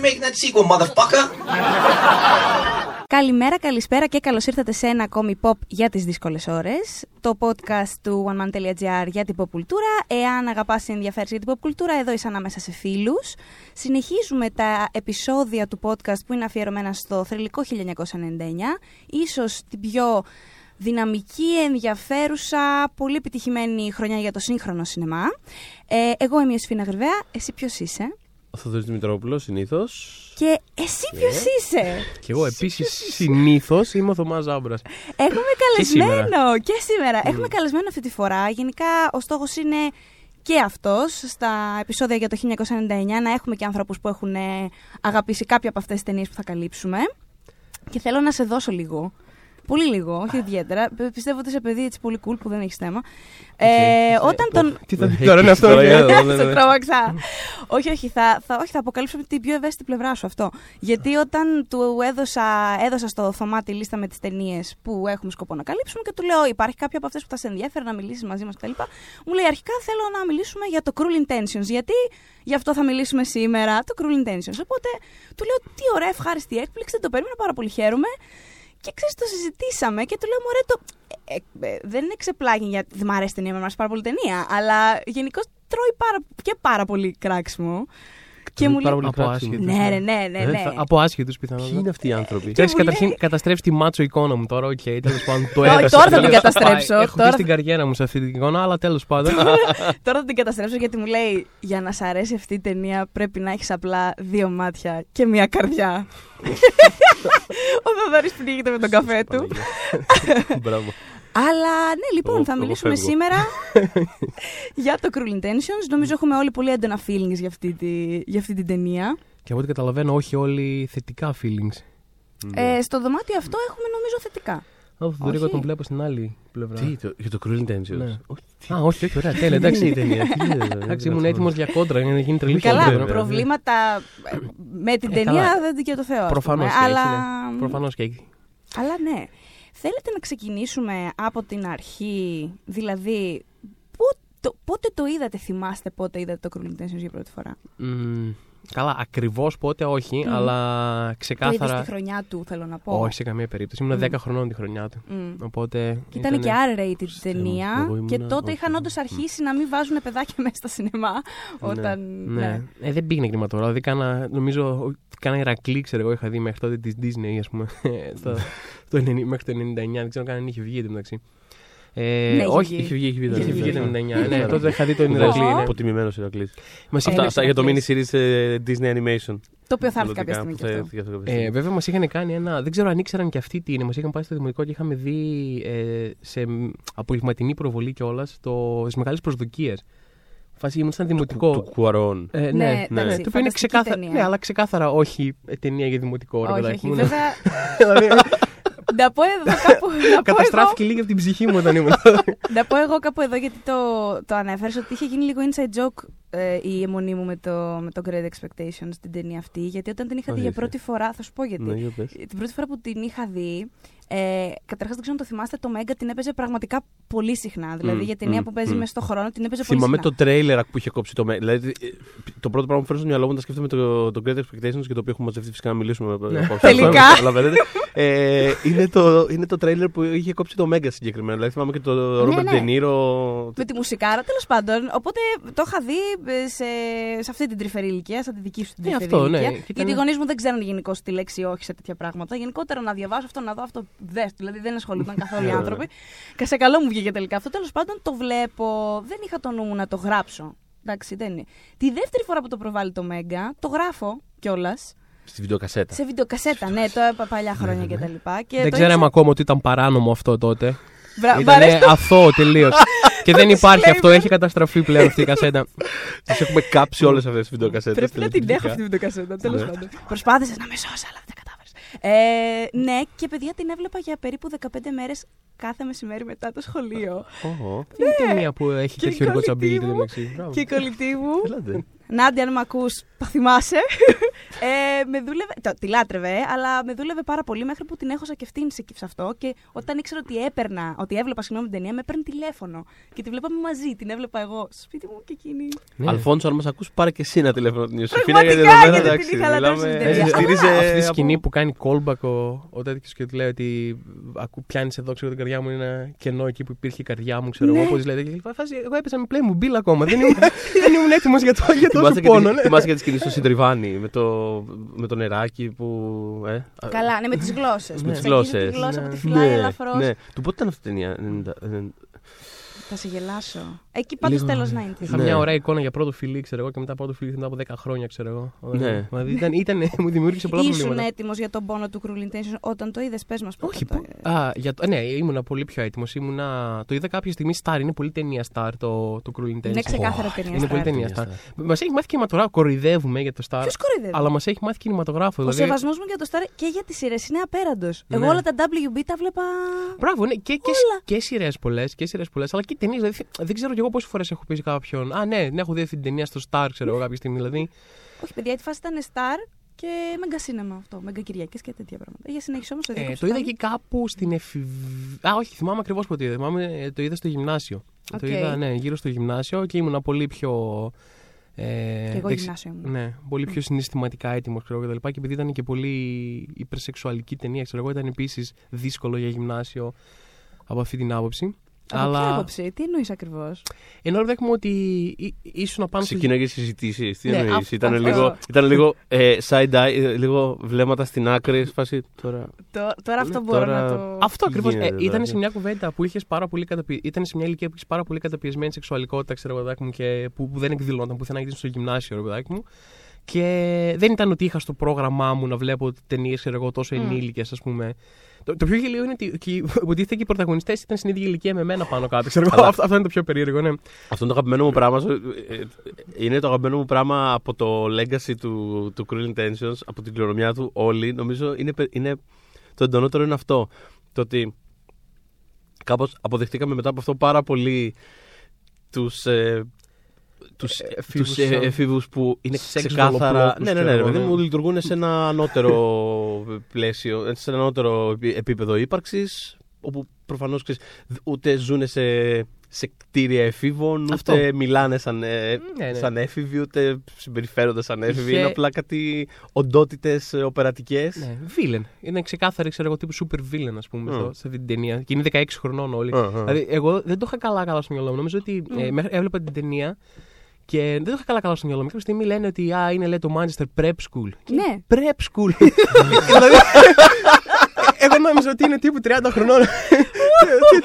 we making that sequel, motherfucker? Καλημέρα, καλησπέρα και καλώς ήρθατε σε ένα ακόμη pop για τις δύσκολες ώρες. Το podcast του oneman.gr για την pop κουλτούρα. Εάν αγαπάς ή ενδιαφέρεις για την pop κουλτούρα, εδώ είσαι ανάμεσα σε φίλους. Συνεχίζουμε τα επεισόδια του podcast που είναι αφιερωμένα στο θρηλυκό 1999. Ίσως την πιο δυναμική, ενδιαφέρουσα, πολύ επιτυχημένη χρονιά για το σύγχρονο σινεμά. Ε, εγώ είμαι η Ιωσήφινα Γρυβαία, εσύ ποιος είσαι; Ο Θοδωρής Δημητρόπουλος, συνήθως. Και εσύ ποιος είσαι; Και εγώ επίσης συνήθως είμαι ο Θωμάς Ζάμπρας. Έχουμε καλεσμένο και σήμερα. Έχουμε καλεσμένο αυτή τη φορά. Γενικά ο στόχος είναι και αυτός στα επεισόδια για το 1999 να έχουμε και άνθρωπους που έχουν ε, αγαπήσει κάποια από αυτές τις ταινίες που θα καλύψουμε. Και θέλω να σε δώσω λίγο Πολύ λίγο, όχι ιδιαίτερα. Πιστεύω ότι είσαι παιδί έτσι πολύ cool που δεν έχεις θέμα. Ε, όταν τον. Τι θα πει τώρα είναι αυτό, Σε τρόμαξα. όχι, όχι θα, θα, όχι, θα αποκαλύψω την πιο ευαίσθητη πλευρά σου αυτό. Γιατί όταν του έδωσα, έδωσα στο Θωμά τη λίστα με τις ταινίες που έχουμε σκοπό να καλύψουμε και του λέω: Υπάρχει κάποια από αυτές που θα σε ενδιαφέρει να μιλήσεις μαζί μας κτλ. Μου λέει: Αρχικά θέλω να μιλήσουμε για το Cruel Intentions. Γιατί γι' αυτό θα μιλήσουμε σήμερα, το Cruel Intentions. Οπότε του λέω: Τι ωραία, ευχάριστη έκπληξη, δεν το περίμενα πάρα πολύ χαίρομαι. Και ξέρεις, το συζητήσαμε και του λέω: Μωρέ, το. Ε, ε, δεν είναι ξεπλάγει γιατί δεν μου αρέσει ταινία, με αρέσει πάρα πολύ ταινία. Αλλά γενικώς τρώει πάρα, και πάρα πολύ κράξιμο. Και μου λέει. Από άσχετους. Ναι, ναι, ναι. ναι, ναι. Από άσχετους πιθανόν. Ποιοι είναι αυτοί οι άνθρωποι; Ξέρει, καταρχήν καταστρέψει τη μάτσο εικόνα μου τώρα. Οκ, τέλος πάντων. Το έδωσα. Τώρα θα την καταστρέψω. Έχω τώρα... την καριέρα μου σε αυτή την εικόνα, αλλά τέλος πάντων. τώρα θα την καταστρέψω γιατί μου λέει για να σ' αρέσει αυτή η ταινία πρέπει να έχεις απλά δύο μάτια και μία καρδιά. Ο Θοδωρής πνίγεται με τον καφέ του. Μπράβο. Αλλά ναι, λοιπόν, θα μιλήσουμε σήμερα για το Cruel Intentions. Νομίζω έχουμε όλοι πολύ έντονα feelings για αυτή, τη, για αυτή την ταινία. Και από ό,τι καταλαβαίνω, όχι όλοι θετικά feelings. Ε, στο δωμάτιο αυτό έχουμε νομίζω θετικά. Όχι, δεν εγώ τον βλέπω στην άλλη πλευρά. Τι, το, για το Cruel Intentions; Ναι. Α, όχι, όχι, ωραία, τέλεια. Εντάξει, η ταινία. Εντάξει, ήμουν έτοιμος για κόντρα για να γίνει τρελή Καλά, προβλήματα με την ταινία δεν και το Θεό. Προφανώς και έχει. Προφανώς και έχει. Αλλά ναι. Θέλετε να ξεκινήσουμε από την αρχή, δηλαδή πότε, πότε το είδατε, θυμάστε πότε είδατε το Cruel Intentions για πρώτη φορά; Mm, καλά, ακριβώς πότε όχι, mm. αλλά ξεκάθαρα. Το είδε στη χρονιά του, θέλω να πω. Όχι σε καμία περίπτωση. Ήμουν mm. 10 χρονών τη χρονιά του. Mm. Οπότε. Και ήταν ήτανε... και R-rated ταινία. Και τότε είχαν όντως αρχίσει να μην βάζουν παιδάκια μέσα στα σινεμά. Ναι, όταν... Ναι. ναι. Ε, δεν πήγαινε κινηματογράφο. Δηλαδή, κάνα, νομίζω, κάνα Ηρακλή, ξέρω εγώ, είχα δει μέχρι τότε της Disney, ας πούμε. το 90, μέχρι το 99. Δεν ξέρω αν είχε βγει εντωμεταξύ. Ε, ναι, όχι, είχε βγει, είχε βγει, είχε βγει το 99. ναι, τότε είχα δει το Ηρακλή. Είναι αποτιμημένος Ηρακλής. Αυτά, αυτά για το mini series ε, Disney Animation. Το οποίο θα έρθει κάποια στιγμή και αυτό. Ε, βέβαια, μας είχαν κάνει ένα. Δεν ξέρω αν ήξεραν και αυτοί τι είναι. Μας είχαν πάει στο δημοτικό και είχαμε δει ε, σε απογευματινή προβολή κιόλας τι μεγάλες προσδοκίες. Φάση ήμουν σαν δημοτικό. Του Κουαρών. Ε, ναι, ναι, ναι, ναι. Το οποίο είναι ξεκάθαρα. Ναι, αλλά ξεκάθαρα όχι ταινία για δημοτικό. Όχι, όχι, βέβαια. Δηλαδή, να πω εδώ κάπου. Καταστράφηκε λίγο από την ψυχή μου όταν ήμουν. Να πω εγώ κάπου εδώ γιατί το, το ανέφερες ότι είχε γίνει λίγο inside joke ε, η αιμονή μου με το, με το Great Expectations στην ταινία αυτή. Γιατί όταν την είχα δει για πρώτη φορά. Θα σου πω γιατί. Ναι, την πρώτη φορά που την είχα δει, ε, Καταρχάς, δεν ξέρω αν το θυμάστε, το Μέγκα την έπαιζε πραγματικά πολύ συχνά. Δηλαδή, mm, για ταινία mm, που παίζει mm. μέσα στον χρόνο την έπαιζε Θυμάμαι πολύ συχνά. το τρέιλερ που είχε κόψει το Μέγκα. Δηλαδή, το πρώτο πράγμα που φέρνω στο μυαλό μου όταν σκέφτομαι το, το Great Expectations και το οποίο έχουμε μαζευτεί φυσικά να μιλήσουμε. Ναι. Τελικά. ε, είναι, το, είναι το τρέιλερ που είχε κόψει το Μέγκα συγκεκριμένα. Δηλαδή, θυμάμαι και το Ρόμπερτ ναι, Ντενίρο. Με τη μουσικάρα, τέλος πάντων. Οπότε το είχα δει ε, σε, σε αυτή την τρυφερή ηλικία, σαν τη δική σου την τρυφερή αυτό, ναι. ηλικία. Γιατί οι γονείς μου δεν ξέρουν γενικώ τη λέξη όχι σε τέτοια πράγματα. Γενικότερα να διαβάσω αυτό, να δω αυτό. Δες, δηλαδή δεν ασχολούνταν καθόλου οι άνθρωποι. Και σε καλό μου βγήκε τελικά αυτό. Τέλος πάντων το βλέπω. Δεν είχα το νου μου να το γράψω. Εντάξει, δεν είναι. Τη δεύτερη φορά που το προβάλλει το Μέγκα, το γράφω κιόλας. Στη βιντεοκασέτα. Σε βιντεοκασέτα, ναι, το έπα παλιά χρόνια κτλ. Και δεν ξέραμε ακόμα ότι ήταν παράνομο αυτό τότε. Ήταν αθώο τελείως. και δεν υπάρχει αυτό, έχει καταστραφεί πλέον αυτή η κασέτα. Τι έχουμε κάψει όλες αυτές τις βιντεοκασέτες. Πρέπει να την έχω αυτή τη βιντεοκασέτα, τέλος ναι. πάντων. Προσπάθησες να με σώσεις, αλλά δεν ε, ναι, και παιδιά την έβλεπα για περίπου 15 μέρες κάθε μεσημέρι μετά το σχολείο. Oh, είναι ταινία που έχει τέτοιο ρογκοτσαμπίλι Και η κολλητή μου. Νάντια, αν με ακούς, το θυμάσαι. ε, με δούλευε, το, τη λάτρευε, ε, αλλά με δούλευε πάρα πολύ μέχρι που την έχω σε σε αυτό. Και όταν ήξερα ότι έπαιρνα, ότι έβλεπα συγγνώμη την ταινία, με έπαιρνε τηλέφωνο. Και τη βλέπαμε μαζί, την έβλεπα εγώ στο σπίτι μου και εκείνη. Ναι. Αλφόνσο, αν μας ακούς, πάρε και εσύ ένα τηλέφωνο την Ιωσήφινα. Γιατί εδώ πέρα εντάξει. Αυτή τη σκηνή που κάνει callback ο, ο τέτοιος και του λέει ότι πιάνεις εδώ, ξέρω την καρδιά μου είναι ένα κενό εκεί που υπήρχε η καρδιά μου, ξέρω εγώ. Πώ λέει. Εγώ έπεσα με Playmobil ακόμα. Δεν ήμουν έτοιμος για το πόνο. Ναι. Θυμάσαι για τη σκηνή στο Συντριβάνι με το, με το νεράκι που. Ε, Καλά, ναι, με τις γλώσσες. Με τις γλώσσε. Τη γλώσσα που τη φυλάει ναι, ελαφρώ. Ναι. Του πότε ήταν αυτή η ταινία, θα σε γελάσω. Εκεί πάντως Λίγο... τέλος να είναι. Είχα ναι. μια ωραία εικόνα για πρώτο φιλί, ξέρω εγώ, και μετά πρώτο φιλί μετά από 10 χρόνια, ξέρω εγώ. Ναι. Δηλαδή ήταν, ήταν, μου δημιούργησε πολλά Ήσουν προβλήματα. Ήσουν έτοιμος για τον πόνο του Cruel Intention όταν το είδες, πες μας πώ. Όχι. Το... Α, για το... Ναι, ήμουν πολύ πιο έτοιμος. Ήμουνα... Το είδα κάποια στιγμή Star. Είναι πολύ ταινία Star το, το Cruel Intention. Είναι ξεκάθαρα oh, ταινία Είναι πολύ ταινία Star. Μας έχει μάθει κινηματογράφο. Κοροϊδεύουμε για το Star. Ποιος κοροϊδεύει; Αλλά μας έχει μάθει κινηματογράφο. Ο δηλαδή... σεβασμός μου για το Star και για τις σειρές είναι απέραντος. Εγώ όλα τα WB τα βλέπα. Μπράβο, ναι. Και σειρές πολλές. Αλλά και ταινίες. Δηλαδή, δεν ξέρω κι εγώ πόσες φορές έχω πει κάποιον. Α, ναι, ναι, έχω δει αυτή την ταινία στο Star, ξέρω εγώ κάποια στιγμή δηλαδή. Όχι, παιδιά, τη φάση ήταν Star και Μέγκα Σίνεμα αυτό. Μέγκα Κυριακές και τέτοια πράγματα. Για συνέχισε όμως το ε, Το είδα εκεί κάπου στην εφηβεία. Α, όχι, θυμάμαι ακριβώς πότε είδα. Θυμάμαι, ε, το είδα στο γυμνάσιο. Okay. Το είδα, ναι, γύρω στο γυμνάσιο και ήμουν πολύ πιο. Ε, και εγώ γυμνάσιο ήμουν. Ναι, πολύ πιο συναισθηματικά έτοιμος και, και, και επειδή ήταν και πολύ υπερσεξουαλική ταινία, ξέρω εγώ, ήταν επίσης δύσκολο για γυμνάσιο από αυτή την άποψη. Από αλλά... ποια άποψη, τι εννοείς ακριβώς; Ενώ δέχομαι ότι ήσουν πάνω στο. Ξεκινάει συζητήσεις. Τι ναι, εννοείς; Ήταν, λίγο, ήταν λίγο ε, side eye, ε, λίγο βλέμματα στην άκρη. Φάση, τώρα... τώρα αυτό μπορώ τώρα... να το. Αυτό ακριβώς. Ε, ήταν σε μια κουβέντα που είχες πάρα πολύ καταπι... Ήταν σε μια ηλικία που είχες πάρα πολύ καταπιεσμένη σεξουαλικότητα, ξέρω εγώ, μου, και που, που δεν εκδηλώνονταν πουθενά γιατί στο γυμνάσιο, ρε παιδάκι μου. Και δεν ήταν ότι είχα στο πρόγραμμά μου να βλέπω ταινίες, ξέρω εγώ, τόσο mm. ενήλικες, ας πούμε. Το, το πιο γελίο είναι ότι, υποτίθεται και οι πρωταγωνιστές ήταν στην ίδια ηλικία με μένα πάνω κάτω. Ξέρω, αυτό, αυτό είναι το πιο περίεργο. Ναι. Αυτό είναι το αγαπημένο μου πράγμα. Ε, ε, είναι το αγαπημένο μου πράγμα από το legacy του, του Cruel Intentions, από την κληρονομιά του όλοι. Νομίζω είναι, είναι, το εντονότερο είναι αυτό. Το ότι κάπως αποδεχτήκαμε μετά από αυτό πάρα πολύ τους ε, τους, τους εφήβους που είναι ξεκάθαρα. Ναι, ναι, ναι, ναι, μου λειτουργούν σε ένα ανώτερο πλαίσιο, σε ένα ανώτερο επίπεδο ύπαρξης, όπου προφανώς ούτε ζουν σε, σε κτίρια εφήβων, Αυτό. ούτε μιλάνε σαν, ναι, ναι. σαν έφηβοι, ούτε συμπεριφέρονται σαν έφηβοι. Είναι απλά κάτι οντότητες οπερατικές. Ναι, βίλεν. Είναι ξεκάθαρη, ξέρω εγώ, τύπου super villain, ας πούμε, mm. σε αυτή την ταινία. Και είναι 16 χρονών όλοι. Uh-huh. Δηλαδή, εγώ δεν το είχα καλά καλά στο μυαλό μου. Νομίζω ότι mm. ε, έβλεπα την ταινία και δεν το είχα καλά καλά στο μυαλό μου. Κάποια στιγμή λένε ότι α, είναι λέει, το Manchester Prep School. Ναι. Prep School. δηλαδή, εγώ νόμιζα ότι είναι τύπου 30 χρονών.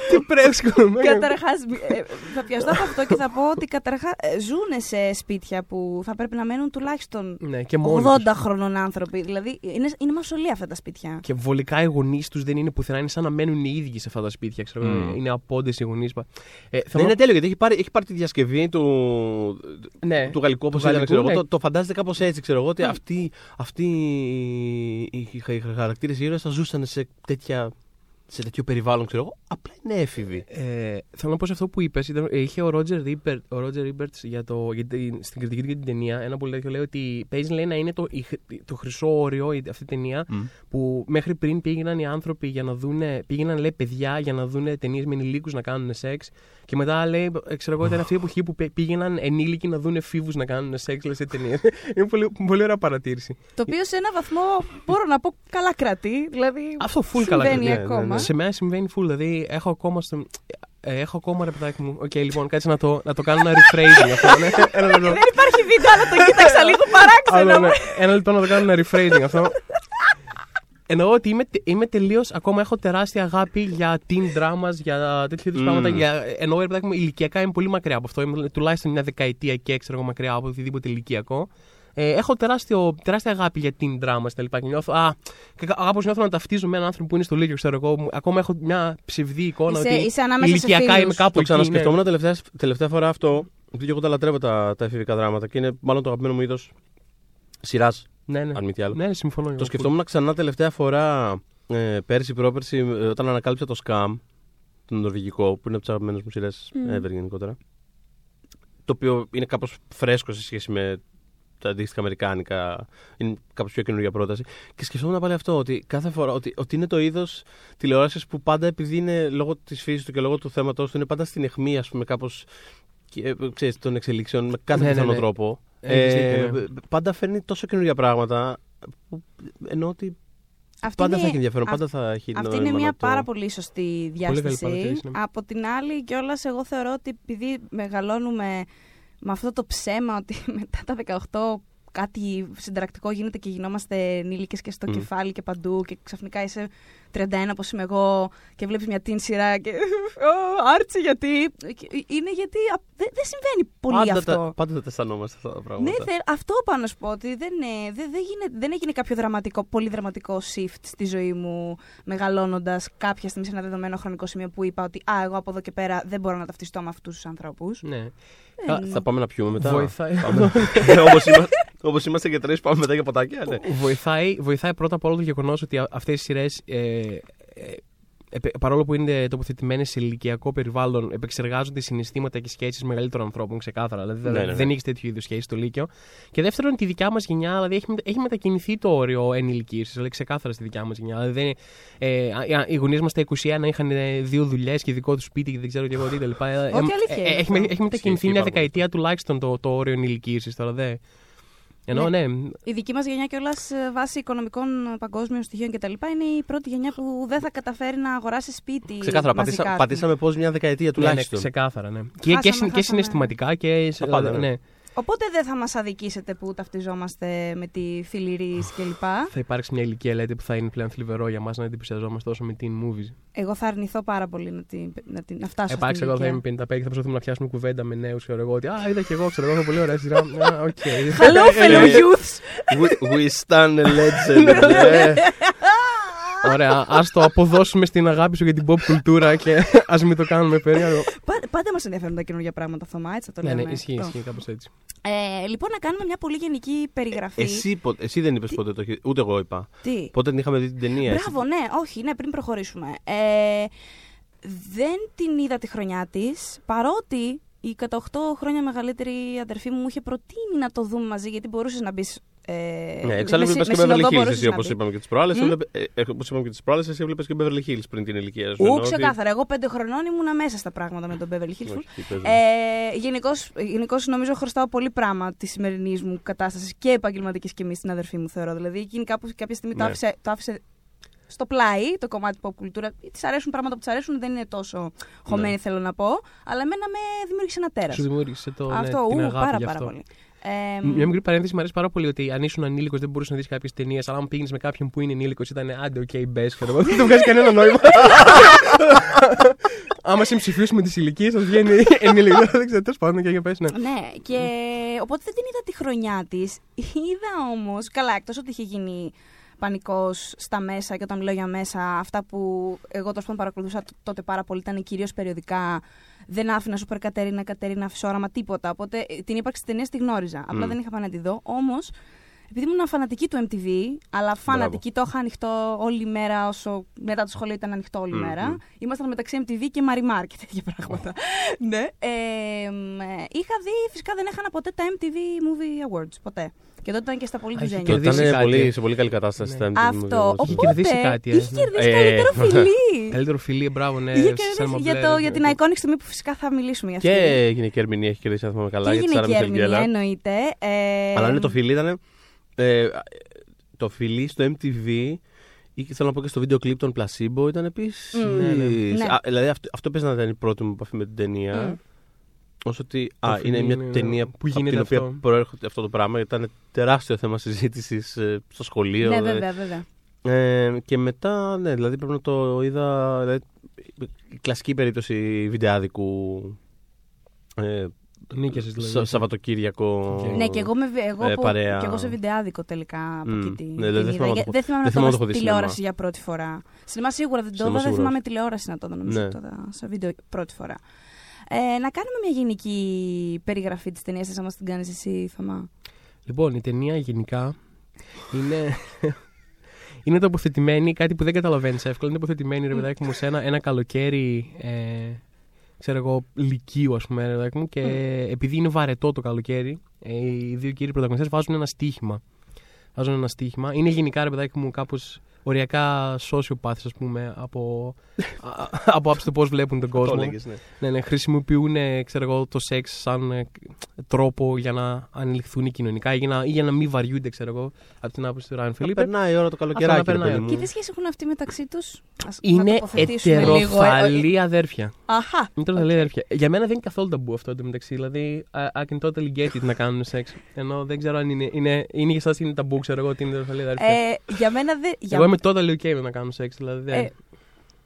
Τι πρέσκο. Καταρχάς, ε, θα πιαστώ από αυτό και θα πω ότι καταρχά ε, ζουν σε σπίτια που θα πρέπει να μένουν τουλάχιστον 80 ναι, χρονών άνθρωποι. Δηλαδή είναι, είναι μασολία αυτά τα σπίτια. Και βολικά οι γονείς τους δεν είναι πουθενά, είναι σαν να μένουν οι ίδιοι σε αυτά τα σπίτια. Ξέρω, Είναι απόντες οι γονείς. Ε, δεν είναι τέλειο γιατί έχει πάρει, έχει πάρει τη διασκευή του, ναι, του γαλλικού όπως ήταν. Ναι. Το, το φαντάζεται κάπως έτσι. Ξέρω εγώ ότι αυτοί, αυτοί οι, οι χαρακτήρες ήρωες θα ζούσαν σε τέτοια σε τέτοιο περιβάλλον, ξέρω εγώ, απλά είναι έφηβοι. Ε, θέλω να πω σε αυτό που είπες. Είχε ο Ρότζερ Ίμπερτ για το, για την, στην κριτική του για την ταινία ένα πολύ τέτοιο. Λέει ότι παίζει λέει, να είναι το, το χρυσό όριο αυτή η ταινία που μέχρι πριν πήγαιναν οι άνθρωποι για να δουν. Πήγαιναν λέει παιδιά για να δουν ταινίες με ενηλίκους να κάνουν σεξ. Και μετά λέει, ξέρω εγώ, ήταν αυτή η εποχή που πήγαιναν ενήλικοι να δουν εφήβους να κάνουν σεξ λέει, σε ταινίες. είναι πολύ, πολύ ωραία παρατήρηση. Το οποίο σε ένα βαθμό μπορώ να πω καλά κρατεί. Δηλαδή, Αυτό full καλά κρατεί. ακόμα. Ναι, ναι, ναι. Σε μένα συμβαίνει full. Δηλαδή έχω ακόμα στο, ε, έχω ακόμα ρε παιδάκι μου. Ok, okay, λοιπόν, κάτσε να το, να το κάνω ένα rephrasing αυτό. Ναι. Ένα Δεν υπάρχει βίντεο, αλλά το κοίταξα λίγο παράξενο. ναι. Ένα λεπτό να το κάνω ένα rephrasing αυτό. Εννοώ ότι είμαι, είμαι τελείως. Ακόμα έχω τεράστια αγάπη για teen dramas, για τέτοιου είδους mm. πράγματα. Για, εννοώ, ρε παιδάκι μου, ηλικιακά είμαι πολύ μακριά από αυτό. Είμαι τουλάχιστον μια δεκαετία και έξω μακριά από οτιδήποτε ηλικιακό. Ε, έχω τεράστιο, τεράστια αγάπη για την δράμα στα λοιπά. Και νιώθω, α, και κάπω νιώθω να ταυτίζω με έναν άνθρωπο που είναι στο Λίγιο, ξέρω εγώ. Ακόμα έχω μια ψευδή εικόνα είσαι, ότι είσαι ηλικιακά είμαι κάπου Το ξανασκεφτόμουν ναι. τελευταία, τελευταία φορά αυτό. Γιατί εγώ τα λατρεύω τα, τα εφηβικά δράματα και είναι μάλλον το αγαπημένο μου είδος σειράς. Ναι, ναι. Αν μη τι άλλο. Ναι, συμφωνώ. Το σκεφτόμουν ξανά τελευταία φορά ε, πέρσι, πρόπερσι, ε, όταν ανακάλυψα το Scam, το νορβηγικό, που είναι από τις αγαπημένες μου σειρές mm. ever γενικότερα. Το οποίο είναι κάπως φρέσκο σε σχέση με τα αντίστοιχα αμερικάνικα. Είναι κάπως πιο καινούργια πρόταση. Και σκεφτόμουν πάλι αυτό, ότι κάθε φορά ότι, ότι είναι το είδος τηλεόρασης που πάντα επειδή είναι λόγω της φύσης του και λόγω του θέματος του, είναι πάντα στην αιχμή, ας πούμε, κάπως. Ξέρεις, των εξελίξεων με κάθε Ναι, ναι, πιθανό ναι. τρόπο. Έχεις Ε, δίκιο, ναι. Πάντα φέρνει τόσο καινούργια πράγματα. Που, ενώ ότι Αυτή πάντα είναι- θα έχει ενδιαφέρον, αυ- πάντα θα έχει Αυτή νόημα είναι μια να το- πάρα πολύ σωστή καλή διάσταση. παρατήρηση, ναι. Από την άλλη, κιόλας, εγώ θεωρώ ότι επειδή μεγαλώνουμε με αυτό το ψέμα ότι μετά τα 18 κάτι συνταρακτικό γίνεται και γινόμαστε ενήλικες και στο Μμ. κεφάλι και παντού και ξαφνικά είσαι 31 όπως είμαι εγώ και βλέπεις μια τιν σειρά και «Ω, Άρτσι γιατί Και είναι γιατί α, δεν δεν συμβαίνει πολύ πάντα αυτό. Τα, πάντα τα αισθανόμαστε αυτά τα πράγματα. Ναι, θε- αυτό πάω να σου πω ότι δεν, ε, δεν, δεν, γίνεται- δεν έγινε κάποιο δραματικό, πολύ δραματικό shift στη ζωή μου μεγαλώνοντας κάποια στιγμή σε ένα δεδομένο χρονικό σημείο που είπα ότι Α, εγώ από εδώ και πέρα δεν μπορώ να ταυτιστώ με αυτούς τους ανθρώπους. Ναι. Α, θα πάμε να πιούμε μετά. Βοηθάει. Όπως είμαστε, όπως είμαστε και τρεις πάμε μετά για ποτάκια. Ναι. βοηθάει, βοηθάει πρώτα απ' όλο το γεγονός ότι αυτές οι σειρές. Ε, ε, επε- παρόλο που είναι τοποθετημένες σε ηλικιακό περιβάλλον, επεξεργάζονται συναισθήματα και σχέσεις μεγαλύτερων ανθρώπων, ξεκάθαρα. Δηλαδή Ναι, ναι, ναι. δεν έχεις τέτοιου είδους σχέσει στο Λύκειο. Και δεύτερον, τη δικιά μας γενιά, δηλαδή έχει, μετα- έχει μετακινηθεί το όριο ενηλικίωσης, δηλαδή ξεκάθαρα στη δικιά μας γενιά. Δηλαδή, δεν, ε, α- α- οι γονείς μας στα 21 είχαν ε, δύο δουλειές και δικό τους σπίτι και δεν ξέρω και εγώ τι κτλ. Ε, Όχι, αλήθεια είναι έχει, αυτό. έχει μετακινηθεί Ισχύει μια πάρα πολύ. δεκαετία τουλάχιστον το, το όριο ενηλικίωσης τώρα. Δε. Ενώ ναι, Η δική μας γενιά κιόλας βάσει οικονομικών παγκόσμιων στοιχείων κτλ. είναι η πρώτη γενιά που δεν θα καταφέρει να αγοράσει σπίτι. Ξεκάθαρα, μαζικά, πατήσα, ας πατήσαμε πώς μια δεκαετία ναι, ναι, τουλάχιστον. ξεκάθαρα, ναι. Και, και, Χάσαμε, συν- και χάσαμε. συναισθηματικά και. Τα πάντα, ναι. ναι. Πούμε. Οπότε δεν θα μας αδικήσετε που ταυτιζόμαστε με τη φιληρή κλπ. Θα υπάρξει μια ηλικία, λέτε, που θα είναι πλέον θλιβερό για μας να εντυπωσιαζόμαστε τόσο με teen movies. Εγώ θα αρνηθώ πάρα πολύ να, την, να, την, να φτάσω Εντάξει, στην εγώ θα ηλικία. είμαι 55 και θα προσπαθούμε να πιάσουμε κουβέντα με νέους. Ξέρω εγώ ότι Α, είδα και εγώ, ξέρω εγώ, θα πολύ ωραία σειρά. Α, ok. Hello, fellow Ε, youths! We, we stan a legend. ναι. Ωραία, ας το αποδώσουμε στην αγάπη σου για την pop κουλτούρα και ας μην το κάνουμε περίεργο. Πάντα, πάντα μας ενδιαφέρουν τα καινούργια πράγματα, Θωμά, έτσι θα το Ναι, λέμε. ναι, ισχύει, Αυτό. ισχύει κάπως έτσι. Ε, λοιπόν, να κάνουμε μια πολύ γενική περιγραφή. Εσύ, πο- εσύ δεν είπες ποτέ το έχεις- Ούτε εγώ είπα. Τι; Πότε την είχαμε δει την ταινία. εσύ. Μπράβο, ναι, όχι, ναι, πριν προχωρήσουμε. Ε, δεν την είδα τη χρονιά της, παρότι η κατά 8 χρόνια μεγαλύτερη αδερφή μου μου είχε προτείνει να το δούμε μαζί, γιατί μπορούσες να μπεις. Ε, Ναι, εξάλλου με συ- έβλεπε και με Beverly συνοδό Hills. μπορούσες Εσύ, να όπως μπεις. είπαμε και τις προάλλες. Μμ. Όπως είπαμε και τις προάλλες, εσύ έβλεπε και Beverly Hills πριν την ηλικία σου. Ου, Ενώ ότι- ξεκάθαρα. Εγώ πέντε χρονών ήμουνα μέσα στα πράγματα με τον Beverly Hills. Όχι, τι παίζεις. Ε, Γενικώς νομίζω χρωστάω πολύ πράγμα της σημερινής μου κατάστασης και επαγγελματικής και μη στην αδερφή μου, θεωρώ. Δηλαδή εκείνη κάπου κάποια στιγμή το, Ναι. άφησε, το άφησε στο πλάι το κομμάτι pop κουλτούρα. Της αρέσουν πράγματα που της αρέσουν, δεν είναι τόσο χωμένη, Ναι. θέλω να πω. Αλλά εμένα με δημιούργησε ένα τέρας. Σου δημιούργησε το, ναι, Αυτό, την ου, αγάπη πάρα, γι' πάρα αυτό. πολύ. Ε, Μια μικρή παρένθεση μου αρέσει πάρα πολύ ότι αν ήσουν ανήλικος δεν μπορούσες να δεις κάποιες ταινίες. Αλλά αν πήγαινες με κάποιον που είναι ενήλικος ήταν άντε, οκ, μπες. Δεν το βγάζει κανένα νόημα. Άμα συμψηφίσουμε τις ηλικίες, σα βγαίνει ενήλικος. Δεν ξέρω, τέλος πάντων και για πες, ναι. Ναι, και οπότε δεν την είδα τη χρονιά της. Είδα όμως, καλά, εκτός ότι είχε γίνει πανικός στα μέσα και όταν μιλάω για μέσα, αυτά που εγώ τόσο πάντων παρακολουθούσα τ- τότε πάρα πολύ ήταν κυρίως περιοδικά. Δεν άφηνα Σούπερ Κατερίνα, Κατερίνα Φυσόραμα, τίποτα. Οπότε ε, την ύπαρξη της ταινίας τη γνώριζα. Απλά Μμ. δεν είχα πάει να τη δω. Όμως, επειδή ήμουν φανατική του MTV, αλλά φανατική, το είχα ανοιχτό όλη μέρα όσο μετά το σχολείο ήταν ανοιχτό όλη Μμμ. μέρα. Ήμασταν μεταξύ MTV και Marimar και τέτοια πράγματα. ναι. Ε, μ, ε, είχα δει, φυσικά δεν έχανα ποτέ τα MTV Movie Awards. Ποτέ. Και τότε ήταν και στα πολύ Α, έχει Και τζουζένια. κερδίσει ήταν κάτι. πολύ, σε πολύ καλή κατάσταση. Ναι. τα MTV Αυτό. Movie Awards. Είχε Οπότε, κερδίσει κάτι, ε. Είχε κερδίσει Ε, καλύτερο φιλί. Καλύτερο φιλί, μπράβο, ναι. Είχε σαν κερδίσει για, Μαμπλέ, το, ναι. για την iconic στιγμή που φυσικά θα μιλήσουμε για αυτή. Και γυναική ερμηνεία έχει κερδίσει, αν θυμάμαι καλά. και για τη Σάρα γυναική Μισελ ερμηνεία Γέλλαρ. εννοείται. Ε, Αλλά είναι το φιλί ήταν. Ε, το φιλί στο MTV ή και θέλω να πω και στο βίντεο κλιπ των Placebo ήταν επίσης. Μμμ. Ναι, ναι. Ναι. Δηλαδή αυτό, αυτό παίζει να ήταν η πρώτη μου επαφή με την ταινία. Μμ. Όσο ότι Το α, φιλί είναι μια είναι, ταινία που από γίνεται την οποία αυτό. προέρχεται αυτό το πράγμα. Γιατί ήταν τεράστιο θέμα συζήτησης στο σχολείο. Ναι, δηλαδή. βέβαια, βέβαια. Ε, και μετά, ναι, δηλαδή πρέπει να το είδα. Δηλαδή, η κλασική περίπτωση βιντεάδικου. Ε, Το νίκησες, δηλαδή. Σα- Σαββατοκύριακο. Οκ. Ναι, και εγώ, με, βι- εγώ, Ε, που- παρέα. και εγώ σε βιντεάδικο τελικά από Μμ. εκεί την, Ναι, την δεν είδα. θυμάμαι να Για- το- δεν θυμάμαι δεν να το θυμάμαι είδα να το έχω δεις στη σινεμά. τηλεόραση για πρώτη φορά. Σινεμά σίγουρα δεν το Σινεμά είδα, δεν σίγουρα θυμάμαι όχι. τηλεόραση να το είδα. Νομίζω Ναι. το είδα σε βίντεο πρώτη φορά. Ε, να κάνουμε μια γενική περιγραφή της ταινίας, αν μα την κάνεις εσύ, Θωμά. Λοιπόν, η ταινία γενικά είναι. είναι τοποθετημένη, κάτι που δεν καταλαβαίνεις εύκολα. Είναι τοποθετημένη, ρε παιδάκι μου, σε ένα, ένα καλοκαίρι. Ε, ξέρω εγώ, λυκείου, ας πούμε, ρε παιδάκι μου. Και επειδή είναι βαρετό το καλοκαίρι, ε, οι δύο κύριοι πρωταγωνιστές βάζουν ένα στοίχημα. Βάζουν ένα στοίχημα. Είναι γενικά, ρε παιδάκι μου, κάπως οριακά sociopaths, ας πούμε, από, α- από άψη του πώς βλέπουν τον Το κόσμο. έλεγες, ναι. Ναι, ναι, χρησιμοποιούν ε, ξέρω εγώ, το σεξ σαν ε, τρόπο για να ανελιχθούν κοινωνικά ή για να, ή για να μην βαριούνται, ξέρω εγώ, από την άποψη του Ράιν Να Φελίπε. περνάει η ώρα το καλοκαιράκι, Αυτό να ρε παιδί περνάει. μου. Και τι σχέση έχουν αυτοί μεταξύ τους; Είναι λίγο. ετεροφαλή αδέρφια. Αχα. Είναι ετεροφαλή αδέρφια. Για μένα δεν είναι καθόλου ταμπού αυτό εντωμεταξύ. Δηλαδή, I, I can totally get it να κάνουν σεξ. Ενώ δεν ξέρω αν είναι, είναι, είναι για εσάς είναι ταμπού, ξέρω εγώ ότι είναι ετεροφαλή αδέρφια. Ε, για μένα δεν. για- Εγώ είμαι totally okay με να κάνω σεξ. Δηλαδή, δεν-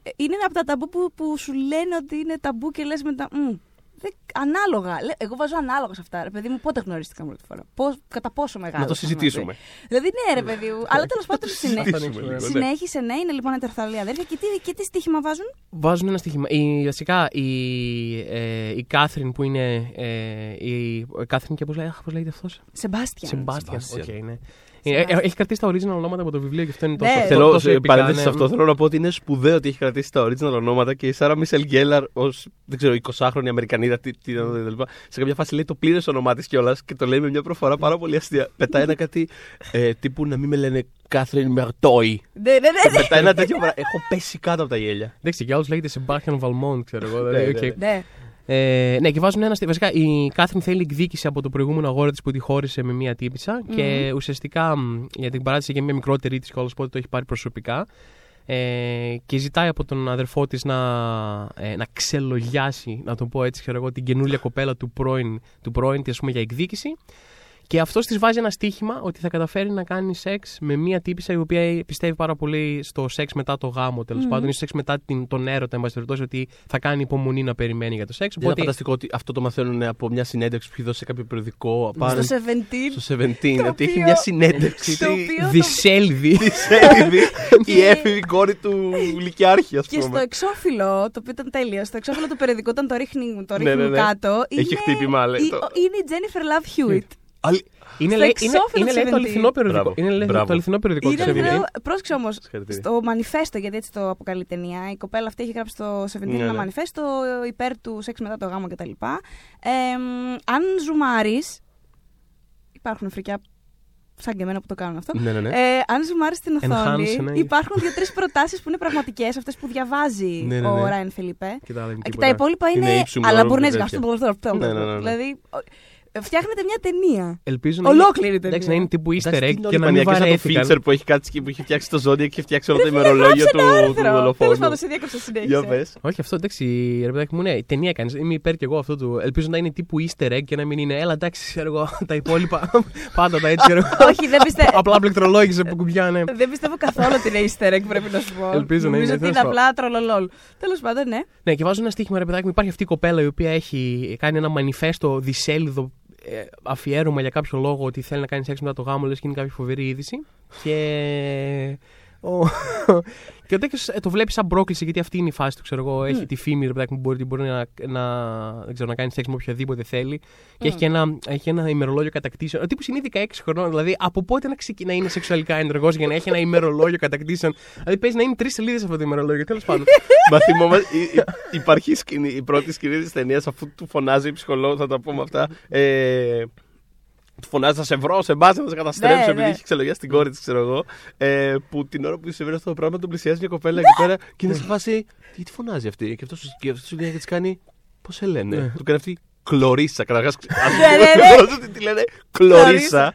Ε, είναι ένα από τα ταμπού που, που σου λένε ότι είναι ταμπού και λες μετά. «Μμ, δεν- ανάλογα. Λέ- Εγώ βάζω ανάλογα σε αυτά. Ρε παιδί μου, πότε γνωρίστηκαν πρώτη φορά. Πώς, κατά πόσο μεγάλο. Να το συζητήσουμε. Δηλαδή, ναι, ρε παιδί μου. αλλά τέλος πάντων συνέ... συζητήσουμε λίγο, ναι. συνέχισε, ναι, είναι λοιπόν ετεροθαλή αδέρφια. Και τι, και τι στοίχημα βάζουν; Βάζουν ένα στοίχημα. Η, βασικά η, ε, η Κάθριν που είναι. Ε, η, η Κάθριν και πώς λέγεται, πώς λέγεται αυτός; Σεμπάστιαν. Σεμπάστιαν. Sebastian. Okay, ναι. Ε, ε, έχει κρατήσει τα original ονόματα από το βιβλίο και αυτό είναι τόσο. Ναι. τόσο- Θέλω, τόσο σε επικά, παρένθεση σε ναι. αυτό, θέλω να πω ότι είναι σπουδαίο ότι έχει κρατήσει τα original ονόματα και η Σάρα Μισελ Γκέλλαρ ως, δεν ξέρω, 20χρονη Αμερικανίδα, τι, τι, τι, κτλ. Σε κάποια φάση λέει το πλήρες όνομά της κιόλας και το λέει με μια προφορά πάρα πολύ αστεία. Πετάει ένα κάτι ε, τύπου να μην με λένε Κάθριν Μερτέιγ. Ναι, ναι, ναι. Και ναι. πετάει ένα τέτοιο πράγμα. Έχω πέσει κάτω από τα γέλια. Εντάξει, ο άλλος λέγεται Sebastian Valmont, ξέρω εγώ. Ναι, δηλαδή, ναι, οκ. ναι. ναι. Ε, ναι, και βάζουν ένα. στή- Βασικά, η Κάθριν θέλει εκδίκηση από το προηγούμενο αγόρι της που τη χώρισε με μία τύπισσα. Και ουσιαστικά μ, για την παράτησε για μια μικρότερη της κιόλας, οπότε το έχει πάρει προσωπικά. Ε, και ζητάει από τον αδερφό της να, ε, να ξελογιάσει, να το πω έτσι, ξέρω εγώ, την καινούργια κοπέλα του πρώην, του πρώην της, ας πούμε, για εκδίκηση. Και αυτός της βάζει ένα στίχημα ότι θα καταφέρει να κάνει σεξ με μία τύπησα η οποία πιστεύει πάρα πολύ στο σεξ μετά το γάμο, τέλος πάντων, ή στο σεξ μετά την, τον έρωτα, εν πάση περιπτώσει, ότι θα κάνει υπομονή να περιμένει για το σεξ. Δεν είναι Οπότε φανταστικό ότι αυτό το μαθαίνουν από μια συνέντευξη που έχει δώσει σε κάποιο περιοδικό. Πάνω Στο 17. στο 17. Ότι έχει οποίο- μια συνέντευξη. Το οποίο το- δισέλδη. Τη Σέλιδη, η Και- έφηβη κόρη του Λυκιάρχη, ας Και στο πούμε. εξώφυλλο, το οποίο ήταν τέλειο, στο εξώφυλλο του περιοδικού, όταν το ρίχνει, το Ναι, ρίχνουν ναι, ναι. κάτω. Έχει είναι χτύπημα, λέει, η- το- Είναι η Jennifer Love Hewitt. Άλλη- Είναι, Στο λέει, είναι, εξώφυλλο είναι, λέει, το 17. αληθινό περιοδικό. Μπράβο. Είναι λέει, Μπράβο. το αληθινό περιοδικό Είναι του 17. βέβαια. Πρόσεξε όμως. Συγχαρητήρια. Στο μανιφέστο, γιατί έτσι το αποκαλεί η ταινία, η κοπέλα αυτή έχει γράψει στο 17 Ναι, ένα ναι. μανιφέστο υπέρ του σεξ μετά το γάμο κτλ. Ε, αν ζουμάρεις. Υπάρχουν φρικιά σαν και εμένα που το κάνουν αυτό. Ναι, ναι, ναι. Ε, αν ζουμάρεις την οθόνη, Enhance, ναι. υπάρχουν δύο-τρεις προτάσεις που είναι πραγματικές, αυτές που διαβάζει Ναι, ναι, ο ναι. Ράιν Φελίπε. Και τα άλλα είναι Και τίποτα. τα υπόλοιπα Είναι είναι. ύψου Αλλά μόρου μπορεί να και εισγάσει τέτοια. το Ναι, ναι, ναι, ναι. Δηλαδή, ο- φτιάχνετε μια ταινία. Ελπίζω να Ολόκληρη είναι, ταινία. εντάξει, να είναι τύπου easter Εντάξει, egg είναι και να μην μανιακές από το βαρέθηκαν. Fincher που έχει κάτσει και που έχει φτιάξει το Zodiac και έχει φτιάξει όλο το Ρε φίλε, ημερολόγιο γράψε του, ένα του άρθρο. Τέλος δολοφόνου. πάντων, σε διέκοψα Για συνέχεια. πες. Όχι, αυτό εντάξει, ρε παιδάκι μου, ναι, ταινία κάνεις. Είμαι υπέρ και εγώ αυτού του. Ελπίζω να είναι τύπου easter egg και να μην είναι. Έλα, εντάξει, ξέρω εγώ, τα υπόλοιπα. Πάντα τα έτσι, ξέρω εγώ. Όχι, δεν πιστεύω. Απλά πληκτρολόγησε που κουμπιά, ναι. Δεν πιστεύω καθόλου ότι είναι easter egg, πρέπει να σου πω. Ελπίζω να Νομίζω είναι, ότι τέλος είναι απλά τρολολόλ. Τέλος πάντων, ναι. Ναι, και βάζω ένα στοίχημα, ρε παιδάκι μου. Υπάρχει αυτή η κοπέλα η οποία έχει κάνει ένα μανιφέστο δισέλιδο ε, αφιέρωμα για κάποιο λόγο ότι θέλει να κάνει σεξ μετά το γάμο, λες και είναι κάποια φοβερή είδηση. Και. Ο... και ο τέτοιο το βλέπεις σαν πρόκληση γιατί αυτή είναι η φάση του. Ξέρω εγώ, έχει τη φήμη ρε παιδάκι μου μπορεί, μπορεί να, να, δεν ξέρω, να κάνει σεξ με οποιοδήποτε θέλει. Και έχει και ένα, έχει ένα ημερολόγιο κατακτήσεων. Ο τύπος είναι ήδη 16 χρονών. Δηλαδή, από πότε να ξεκινάει να είναι σεξουαλικά ενεργός για να έχει ένα ημερολόγιο κατακτήσεων. Δηλαδή, παίζει να είναι τρεις σελίδες αυτό το ημερολόγιο. Τέλος πάντων. Μα θυμόμαστε, η- η- υπάρχει σκηνή, η πρώτη σκηνή της ταινίας αφού του φωνάζει η ψυχολόγος, θα τα πούμε αυτά. Ε, του φωνάζει θα σε βρω, σε μπάζε, θα σε καταστρέψω Ναι, επειδή ναι. έχει ξελογιάσει την κόρη της, ξέρω εγώ. Ε, που την ώρα που συμβαίνει αυτό το πράγμα τον πλησιάζει μια κοπέλα εκεί πέρα και είναι σε φάση. Τι τη φωνάζει αυτή; Και αυτός σου λέει και της κάνει. Πώς σε λένε; Ναι. Του κάνει αυτή κλωρίσα. Καταρχάς. Ναι, ναι, ναι. ότι τη λένε κλωρίσα.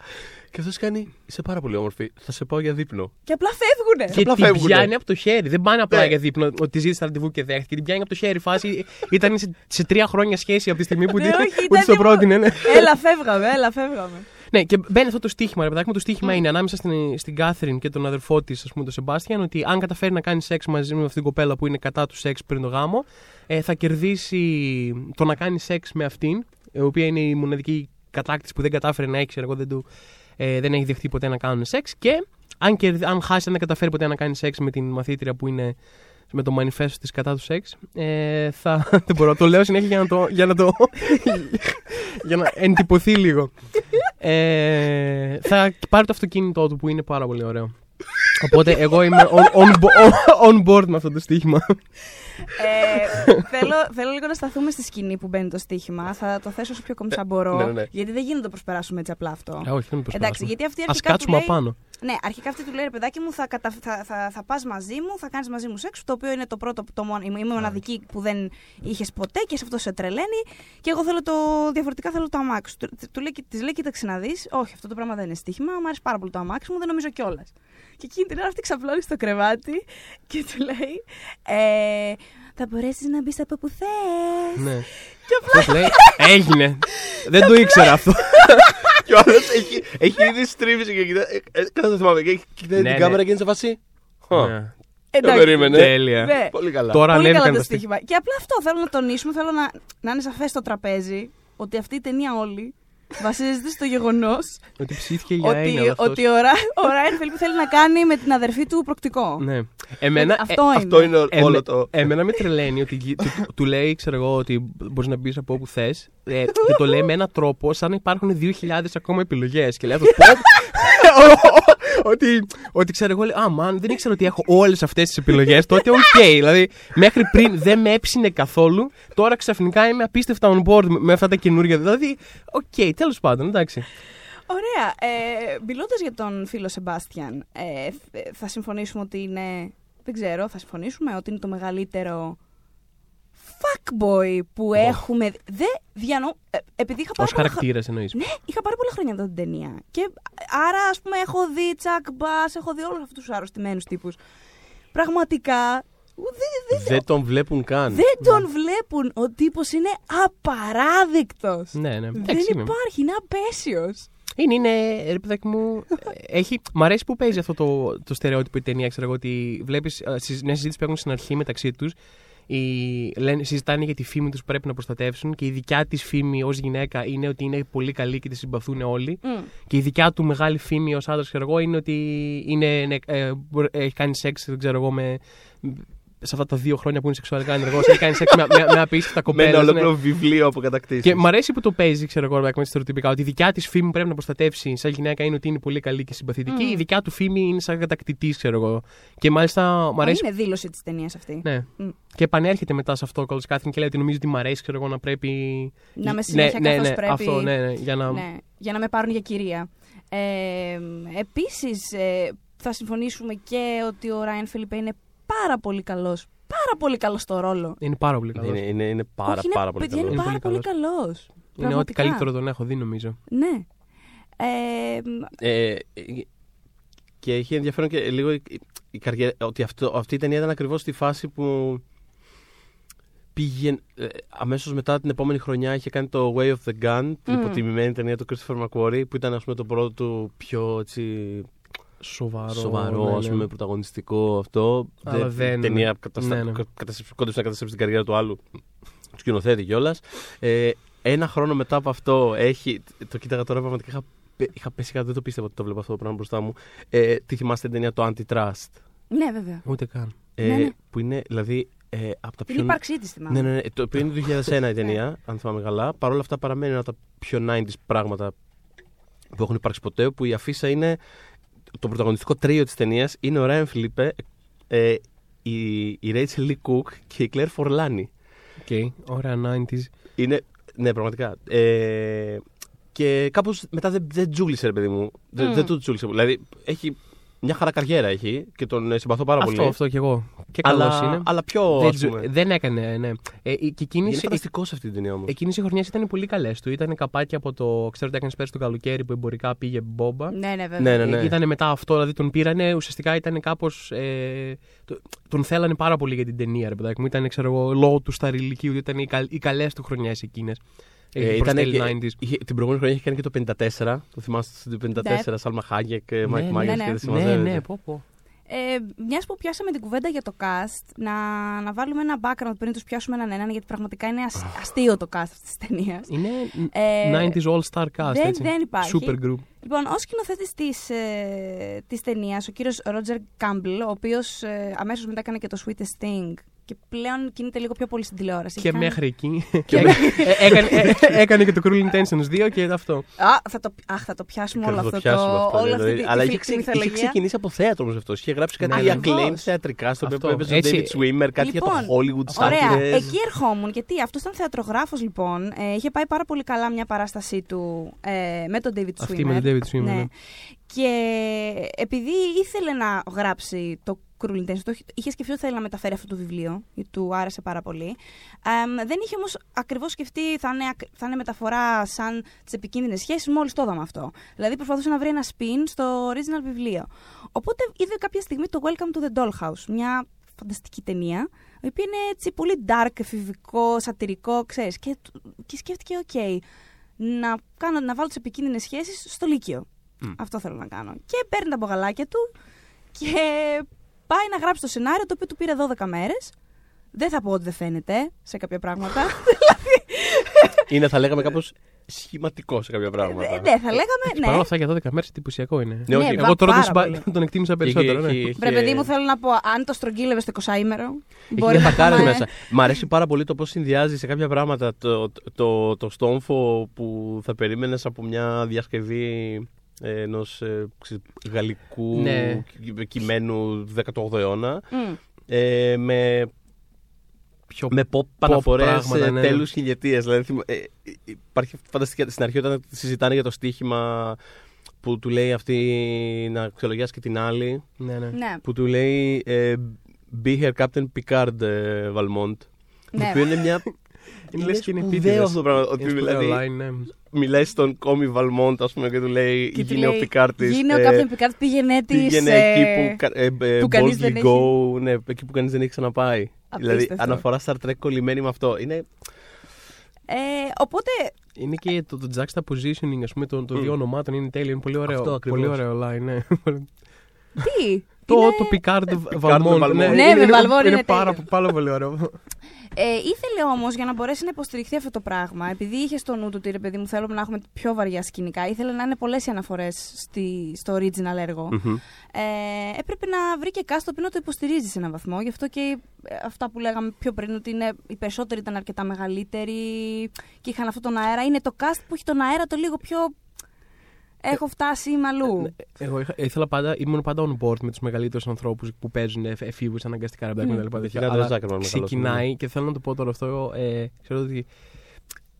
Και αυτός κάνει. Είσαι πάρα πολύ όμορφη. Θα σε πάω για δείπνο. Και απλά φεύγουνε. Και απλά την φεύγουνε. πιάνει από το χέρι. Δεν πάνε απλά Ναι. για δείπνο ότι ζήτησε ραντεβού και δέχτηκε. Την πιάνει από το χέρι. Φάση ήταν σε, σε τρία χρόνια σχέση από τη στιγμή που, Ναι, τη- όχι, που ήταν της το λίγο- πρότεινε. Ναι. Έλα, φεύγαμε, έλα, φεύγαμε. ναι, και μπαίνει αυτό το στοίχημα, ρε παιδάκι μου. Το στοίχημα είναι ανάμεσα στην, στην Κάθριν και τον αδερφό της, ας πούμε, τον Σεμπάστιαν, ότι αν καταφέρει να κάνει σεξ μαζί με αυτήν την κοπέλα που είναι κατά του σεξ πριν το γάμο, ε, θα κερδίσει το να κάνει σεξ με αυτήν, η οποία είναι η μοναδική κατάκτηση που δεν κατάφερε να έχει, ξέρω εγώ, δεν, του, ε, δεν έχει δεχτεί ποτέ να κάνουν σεξ. Και αν, κερδι- αν χάσει, αν δεν καταφέρει ποτέ να κάνει σεξ με την μαθήτρια που είναι με το μανιφέστο της κατά του σεξ, ε, θα, δεν μπορώ, το λέω συνέχεια για να το, για να το, για να εντυπωθεί λίγο. Ε, θα πάρει το αυτοκίνητό του που είναι πάρα πολύ ωραίο. Οπότε εγώ είμαι on, on, bo- on board με αυτό το στοίχημα. ε, θέλω, θέλω λίγο να σταθούμε στη σκηνή που μπαίνει το στοίχημα. Θα το θέσω όσο πιο κομψά μπορώ. ναι, ναι, ναι. Γιατί δεν γίνεται να το προσπεράσουμε έτσι απλά αυτό. Ε, όχι, δεν το Εντάξει, γιατί αυτή Α αρχικά κάτσουμε του λέει, απάνω. Ναι, αρχικά αυτή του λέει ρε παιδάκι μου, θα, κατα... θα, θα, θα πας μαζί μου, θα κάνεις μαζί μου σεξ, το οποίο είναι το πρώτο, το μόνο, είμαι η μοναδική που δεν είχες ποτέ και σε αυτό σε τρελαίνει. Και εγώ θέλω το διαφορετικά, θέλω το αμάξι. σου. Του, του λέει, της λέει, κοίταξε να δεις, Όχι, αυτό το πράγμα δεν είναι στοίχημα, μου αρέσει πάρα πολύ το αμάξι μου, δεν νομίζω κιόλας. Και εκείνη την ώρα αυτή ξαπλώνει στο κρεβάτι και του λέει, ε, Θα μπορέσεις να μπεις από που θες. Ναι. Αυτός λέει, έγινε. Δεν το ήξερα αυτό. Και ο άλλος έχει, έχει ήδη στρίβει και κοιτάει. ε, ε, Κατά το θυμάμαι. Και έχει- κοιτάει Ναι, την ναι. κάμερα και είναι σε φάση. «Χα, Ναι. Δεν περίμενε. Τέλεια. Ναι. Πολύ καλά. Τώρα Πολύ καλά ανέβηκαν το τα στοιχεία. στοίχημα. Και απλά αυτό θέλω να τονίσουμε, θέλω να, να είναι σαφές στο τραπέζι ότι αυτή η ταινία όλη βασίζεται στο γεγονός Ότι ψήθηκε για ότι, ένα αυτός. ότι ο, Ρα, ο Ράιν Φιλίπ θέλει να κάνει με την αδερφή του προκτικό. Ναι. Εμένα, αυτό ε, είναι. Αυτό είναι Εμέ- όλο το. Εμένα με τρελαίνει ότι γι- του, του λέει, ξέρω εγώ, ότι μπορείς να μπεις από όπου θες. Ε, και το λέει με έναν τρόπο σαν να υπάρχουν 2.000 ακόμα επιλογές. Και λέει αυτός. «Πω, ότι, ότι ξέρω εγώ, λέει, Α, man, δεν ήξερα ότι έχω όλες αυτές τις επιλογές. Τότε, οκ. δηλαδή, μέχρι πριν δεν με έψηνε καθόλου. Τώρα ξαφνικά είμαι απίστευτα on board με αυτά τα καινούργια. Δηλαδή, οκ, τέλος πάντων, εντάξει. Ωραία. Ε, Μιλώντας για τον φίλο Σεμπάστιαν, ε, θ- θα συμφωνήσουμε ότι είναι. Δεν ξέρω, θα συμφωνήσουμε ότι είναι το μεγαλύτερο fuckboy που έχουμε. Δεν διανο... ε, επειδή είχα Ω πάρα πολλά χρο- χαρακτήρα εννοείς. Ναι, είχα πάρα πολλά χρόνια εδώ την ταινία. Και άρα, ας πούμε, έχω δει Τσακ Μπάς, έχω δει όλους αυτούς τους αρρωστημένους τύπους. Πραγματικά. Δεν, δεν, Δεν τον βλέπουν καν. δεν τον βλέπουν. Ο τύπος είναι απαράδεκτο. Ναι, ναι. Δεν Εντάξει, είναι. υπάρχει, είναι απέσιος. Είναι, είναι, ρε παιδάκι μου. ε, έχει, μ' αρέσει που παίζει αυτό το, το στερεότυπο η ταινία, ξέρω εγώ, ότι βλέπεις μια συζήτηση που έχουν στην αρχή μεταξύ τους. Λένε, συζητάνε για τη φήμη τους που πρέπει να προστατεύσουν και η δικιά της φήμη ως γυναίκα είναι ότι είναι πολύ καλή και τη συμπαθούν όλοι. Και η δικιά του μεγάλη φήμη ως άντρας, ξέρω εγώ, είναι ότι είναι, ναι, ε, μπορεί- έχει κάνει σεξ, δεν ξέρω εγώ, με, σε αυτά τα δύο χρόνια που είναι σεξουαλικά ενεργός. έχει κάνεις σεξ με, με, με απίστευτα Με ένα κοπέλα. ολόκληρο βιβλίο από κατακτήσεις. Και μ' αρέσει που το παίζει, ξέρω εγώ, με στερεοτυπικά. Ότι η δικιά της φήμη πρέπει να προστατεύσει σαν γυναίκα είναι ότι είναι πολύ καλή και συμπαθητική. Μμμ. Η δικιά του φήμη είναι σαν κατακτητής, ξέρω εγώ. Και μάλιστα μ' αρέσει. Είναι δήλωση της ταινίας αυτή. Ναι. Μμ. Και επανέρχεται μετά σε αυτό ο Κόλτ Κάθριν και λέει ότι νομίζω ότι μ' αρέσει, ξέρω εγώ, να πρέπει. Να με Ναι, συνέχεια ναι, καθώς ναι, πρέπει. Αυτό, ναι, ναι, για να. Ναι, για να με πάρουν για κυρία. Ε, επίσης, ε, θα συμφωνήσουμε και ότι ο Ράιν Φιλιππέ είναι πάρα πολύ καλός. Πάρα πολύ καλός στο ρόλο. Είναι πάρα πολύ καλός. Είναι, είναι, είναι πάρα, Όχι, είναι, πάρα πολύ παιδιά, καλός. είναι Είναι πάρα πολύ πολύ καλός. Είναι ό,τι Πραγματικά. καλύτερο τον έχω δει, νομίζω. Ναι. Ε, Ε, και έχει ενδιαφέρον και λίγο η, η καριέρα, ότι αυτό, αυτή η ταινία ήταν ακριβώς στη φάση που πήγε ε, αμέσως μετά την επόμενη χρονιά είχε κάνει το Way of the Gun, την Μμμ. υποτιμημένη ταινία του Christopher McQuarrie που ήταν ας πούμε το πρώτο του πιο έτσι, Σοβαρό. σοβαρό, ναι, ας ναι. πούμε, πρωταγωνιστικό αυτό. Αλλά δεν- Η ταινία καταστα... ναι, ναι. κα- καταστρέψει- κόντεψε να καταστρέψει την καριέρα του άλλου του σκηνοθέτη κιόλας. Ε, ένα χρόνο μετά από αυτό έχει. Το κοίταγα τώρα πραγματικά. Είχα, πε- είχα πέσει κάτω, δεν το πίστευα ότι το βλέπω αυτό το πράγμα μπροστά μου. Ε, τι θυμάστε την ταινία το Antitrust; ναι, βέβαια. Ούτε καν. Ε, Ναι, ναι. Που είναι δηλαδή ε, από τα Την πιο. ύπαρξή της θυμάμαι. Ναι, ναι, ναι. Το οποίο είναι το 2001 η ταινία, αν θυμάμαι καλά. Παρ' όλα αυτά παραμένει ένα από τα πιο 90s πράγματα που έχουν υπάρξει ποτέ. Που η αφίσα είναι. Το πρωταγωνιστικό τρίο της ταινίας είναι ο Ράιν Φιλίππε, ε, η, η Rachael Leigh Cook και η Claire Forlani. Οκ, ωραία 90s. Είναι. Ναι, πραγματικά. Ε, και κάπως μετά δεν, δεν τσούλησε, ρε παιδί μου. Δεν, Μμ. δεν του τσούλησε. Δηλαδή έχει μια χαρά καριέρα έχει και τον ε, συμπαθώ πάρα Αυτό, πολύ. αυτό κι εγώ. Και καλός αλλά, είναι. αλλά πιο. δεν, ας τσου- πούμε, δεν έκανε, ναι. Ε, και εκείνη, είναι σε- φανταστικός σε αυτή την ταινία όμως. εκείνης η χρονιά ήταν πολύ καλές του. Ήταν καπάκι από το. Ξέρω τι έκανες πέρσι το καλοκαίρι που εμπορικά πήγε μπόμπα. Ναι, ναι, βέβαια. Ναι, ναι, ναι. Ήταν μετά αυτό, δηλαδή τον πήρανε. Ουσιαστικά ήταν κάπως. Ε, το- τον θέλανε πάρα πολύ για την ταινία, ρε παιδάκι μου. Ήταν, ξέρω εγώ, λόγω του σταριλικιού, ότι ήταν οι, καλ, οι καλές του χρονιές εκείνες. Ε, ήταν ήτανε και- είχε, την προηγούμενη χρονιά είχε κάνει και το 54. Το θυμάστε το 54, Ναι. Σάλμα Χάγιεκ, Μάικ ναι, Μάγιερς ναι. και δεν Ναι, συμμαζεύεται. ναι, πω, πω. Ε, Μιας που πιάσαμε την κουβέντα για το cast, να, να βάλουμε ένα background πριν τους πιάσουμε έναν έναν, γιατί πραγματικά είναι ασ- αστείο το cast αυτής της ταινίας. Είναι Ε, 90s all-star cast, δεν- έτσι. δεν υπάρχει. Super group. Λοιπόν, ως σκηνοθέτης της ε, της ταινίας, ο κύριος Roger Kumble, ο οποίος ε, αμέσως μετά έκανε και το Sweetest Thing Και πλέον κινείται λίγο πιο πολύ στην τηλεόραση. Και Έχει κάνει- μέχρι εκεί. Ε, έκανε, ε, έκανε και το Cruel Intentions 2 και αυτό. Α, θα το, αχ, θα το πιάσουμε όλο Θα το αυτό. πιάσουμε το, αυτό, όλη ναι, αυτή εννοεί. τη, Αλλά τη είχε, φλικτή ξε- είχε μυθολογία. ξεκινήσει από θέατρο όμως αυτός. Είχε γράψει κάτι Ναι, acclaimed ακριβώς. θεατρικά στο οποίο Αυτό. έπαιζε ο Έτσι. David Swimmer, κάτι για το Hollywood Ωραία, Sacres. εκεί ερχόμουν γιατί αυτός ήταν θεατρογράφος λοιπόν. Ε, είχε πάει πάρα πολύ καλά μια παράστασή του ε, με τον David Swimmer. Αυτή με τον David Swimmer, ναι. Και επειδή ήθελε να γράψει το Cruel Intentions, το είχε- είχε σκεφτεί ότι θέλει να μεταφέρει αυτό το βιβλίο, γιατί του άρεσε πάρα πολύ. Εμ, δεν είχε όμως ακριβώς σκεφτεί θα είναι, ακ- θα είναι μεταφορά σαν τις επικίνδυνες σχέσεις, μόλις το είδαμε αυτό. Δηλαδή προσπαθούσε να βρει ένα spin στο original βιβλίο. Οπότε είδε κάποια στιγμή το Welcome to the Dollhouse, μια φανταστική ταινία, η οποία είναι έτσι πολύ dark, εφηβικό, σατυρικό, ξέρεις, και, και σκέφτηκε, οκ, να, κάνω, να βάλω τις επικίνδυνες σχέσεις στο Λύκειο. Αυτό θέλω να κάνω. Και παίρνει τα μπογαλάκια του και πάει να γράψει το σενάριο, το οποίο του πήρε 12 μέρες. Δεν θα πω ότι δεν φαίνεται σε κάποια πράγματα. Είναι, θα λέγαμε, κάπως σχηματικό σε κάποια πράγματα. Ε, ναι, θα λέγαμε. Παρ' όλα Ναι. αυτά για 12 μέρες εντυπωσιακό είναι. Ναι, όχι, Ναι, εγώ Εγώ τώρα τον, πάρα συμπα- πολύ. τον εκτίμησα Έχει- περισσότερο. ναι. έχει- Βρε, έχει- παιδί μου, θέλω να πω, αν το στρογγύλευε στο 20ήμερο. Έχει και φακάρες μέσα. Μ' αρέσει πάρα πολύ το πώς συνδυάζει σε κάποια πράγματα το, το, το, το στόμφο που θα περίμενες από μια διασκευή ενός γαλλικού Ναι. κι- κειμένου 18ου αιώνα. Μμ. Ε, με, Πιο με pop αναφορές πράγματα, ε, ναι. τέλους χιλιετίας. Δηλαδή, θυμ- ε, υπάρχει φανταστική στην αρχή όταν συζητάνε για το στοίχημα που του λέει αυτή να ξελογιάσει και την άλλη Ναι, ναι. Ναι, που του λέει ε, Be her Captain Picard ε, Valmont. Το ναι. οποίο είναι μια. Είναι λες και είναι σπουδαίο επίτηδες. αυτό το πράγμα. Ότι Είναι σπουδαίο δηλαδή line, ναι. μιλάει στον κόμι Valmont, ας πούμε, και του λέει Και του Γίνε ο λέει, Picard της, Γίνε ο ε, Captain Picard, πήγαινε της. Πήγαινε εκεί που, κα- ε, ε, που κανείς boldly δεν έχει- go, ναι, εκεί που κανείς δεν έχει ξαναπάει. Δηλαδή, Απίστευτο. αναφορά Star Trek κολλημένη με αυτό. Είναι Ε, οπότε. Είναι και το, το juxtapositioning, ας πούμε, των, των Μμ. δύο ονομάτων είναι τέλειο. Είναι πολύ ωραίο. Αυτό ακριβώς. πολύ ωραίο line, ναι. Τι; Το, είναι- το Picard Picard Valmont. Valmont. Ναι, είναι, με είναι, Valmont είναι είναι πάρα, τέλειο. πάρα πολύ ωραίο. Ε, ήθελε όμως για να μπορέσει να υποστηριχθεί αυτό το πράγμα, επειδή είχε στο νου του ότι ρε παιδί μου θέλουμε να έχουμε πιο βαριά σκηνικά, ήθελε να είναι πολλές οι αναφορές στο original έργο. μμμ. Ε, έπρεπε να βρει και cast το οποίο να το υποστηρίζει σε έναν βαθμό. Γι' αυτό και ε, αυτά που λέγαμε πιο πριν, ότι είναι, οι περισσότεροι ήταν αρκετά μεγαλύτεροι και είχαν αυτόν τον αέρα. Είναι το cast που έχει τον αέρα το λίγο πιο. Έχω φτάσει είμαι αλλού. Εγώ είχα, ήθελα πάντα, ήμουν πάντα on board με τους μεγαλύτερους ανθρώπους που παίζουν εφήβους αναγκαστικά ρεμπέκ Μμ. και τα λοιπά τέτοια. Είναι Αλλά Άντρες Ζάκερμαν μεγάλος, ξεκινάει και θέλω να το πω τώρα αυτό. Ε, ξέρω ότι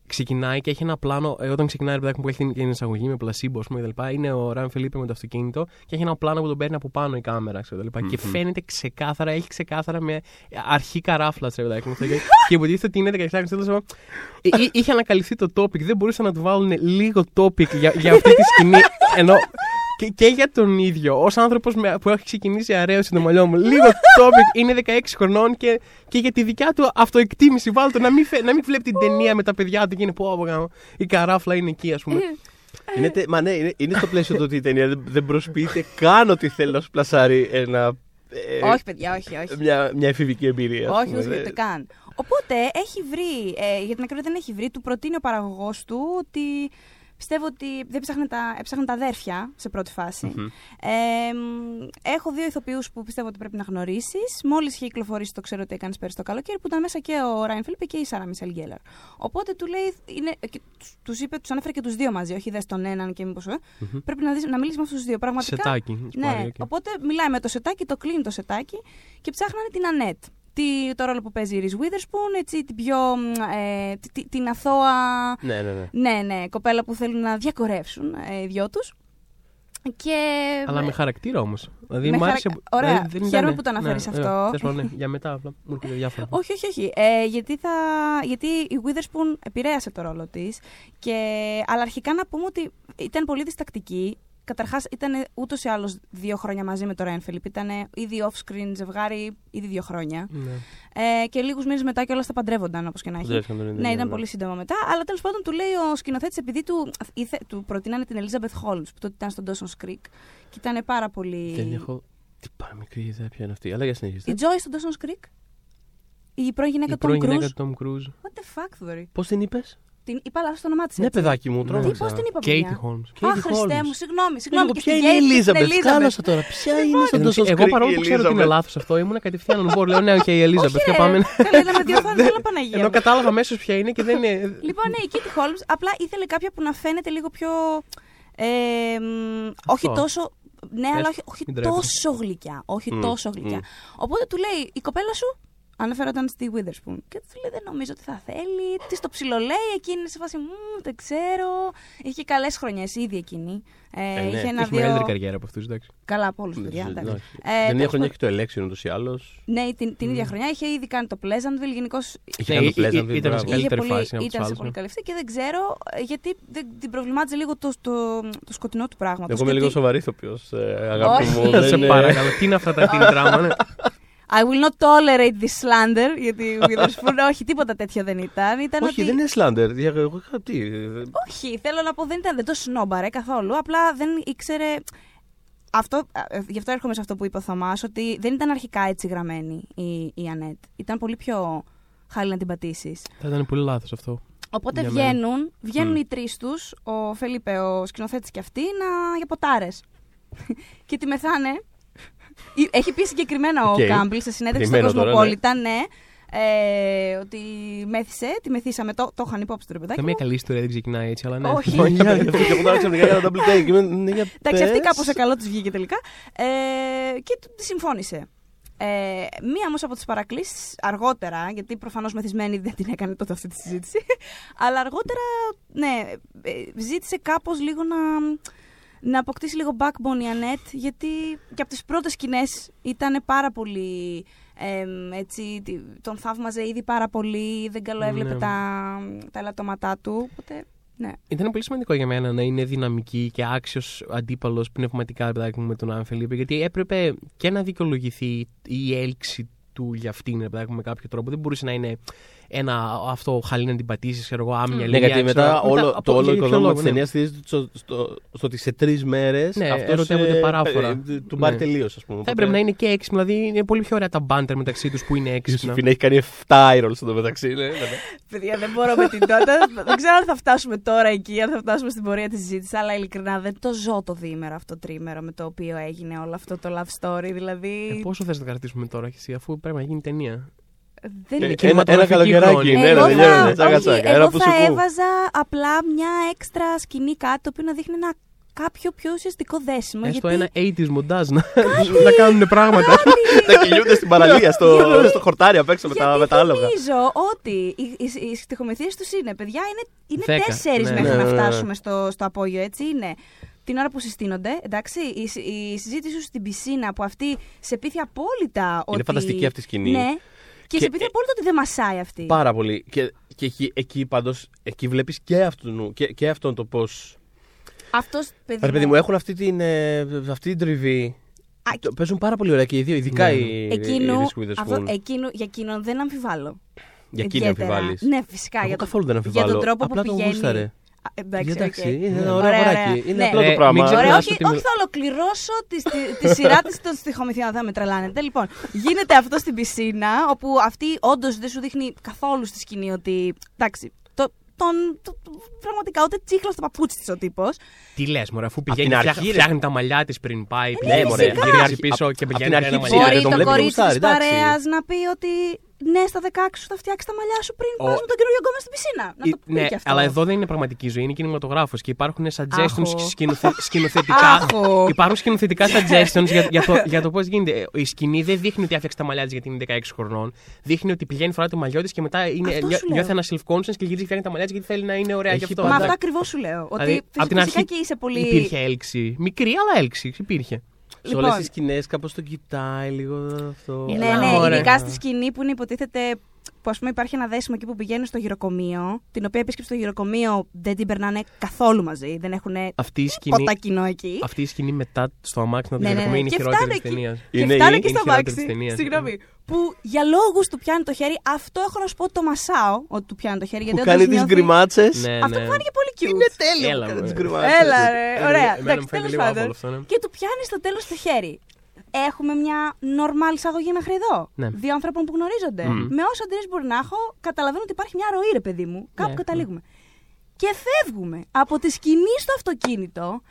ξεκινάει και έχει ένα πλάνο. Ε, όταν ξεκινάει ρε παιδάκι μου, που έχει την, την εισαγωγή με πλασίμπο ας πούμε, και τα λοιπά, είναι ο Ράιν Φελίπε με το αυτοκίνητο και έχει ένα πλάνο που τον παίρνει από πάνω η κάμερα. Ξέρω, τα λοιπά, Και Μμμ. φαίνεται ξεκάθαρα, έχει ξεκάθαρα με αρχή καράφλας. Ξέρω, παιδάκι μου, αυτό. και, και υποτίθεται ότι είναι 16 τέλος πάντων, ε, εί- Είχε ανακαλυφθεί το topic, δεν μπορούσαν να του βάλουν λίγο topic για, για αυτή τη σκηνή. Ενώ και, και για τον ίδιο, ως άνθρωπος που έχει ξεκινήσει αραίωση το μαλλιό μου, λίγο topic είναι 16 χρονών και, και για τη δικιά του αυτοεκτίμηση. Βάλτε να μην, φε- να μην βλέπει την ταινία με τα παιδιά του και είναι πω, πω, γάμο, η καράφλα είναι εκεί, ας πούμε. Είναι, τε- μα ναι, είναι, είναι στο πλαίσιο του ότι η ταινία δεν, δεν προσποιείται καν ότι θέλει να σου πλασάρει ένα, ε, όχι, παιδιά, όχι, όχι. μια, μια εφηβική εμπειρία. ας όχι, πούμε. όχι, Δεν- ούτε καν. Οπότε έχει βρει, ε, για την ακρίβεια δεν έχει βρει, του προτείνει ο παραγωγός του ότι πιστεύω ότι δεν ψάχνε τα, έψαχνε τα αδέρφια σε πρώτη φάση. Μμμ. Ε, μ, έχω δύο ηθοποιούς που πιστεύω ότι πρέπει να γνωρίσεις. Μόλις είχε κυκλοφορήσει το ξέρω τι έκανες πέρυσι το καλοκαίρι, που ήταν μέσα και ο Ράιαν Φίλιπ και η Σάρα Μισελ Γκέλλαρ. Οπότε του λέει, είναι, τους είπε, τους ανέφερε και τους δύο μαζί, όχι δες τον έναν και μήπως. Ε, Μμμ. Πρέπει να, δεις, να μιλήσεις με αυτούς τους δύο. Πραγματικά. Σετάκι. έχεις Ναι, πάρει, οκ. οπότε μιλάει με το σετάκι, το κλείνει το σετάκι και ψάχνανε την Ανέτ. Τι, το ρόλο που παίζει η Reese Witherspoon, έτσι, την πιο. μ, Ε, τη- τη- την αθώα. Ναι, ναι, ναι. Ναι, ναι, κοπέλα που θέλουν να διακορεύσουν ε, οι δυο τους. Και. Αλλά με χαρακτήρα όμως. Δηλαδή, Με μ' άρεσε. χαρα- Ωραία. δηλαδή, δεν Χαίρομαι ήταν- που το αναφέρεις ναι, αυτό. ναι, τέλος πάντων, ναι, για μετά, απλά μου έρχονται διάφορα. Όχι, όχι, όχι. Ε, γιατί, θα... γιατί η Witherspoon επηρέασε το ρόλο της. Και... Αλλά αρχικά να πούμε ότι ήταν πολύ διστακτική. Καταρχάς, ήταν ούτως ή άλλως δύο χρόνια μαζί με τον Ράιν Φιλιπ. Ήταν ήδη off-screen ζευγάρι, ήδη δύο χρόνια. Ναι. Ε, και λίγους μήνες μετά κιόλα τα παντρεύονταν, όπως και να έχει. Παντρεύτηκαν τον ίδιο, Ναι, ναι, ήταν ναι. πολύ σύντομα μετά. Αλλά τέλος πάντων του λέει ο σκηνοθέτης, επειδή του, ήθε, του προτείνανε την Elizabeth Holmes, που τότε ήταν στον Dawson's Creek. Και ήταν πάρα πολύ. Δεν έχω. Τι παραμικρή ιδέα ποια είναι αυτή. Αλλά για συνεχίστε. Η Joy στον Dawson's Creek; Η πρώην γυναίκα Η του Tom πρώην Cruise. γυναίκα του Tom Cruise. What the fuck, Θοδωρή; Πώς την είπες, Την είπα λάθο το όνομά της. Ναι, παιδάκι μου, Τι, τρόμαξα. πώς την είπα, Κέιτι παιδιά; Χόλμς. Α, Katie Χριστέ Holmes. μου, συγγνώμη. συγγνώμη. Λίγο, και ποια στην είναι η Kate και στην Elizabeth. Elizabeth. Σκάλωσα τώρα. Ποια είναι στον τόσο Εγώ παρόλο που ξέρω ότι είναι Elizabeth. λάθος αυτό, ήμουν κατευθείαν να μου πω, λέω ναι, οκ, η Ελίζαμπεθ. Όχι, Και ρε, πάμε. Καλά, να με διορθώνει, θέλω Παναγία. Ενώ μου. κατάλαβα αμέσως ποια είναι και δεν είναι. Λοιπόν, ναι, η Kitty Holmes απλά ήθελε κάποια που να φαίνεται λίγο πιο. Ε, μ, όχι τόσο. Ναι, αλλά όχι, όχι μην τρέπεσαι. τόσο γλυκιά. Όχι Μμ, τόσο γλυκιά. μμ. Οπότε του λέει η κοπέλα σου. Αναφέρονταν στη Witherspoon. Και του λέει: Δεν νομίζω ότι θα θέλει. Της το ψιλολέει. Εκείνη είναι σε φάση μου, δεν ξέρω. Είχε καλές χρονιές ήδη εκείνη. Ε, Ε, ναι. είχε Έχει ένα-δύο. μεγαλύτερη καριέρα από αυτούς, εντάξει. Καλά από όλους του παιδιά. Εντάξει. εντάξει. Την Ε, ίδια τέλος χρονιά έχει το election ούτως ή άλλως. Ναι, την, την ίδια χρονιά είχε ήδη κάνει το Pleasantville. Γενικώ Είχε Ναι, κάνει το ή- ή- Pleasantville, ήταν σε μπράβο. καλύτερη είχε πολύ, φάση από τους ήταν σε άλλους, πολύ ναι. καλή φάση και δεν ξέρω ε, γιατί δεν, την προβλημάτιζε λίγο το, το, το σκοτεινό του πράγματος. Εγώ είμαι λίγο σοβαρή ηθοποιός, αγάπη Όχι. μου. Να δεν σε είναι- παρακαλώ, τι είναι αυτά τα teen drama, ναι. I will not tolerate this slander. Γιατί η Witherspoon, όχι, τίποτα τέτοιο δεν ήταν. ήταν Όχι, ότι... δεν είναι σλάντερ. Δια- Εγώ είχα τι. Όχι, θέλω να πω, δεν ήταν, δεν το σνόμπαρε καθόλου. Απλά δεν ήξερε. Αυτό, ε, γι' αυτό έρχομαι σε αυτό που είπε ο Θωμάς, ότι δεν ήταν αρχικά έτσι γραμμένη η, η Ανέτ. Ήταν πολύ πιο χάλι να την πατήσεις. Θα ήταν πολύ λάθος αυτό. Οπότε Για μένα. βγαίνουν, βγαίνουν Μμ. οι τρεις τους, ο Φελίπε, ο σκηνοθέτης και αυτοί, να, για ποτάρες. και τη μεθάνε. Ή- Έχει πει συγκεκριμένα Οκ. ο Kumble σε συνέντευξη στο Περιμένω τώρα, Cosmopolitan, ναι. Ε, ότι μέθησε, τη μεθύσαμε. Το, το είχαν υπόψη του ρε παιδάκι. Καμία μου. καλή ιστορία δεν ξεκινάει έτσι, αλλά ναι. Όχι. Για γι' αυτό και εγώ τώρα ξαφνικά έκανα double take. Είμαι- ναι, για Εντάξει, αυτή πες. κάπως σε καλό της βγήκε τελικά. Ε, και του- τη συμφώνησε. Ε, μία όμως από τις παρακλήσεις αργότερα, γιατί προφανώς μεθυσμένη δεν την έκανε τότε αυτή τη συζήτηση, αλλά αργότερα, ναι, ε, ζήτησε κάπως λίγο να, να αποκτήσει λίγο backbone η Ανέτ, γιατί και από τις πρώτες σκηνές ήταν πάρα πολύ. εμ, έτσι, τι- τον θαύμαζε ήδη πάρα πολύ, δεν καλοέβλεπε Ναι. τα, τα ελαττώματά του. Οπότε, ναι. Ήταν πολύ σημαντικό για μένα να είναι δυναμική και άξιος αντίπαλος πνευματικά παιδάκι μου με τον Άμφελιππ, γιατί έπρεπε και να δικαιολογηθεί η έλξη του για αυτήν ρε παιδάκι μου, με κάποιο τρόπο. Δεν μπορούσε να είναι ένα αυτό χαλή να την πατήσεις, ξέρω εγώ, άμυα Ναι, γιατί μετά όλο, το όλο οικοδόμημα της ταινίας ναι. στηρίζεται στο, στο, στο ότι σε τρεις μέρες Ναι, ερωτεύονται παράφορα. του πάρει Ναι. τελείω, ας πούμε. Θα έπρεπε να είναι και έξυπνα, δηλαδή είναι πολύ πιο ωραία τα μπάντερ μεταξύ τους που είναι Η έξυπνα. Ιωσήφινα έχει κάνει 7 idols εδώ μεταξύ. ναι, ναι, ναι. Παιδιά, δεν μπορώ με την τότε. δεν ξέρω αν θα φτάσουμε τώρα εκεί, αν θα φτάσουμε στην πορεία της συζήτησης, αλλά ειλικρινά δεν το ζω το διήμερο αυτό τρίμερο με το οποίο έγινε όλο αυτό το love story. Δηλαδή. Ε, πόσο θες να το κρατήσουμε τώρα, εσύ, αφού πρέπει να γίνει ταινία. Δεν Ε, είναι. Ένα, ένα κινηματογραφική καλοκαιράκι, χρόνια. ναι, εγώ ναι, δεν θα, γίνεται. Τσάκα, όχι, τσάκα. εγώ Ένα που θα σου έβαζα απλά μια έξτρα σκηνή κάτι το οποίο να δείχνει ένα κάποιο πιο ουσιαστικό δέσιμο. Έστω γιατί... ένα 80s μοντάζ να, να κάνουν πράγματα. Να κυλιούνται στην παραλία, στο, Γιατί- στο χορτάρι απ' έξω με τα, Γιατί με τα άλογα. νομίζω ότι οι, οι, οι στοιχομηθείες τους είναι, παιδιά, είναι, είναι Δέκα. τέσσερις Ναι. μέχρι Ναι, να ναι, ναι. φτάσουμε στο, στο απόγειο, έτσι είναι. Την ώρα που συστήνονται, εντάξει, η, συ- η συζήτηση σου στην πισίνα που αυτή σε πείθει απόλυτα ότι... Είναι φανταστική αυτή η σκηνή. Ναι, και, Και- σε πείθει απόλυτα ότι δεν μασάει αυτή. Πάρα πολύ. Και, και εκεί, εκεί πάντως, εκεί βλέπεις και, αυτόν- και, και αυτόν το πώ. Αυτός, παιδί, Ρε παιδί μου, έχουν αυτή την, ε, αυτή την τριβή. Α, Το παίζουν πάρα πολύ ωραία και οι δύο, ειδικά Ναι. οι, Εκείνου, οι Reese Witherspoon. αυτό, εκείνου, για εκείνον δεν αμφιβάλλω. Για εκείνη Ιδιαίτερα. αμφιβάλλεις. Ναι, φυσικά. Εγώ για, το, καθόλου δεν για αμφιβάλλω. τον τρόπο Απλά που το πηγαίνει. γούσταρε. Α, Εντάξει, Εντάξει, οκ. είναι ένα Ναι. ωραίο Ωραία, αγοράκι. ωραία. Είναι Ναι. απλό Ε, το πράγμα. μην Ωραία, ξεχνάς όχι, ότι- όχι, θα ολοκληρώσω τη, τη, τη σειρά της των στοιχομηθειών. Θα με τρελάνετε. Λοιπόν, γίνεται αυτό στην πισίνα, όπου αυτή όντως δεν σου δείχνει καθόλου στη σκηνή ότι. Εντάξει, το, τον, το, πραγματικά ούτε τσίχλα στο παπούτσι της ο τύπος. Τι λες, Μωρέ, αφού την πηγαίνει, αρχή, φτιάχνει, ρε. φτιάχνει τα μαλλιά της πριν πάει. Ναι, πηγαίνει, μωρέ, γυρίζει απ' την πίσω αρχή- και απ' πηγαίνει την ένα αρχή μαλλιά. ψήνεται, Μπορεί τον το βλέπεις, τον κορίτσι γουστάρει, της εντάξει. παρέας να πει ότι ναι, στα 16 σου θα φτιάξει τα μαλλιά σου πριν Ο- πα με τον καινούριο γκόμενο στην πισίνα. Να το πει Ναι, και αυτό. αλλά εδώ δεν είναι πραγματική ζωή, είναι κινηματογράφος και υπάρχουν suggestions Άχω. σκηνοθε, σκηνοθετικά. Άχω. υπάρχουν σκηνοθετικά suggestions για, για το, για το πώς γίνεται. Ε, Η σκηνή δεν δείχνει ότι έφτιαξε τα μαλλιά της γιατί είναι 16 χρονών. Δείχνει ότι πηγαίνει, φορά το μαλλιό της και μετά είναι, Αυτό νιώ- σου λέω. νιώθει ένα self-conscious και γυρίζει και φτιάχνει τα μαλλιά της γιατί θέλει να είναι ωραία Έχει γι' αυτό. πάντα- Μα αυτά ακριβώς σου λέω. Ότι Δηλαδή, απ' την φυσικά αρχή και είσαι πολύ. Υπήρχε έλξη. Μικρή, αλλά έλξη. Υπήρχε. Σε Λοιπόν. όλε τις σκηνές κάπως τον κοιτάει λίγο αυτό. Ναι, Έλα, ναι, μωρέ. ειδικά στη σκηνή που είναι υποτίθεται. Που ας πούμε υπάρχει ένα δέσιμο εκεί που πηγαίνουν στο γυροκομείο, την οποία επίσκεψη στο γυροκομείο δεν την περνάνε καθόλου μαζί. Δεν έχουν Αυτή η σκηνή, τίποτα κοινό εκεί. αυτή η σκηνή μετά στο αμάξι να Ναι, την ναι, ναι. ναι, είναι η Και χειρότερη φτάνε της εκεί. ταινίας. Και Είναι- φτάνει είναι και η στα χειρότερη μάξι. της ταινίας. Συγγνώμη. Που για λόγους του πιάνει το χέρι, αυτό έχω να σου πω το μασάω ότι του πιάνει το χέρι. Που Γιατί κάνει όντως τις νιώθει- γκριμάτσες. Ναι, Αυτό ναι. φάνηκε πολύ cute. Είναι τέλειο Έλα, που κάνει μωρέ. τι γκριμάτσες. Έλα, ρε. Εμένα- Ωραία. εμένα Εντάξει, μου φαίνεται τέλος λίγο πάντων. άβολο αυτό, ναι. Και του πιάνει στο τέλος το χέρι. Έχουμε μια νορμάλ εισαγωγή μέχρι εδώ. Ναι. Δύο ανθρώπων που γνωρίζονται. Μμ. Με όσο αντιρρήσει μπορεί να έχω, καταλαβαίνω ότι υπάρχει μια ροή, ρε παιδί μου. Κάπου Ναι, καταλήγουμε. και φεύγουμε από τη σκηνή στο αυτοκίνητο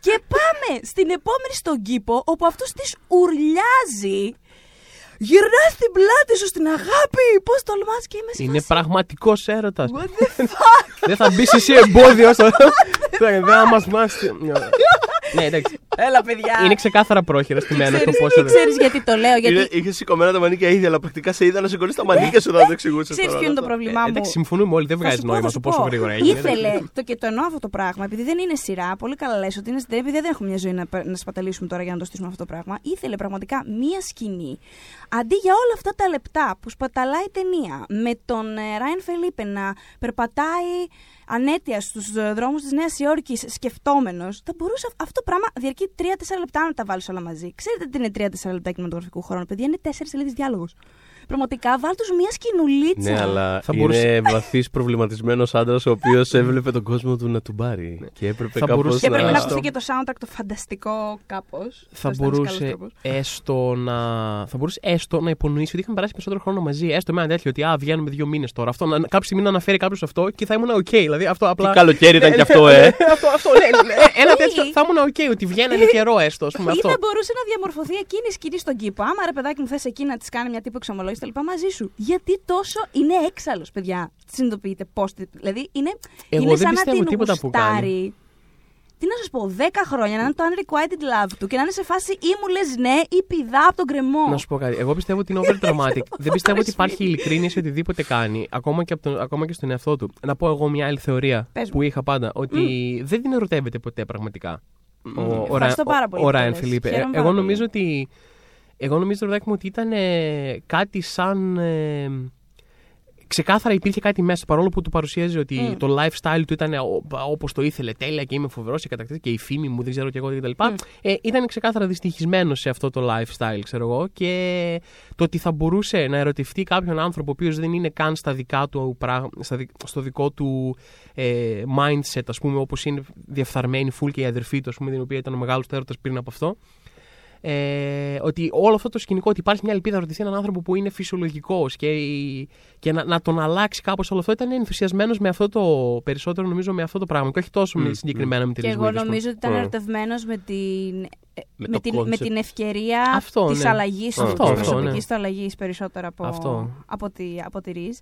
και πάμε στην επόμενη στον κήπο όπου αυτός της ουρλιάζει Γυρνά στην πλάτη σου στην αγάπη! Πώς τολμάς και είμαι σε Είναι φάση, πραγματικός έρωτας. What the fuck! Δεν θα μπεις εσύ εμπόδιο στο. Δεν θα μας μάθεις. Ναι, εντάξει. Έλα, παιδιά! Είναι ξεκάθαρα πρόχειρα στη μένα το Ξέρεις- πόσο. δεν- Ξέρεις γιατί το λέω, γιατί Είχες σηκωμένα τα μανίκια ίδια, αλλά πρακτικά σε είδα να σηκώνεις τα μανίκια σου να το εξηγούσες. ξέρεις ποιο είναι το πρόβλημά μου. Εντάξει, συμφωνούμε όλοι, δεν Θα βγάζει σου πω, νόημα θα το σου πόσο πω. γρήγορα έγινε. Ήθελε, το και το εννοώ αυτό το πράγμα, επειδή δεν είναι σειρά, πολύ καλά λες ότι είναι στην επειδή δεν έχουμε μια ζωή να, να σπαταλήσουμε τώρα για να το στήσουμε αυτό το πράγμα. Ήθελε πραγματικά μία σκηνή, αντί για όλα αυτά τα λεπτά που σπαταλάει η ταινία, με τον Ράιν Φελίπε να περπατάει αναίτια στους δρόμους της Νέας Υόρκης σκεφτόμενος, θα μπορούσε αυτό το πράγμα διαρκεί 3-4 λεπτά να τα βάλεις όλα μαζί. Ξέρετε τι είναι 3-4 λεπτά κινηματογραφικού χρόνου, παιδιά, είναι 4 σελίδες διάλογος. Πραγματικά, βάλτε τους μία σκηνουλίτσα. Ναι, αλλά Θα είναι μπορούσε- βαθύς προβληματισμένος άντρας ο οποίος έβλεπε τον κόσμο του να του πάρει. Και έπρεπε Θα κάπως μπορούσε Και έπρεπε να να- ακουστεί και το soundtrack το φανταστικό κάπως. θα μπορούσε έστω να. Θα μπορούσε έστω να υπονοήσει ότι είχαμε περάσει περισσότερο χρόνο μαζί. Έστω με ένα τέτοιο ότι α, βγαίνουμε δύο μήνες τώρα. Αυτό, να, κάποια στιγμή να αναφέρει κάποιος αυτό και θα ήμουν οκ. δηλαδή αυτό απλά. Τι καλοκαίρι ήταν Ναι, κι αυτό, ναι, ε. ναι, αυτό, αυτό, ναι, ναι, Ένα Ή- τέτοιο. Θα ήμουν οκ ότι βγαίνανε καιρό έστω. Ας πούμε, Ή αυτό. θα μπορούσε να διαμορφωθεί εκείνη η σκηνή στον κήπο. Άμα ρε παιδάκι μου θες εκεί να της κάνει μια τύπου εξομολόγηση τα λοιπά μαζί σου. Γιατί τόσο είναι έξαλλος, παιδιά. Συνειδητοποιείτε πώς. Δηλαδή είναι, Εγώ είναι δεν σαν να πιστεύω την τίποτα που κάνει. γουστάρει. Τι να σας πω, 10 χρόνια να είναι το unrequited love του και να είναι σε φάση ή μου λες ναι ή πηδάω από τον γκρεμό. Να σου πω κάτι. Εγώ πιστεύω ότι είναι over dramatic. δεν πιστεύω ότι υπάρχει ειλικρίνεια σε οτιδήποτε κάνει, ακόμα και, από τον, ακόμα και στον εαυτό του. Να πω εγώ μια άλλη θεωρία Πες που μου. είχα πάντα. Ότι δεν την ερωτεύεται ποτέ πραγματικά. Ο, ο, Ευχαριστώ Ρα- πάρα πολύ ο που το Ράιν λες. Φιλίπε. Χαίρομαι Εγώ πάρα νομίζω πολύ. ότι. Εγώ νομίζω, ρε παιδάκι μου, ότι ήταν ε, κάτι σαν. ε, ξεκάθαρα υπήρχε κάτι μέσα, παρόλο που του παρουσίαζε ότι Μμ. το lifestyle του ήταν όπως το ήθελε τέλεια και είμαι φοβερός και κατακτήσει και η φήμη μου, δεν ξέρω και εγώ κτλ. Μμ. Ε, ήταν ξεκάθαρα δυστυχισμένος σε αυτό το lifestyle, ξέρω εγώ. Και το ότι θα μπορούσε να ερωτευτεί κάποιον άνθρωπο ο οποίος δεν είναι καν στα δικά του, πρά- στα δι- στο δικό του ε, mindset, ας πούμε, όπως είναι διεφθαρμένη full και η αδερφή του, ας πούμε, την οποία ήταν ο μεγάλος έρωτας πριν από αυτό. Ε, ότι όλο αυτό το σκηνικό, ότι υπάρχει μια ελπίδα να ρωτηθεί έναν άνθρωπο που είναι φυσιολογικός και, και να, να τον αλλάξει κάπως όλο αυτό, ήταν ενθουσιασμένος με αυτό το περισσότερο, νομίζω, με αυτό το πράγμα. Και όχι τόσο με Μμ, συγκεκριμένα με τη Και Reese εγώ Witherspoon. νομίζω ότι ήταν Α. ερωτευμένος με την. ε, Με Με, το την, με concept. την ευκαιρία Αυτό, της ναι. αλλαγής του, Αυτό, της αυτό, προσωπικής του αλλαγής περισσότερο από, Αυτό. από, τη, από τη Ριζ.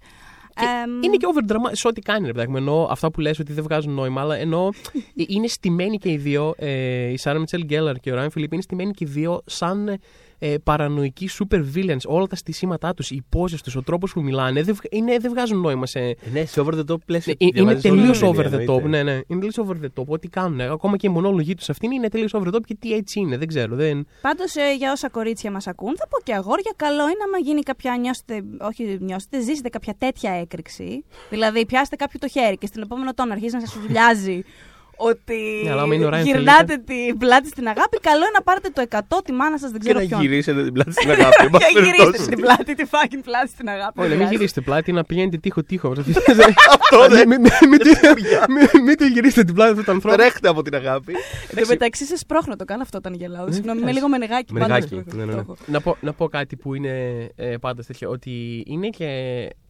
Και Εμ, είναι και overdrama σε ό,τι κάνει, ρε παιδάκι μου. Εννοώ αυτά που λες ότι δεν βγάζουν νόημα, αλλά εννοώ ε, είναι στημένοι και οι δύο. Ε, η Σάρα Μιτσέλ Γκέλλαρ και ο Ράιν Φιλιπ είναι στημένοι και οι δύο σαν ε, παρανοϊκοί super villains. Όλα τα στισήματά τους, οι πόζε τους, ο τρόπος που μιλάνε δεν, βγ- είναι, δεν βγάζουν νόημα σε. Ναι, σε over the top πλαίσιο. Ε, είναι Διαβάζεις όλη τελείω την over ταινία, the top. εννοείται. Ναι, ναι. Είναι τελείως over the top. Ό,τι κάνουν. Ακόμα και οι μονόλογοι τους αυτοί είναι τελείως over the top και τι έτσι είναι. Δεν ξέρω. Δεν... Πάντως ε, για όσα κορίτσια μας ακούν, θα πω και αγόρια, καλό είναι άμα γίνει κάποια, νιώσετε, όχι νιώσετε, ζήσετε κάποια τέτοια έκρηξη. δηλαδή πιάσετε κάποιο το χέρι και στην επόμενο τόνο αρχίζει να σας ουρλιάζει ότι Ναι, αλλά άμα είναι ο Ryan γυρνάτε την πλάτη στην αγάπη, καλό είναι να πάρετε το 100, τη μάνα σας, δεν Και ξέρω να ποιον. γυρίσετε την πλάτη στην αγάπη. εν πάση Και γυρίστε περιπτώσει. την πλάτη, τη fucking πλάτη στην αγάπη. Όχι, δεν μην πειράζει. γυρίσετε πλάτη, να πηγαίνετε τείχο-τείχο. Αυτό δεν Μην μην- μην τη γυρίσετε την πλάτη του ανθρώπου. τρέχτε από την αγάπη. Εν τω μεταξύ σε σπρώχνω το κάνω αυτό όταν γελάω. Συγγνώμη, είμαι λίγο με νεγάκι. Με πάντα νεγάκι, σπρώχνω, ναι, ναι, το ναι. έχω. Να πω, να πω κάτι που είναι ε, πάντα τέτοιο. Ότι είναι και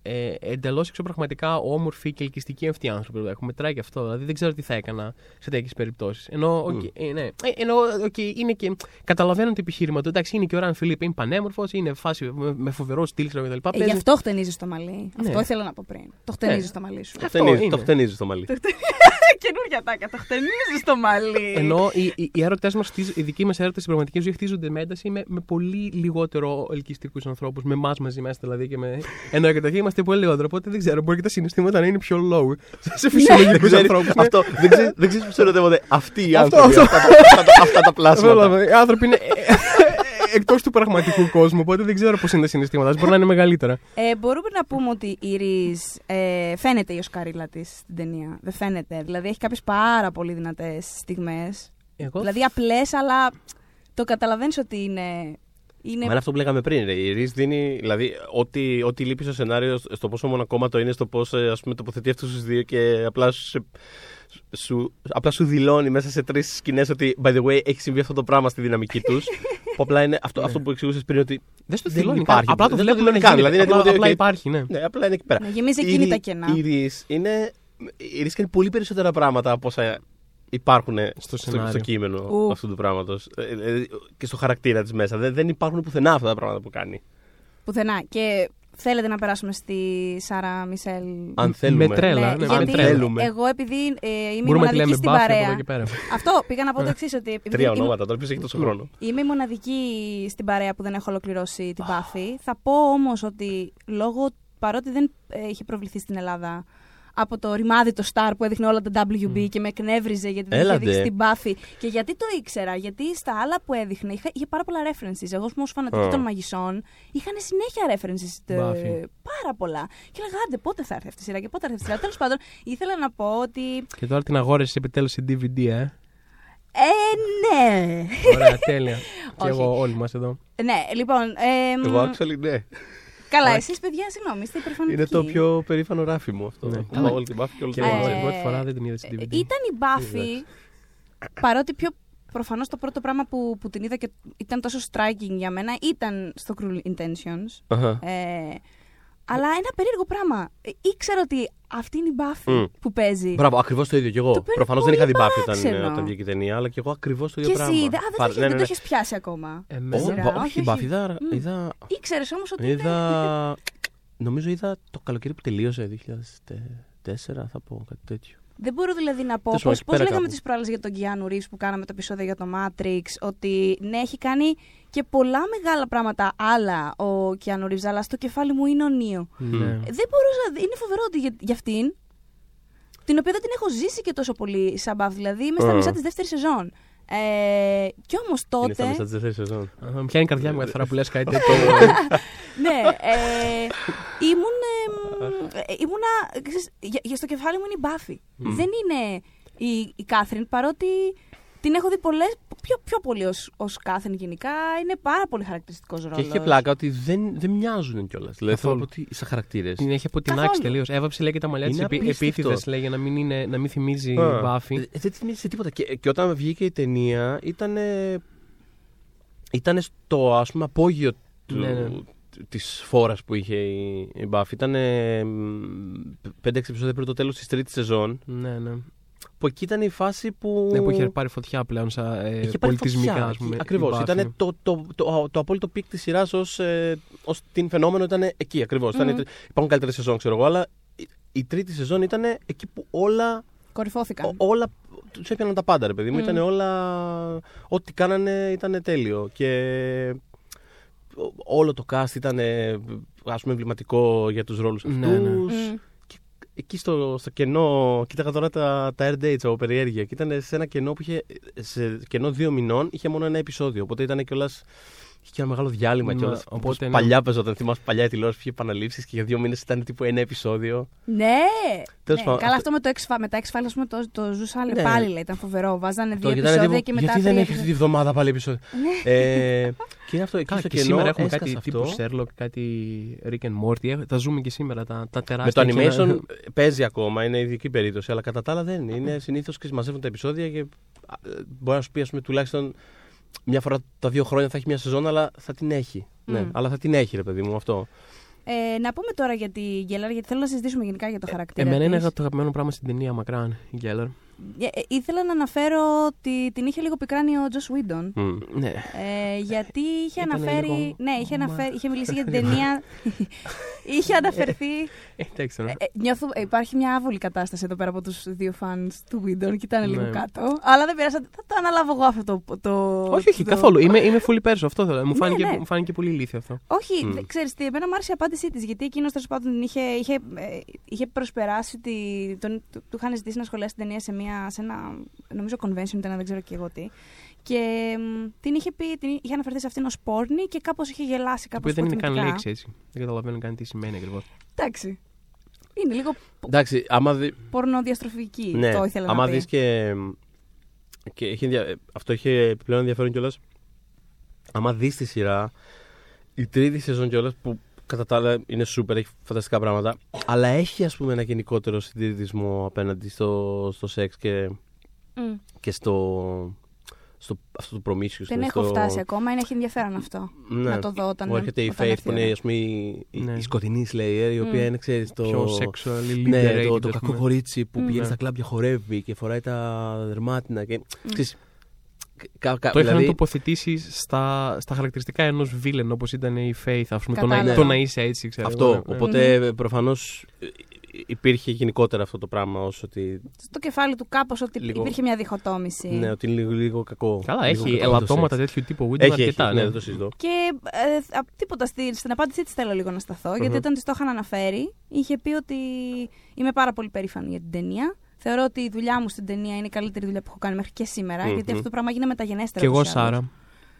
ε, εντελώς εξωπραγματικά όμορφοι και ελκυστικοί αυτοί οι άνθρωποι. που Έχουμε μετράει και αυτό. Δηλαδή δεν ξέρω τι θα έκανα σε τέτοιες περιπτώσεις. Ενώ, οκ, ε, ναι, Ε, ενώ οκ, είναι και. Καταλαβαίνω το επιχείρημα του. Εντάξει, είναι και ο Ράιαν Φίλιπ, είναι πανέμορφος, είναι φάση με, με φοβερό στυλ ξέρω, κτλ. Ε, Παίζει- γι' αυτό χτενίζεις το μαλλί. Ναι. Αυτό ήθελα να πω πριν. Το χτενίζεις Ναι. το μαλλί σου. Το Αυτό χτενίζει- είναι. Το χτενίζεις στο μαλλί. Καινούργια ατάκα, το χτενίζεις το μαλλί. Ενώ οι, οι, οι έρωτές μας, οι δικοί μας έρωτες στην πραγματική ζωή χτίζονται με ένταση με, με πολύ λιγότερο ελκυστικούς ανθρώπους. Με εμάς μαζί μέσα δηλαδή και με. Ενώ η καταρχήν είμαστε πολύ λιγότερο. Οπότε δεν ξέρω, μπορεί και τα συναισθήματα να είναι πιο low σε Δεν φυσιολογικούς ξέρει- ανθρώπους. Αυτό δεν ξέρεις δεν ξέρεις πώς ερωτεύονται αυτοί οι Αυτό, άνθρωποι. αυτό. αυτά τα- αυτά τα- Αυτά τα πλάσματα. Οι άνθρωποι είναι εκτός του πραγματικού κόσμου. Οπότε δεν ξέρω πώς είναι τα συναισθήματά τους. Μπορεί να είναι μεγαλύτερα. Ε, μπορούμε να πούμε ότι η Ριζ ε, φαίνεται η οσκαρίλα της στην ταινία. Δεν φαίνεται. Δηλαδή έχει κάποιες πάρα πολύ δυνατές στιγμές. Εγώ Δηλαδή απλές, αλλά το καταλαβαίνεις ότι είναι. Είναι... Μα είναι αυτό που λέγαμε πριν. Ρε. Η Ριζ δίνει. Δηλαδή, ό,τι, ό,τι λείπει στο σενάριο, στο πόσο μονακόμματο είναι, στο πώς ας πούμε, τοποθετεί αυτούς τους δύο και απλά σου, σε- σου, απλά σου δηλώνει μέσα σε τρεις σκηνές ότι, by the way, έχει συμβεί αυτό το πράγμα στη δυναμική τους. που απλά είναι αυτό, αυτό που εξηγούσες πριν ότι. δεν στο δεν δηλώνει. υπάρχει. Απλά το Δεν το βλέπουμε να δηλώνει καν. γίνεται. Δηλαδή είναι Απλά, τίποτα, απλά ok. υπάρχει, ναι. Ναι, απλά είναι εκεί πέρα. Να γεμίζει Η εκείνη Ρι- τα κενά. Η Ριζ είναι η Ρίς κάνει πολύ περισσότερα πράγματα από όσα υπάρχουν στο, στο, σενάριο. κείμενο Ου. αυτού του πράγματος. και στο χαρακτήρα της μέσα. Δεν, δεν υπάρχουν πουθενά αυτά τα πράγματα που κάνει. Πουθενά. Και θέλετε να περάσουμε στη Σάρα Μισελ. Αν θέλουμε. Με τρέλα, ναι, αν γιατί θέλουμε. εγώ επειδή ε, είμαι η Μπορούμε να τη μοναδική λέμε στην Buffy από παρέα. εδώ και πέρα. Αυτό πήγα να πω το εξής. Ότι επειδή Τρία είμαι- ονόματα τώρα, ποιο έχει τόσο χρόνο. Είμαι η μοναδική στην παρέα που δεν έχω ολοκληρώσει την Buffy. Θα πω όμως ότι λόγω παρότι δεν ε, είχε προβληθεί στην Ελλάδα από το ρημάδι το Star που έδειχνε όλα τα WB και με εκνεύριζε γιατί δεν είχε Έλατε. δείξει την Buffy. Και γιατί το ήξερα, γιατί στα άλλα που έδειχνε είχε, είχε πάρα πολλά references. Εγώ, ως φανατική Α. των μαγισσών, είχαν συνέχεια references. ε, Buffy. πάρα πολλά. Και έλεγα, άντε, πότε θα έρθει αυτή η σειρά και πότε θα έρθει η σειρά. Τέλος πάντων, ήθελα να πω ότι. Και τώρα την αγόρασε επιτέλους σε DVD, ε; Ε, ναι. Ωραία, τέλεια. και Όχι. εγώ, όλοι μας εδώ. ναι, λοιπόν. ε, Εγώ, actually, ναι. Καλά, Ωραία. εσείς παιδιά, συγγνώμη, είστε υπερφανικοί. Είναι το πιο περήφανο ράφι μου αυτό. Ναι. Που Καλά. Όλη την Buffy και όλο Και το εγώ Buffy. την Ε, πρώτη φορά δεν την είδα στην Ε, DVD. Ήταν η Buffy, παρότι πιο προφανώς το πρώτο πράγμα που, που την είδα και ήταν τόσο striking για μένα ήταν στο Cruel Intentions. Αχα. Ε, αλλά ένα περίεργο πράγμα. Ε, Ήξερα ότι αυτή είναι η Buffy Μμ. που παίζει. Μπράβο, ακριβώς το ίδιο κι εγώ. Το παίρνει Προφανώς δεν είχα δει πολύ Buffy όταν, παράξενο. όταν βγήκε η ταινία, αλλά κι εγώ ακριβώς το και ίδιο εσύ, πράγμα. δε- α, δεν, Παρ- το, έχεις- ναι, δεν ναι, το ναι. έχεις πιάσει ακόμα. Εμένα. Ω, σειρά, μπα- όχι, Όχι, όχι. Buffy είδα. Μμ. είδα- Ήξερες όμως ότι. είναι- Είδα. Νομίζω είδα το καλοκαίρι που τελείωσε, 2004 θα πω κάτι τέτοιο. Δεν μπορώ δηλαδή να πω. Τέλος Πώ πάντων, εκεί πέρα λέγαμε κάπου. τις προάλλες για τον Keanu Reeves που κάναμε το επεισόδιο για το Matrix, ότι ναι, έχει κάνει και πολλά μεγάλα πράγματα άλλα ο Keanu Reeves, αλλά στο κεφάλι μου είναι ο Νίο. Ναι. Δεν μπορούσα. Είναι φοβερό ότι για, για αυτήν, την οποία δεν την έχω ζήσει και τόσο πολύ σαν μπαφ, δηλαδή είμαι στα Α. μισά της δεύτερης σεζόν. Ε, κι όμως Είναι στα τότε. μισά της δεύτερη σεζόν. Α, Μου πιάνει η καρδιά μου κάθε φορά που λες κάτι τέτοιο. ναι, ε, ήμουν. ε, ε, ήμουνα. ξέρεις, για, για στο κεφάλι μου είναι η Μπάφη. Δεν είναι η, η Κάθριν, παρότι την έχω δει πολλές. Πιο, πιο πολύ ως Κάθριν γενικά. Είναι πάρα πολύ χαρακτηριστικός ρόλο. Και έχει και πλάκα ότι δεν, δεν μοιάζουν κιόλας. Δηλαδή θέλω Καθόλου. να πω ότι σαν χαρακτήρες. Την έχει αποτινάξει Καθόλου. τελείως. Έβαψε λέει και τα μαλλιά της Είναι απίστευτο. επίτηδε, λέει, για να μην, είναι, να μην θυμίζει Α, Buffy. ε, Δεν την σε τίποτα. Και, και όταν βγήκε η ταινία ήταν. Ήταν στο ας πούμε απόγειο του, Ναι, ναι. της φόρας που είχε η, η Buffy. Ήταν 5-6 επεισόδια πριν το τέλος της τρίτης σεζόν. Ναι, ναι. Που εκεί ήταν η φάση που. Ναι, που είχε πάρει φωτιά πλέον σαν ε, Είχε πάρει πολιτισμικά, φωτιά. ας πούμε. Ακριβώς. η Buffy. Ήταν το, το, το, το, απόλυτο peak της σειράς ως ε, ως την φαινόμενο ήταν εκεί ακριβώς. Μμμ. Υπάρχουν καλύτερες σεζόν, ξέρω εγώ, αλλά η, η τρίτη σεζόν ήταν εκεί που όλα Κορυφώθηκαν. Ό- όλα τους έπιαναν τα πάντα, ρε παιδί μου. Μμ. Ήταν όλα. Ό,τι κάνανε ήταν τέλειο. Και ό- όλο το cast ήταν ας πούμε εμβληματικό για τους ρόλους Ναι, αυτούς. ναι. Μμ. Και εκεί στο, στο κενό, κοίταγα τώρα τα, τα air dates από περιέργεια και ήταν σε ένα κενό που είχε, σε κενό δύο μηνών είχε μόνο ένα επεισόδιο. Οπότε ήταν κιόλας Είχε και ένα μεγάλο διάλειμμα Ναι, κιόλας. οπότε, Όπως ναι. Παλιά παίζονταν, θυμάσαι παλιά η τηλεόραση που είχε επαναλήψεις και για δύο μήνες ήταν τύπου ένα επεισόδιο. Ναι! Τέλος ναι. πάντων, Καλά, αυτό- αυτό με, το X, με τα X-Files, ας πούμε, το, το ζούσα Ναι. πάλι, λέει, ήταν φοβερό. Βάζανε δύο Το ήταν επεισόδια τύπου, και μετά γιατί δεν τρία έχεις αυτή τη βδομάδα πάλι επεισόδιο; ε, και είναι αυτό εκείς Καλά, στο και κενό σήμερα έχουμε έσκασε κάτι αυτό. τύπου Sherlock, κάτι Rick and Morty. Ε, Τα ζούμε και σήμερα τα, τα Με τεράστια. το και ένα- animation παίζει ακόμα, είναι ειδική περίπτωση, αλλά κατά τα άλλα δεν είναι. Είναι συνήθως και μαζεύουν τα επεισόδια και α, ε, μπορεί να σου πει ας πούμε, τουλάχιστον μια φορά τα δύο χρόνια θα έχει μια σεζόν, αλλά θα την έχει. Ναι, Μμ. αλλά θα την έχει, ρε παιδί μου, αυτό. Ε, να πούμε τώρα για τη Γέλλαρ, γιατί θέλω να συζητήσουμε γενικά για το χαρακτήρα. Εμένα είναι της. το αγαπημένο πράγμα στην ταινία μακράν, η Geller. Ε, ε, ήθελα να αναφέρω ότι την είχε λίγο πικράνει ο Τζο Βίντον. Μμ. Ναι. Ε, γιατί είχε Ήτανε αναφέρει. λίγο- Ναι, είχε, Μα- αναφέρει, είχε μιλήσει για την ταινία. είχε αναφερθεί. Ε, εντάξει τώρα. Ε, ε, νιώθω, ε, υπάρχει μια άβολη κατάσταση εδώ πέρα από τους δύο φαν του Βίντον και ήταν λίγο Ναι. κάτω. Αλλά δεν πειράζει, θα το αναλάβω εγώ αυτό το. το όχι, όχι, το- καθόλου. Είμαι, είμαι fully πέρσο. Αυτό θέλω. Μου, Ναι, φάνηκε, ναι. μου φάνηκε πολύ ηλίθιο αυτό. Όχι, Μμ. mm. ξέρεις τι, εμένα μου άρεσε η απάντησή της. Γιατί εκείνος τέλος πάντων την είχε, είχε, ε, είχε προσπεράσει. Τη, τον, του, του είχαν ζητήσει να σχολιάσει την ταινία σε, μια, σε ένα. Νομίζω convention ήταν, δεν ξέρω και εγώ τι. Και μ, την είχε πει, την είχε αναφερθεί σε αυτήν ως πόρνη και κάπως είχε γελάσει Το κάπως. οποίο δεν είναι καν λέξη έτσι. Δεν καταλαβαίνω καν τι σημαίνει ακριβώς. Εντάξει. Είναι λίγο Εντάξει, άμα δει. πορνοδιαστροφική. Ναι, το ήθελα άμα να πει. δεις και. και έχει, ενδια- αυτό έχει επιπλέον ενδιαφέρον κιόλας. Άμα δεις τη σειρά, η τρίτη σεζόν κιόλας που κατά τα άλλα είναι σούπερ, έχει φανταστικά πράγματα. Αλλά έχει ας πούμε ένα γενικότερο συντηρητισμό απέναντι στο, στο σεξ και, Μμ. και στο, στο, αυτό το προμήσιο. Δεν έχω φτάσει ακόμα, είναι έχει ενδιαφέρον αυτό. Ναι. Να το δω όταν. Μου έρχεται η όταν Faith έρθει που η είναι ώρα. ας πούμε, η, η- Ναι. η σκοτεινή Slayer, η οποία Μμ. είναι ξέρεις, το. Πιο sexually Ναι, liberated, το, το ας κακό πούμε. κορίτσι που Μμ. πηγαίνει Ναι. στα κλαμπ και χορεύει και φοράει τα δερμάτινα. Και, ξέρεις, κα- κα- Το είχαν δηλαδή, τοποθετήσει στα, στα χαρακτηριστικά ενός βίλεν όπως ήταν η Faith. Ας πούμε, το, να, Κατάλαβα. το να είσαι έτσι, ξέρω. αυτό. εγώ, ναι. Οπότε προφανώς υπήρχε γενικότερα αυτό το πράγμα ως ότι. Στο κεφάλι του κάπως ότι Λίγο- υπήρχε μια διχοτόμηση. Ναι, ότι είναι λίγο, λίγο κακό. Καλά, λίγο έχει κακό το ελαττώματα σεξ. τέτοιου τύπου. Whedon Έχει, αρκετά. έχει, ναι. ναι, δεν το συζητώ. Και ε, α, τίποτα, στη, στην απάντησή της θέλω λίγο να σταθώ, γιατί Μμμ. όταν της το είχαν αναφέρει, είχε πει ότι είμαι πάρα πολύ περήφανη για την ταινία. Θεωρώ ότι η δουλειά μου στην ταινία είναι η καλύτερη δουλειά που έχω κάνει μέχρι και σήμερα, Μμμ. γιατί αυτό το πράγμα γίνεται μεταγενέστερα. Και εγώ, ούτως ή άλλως. Σάρα.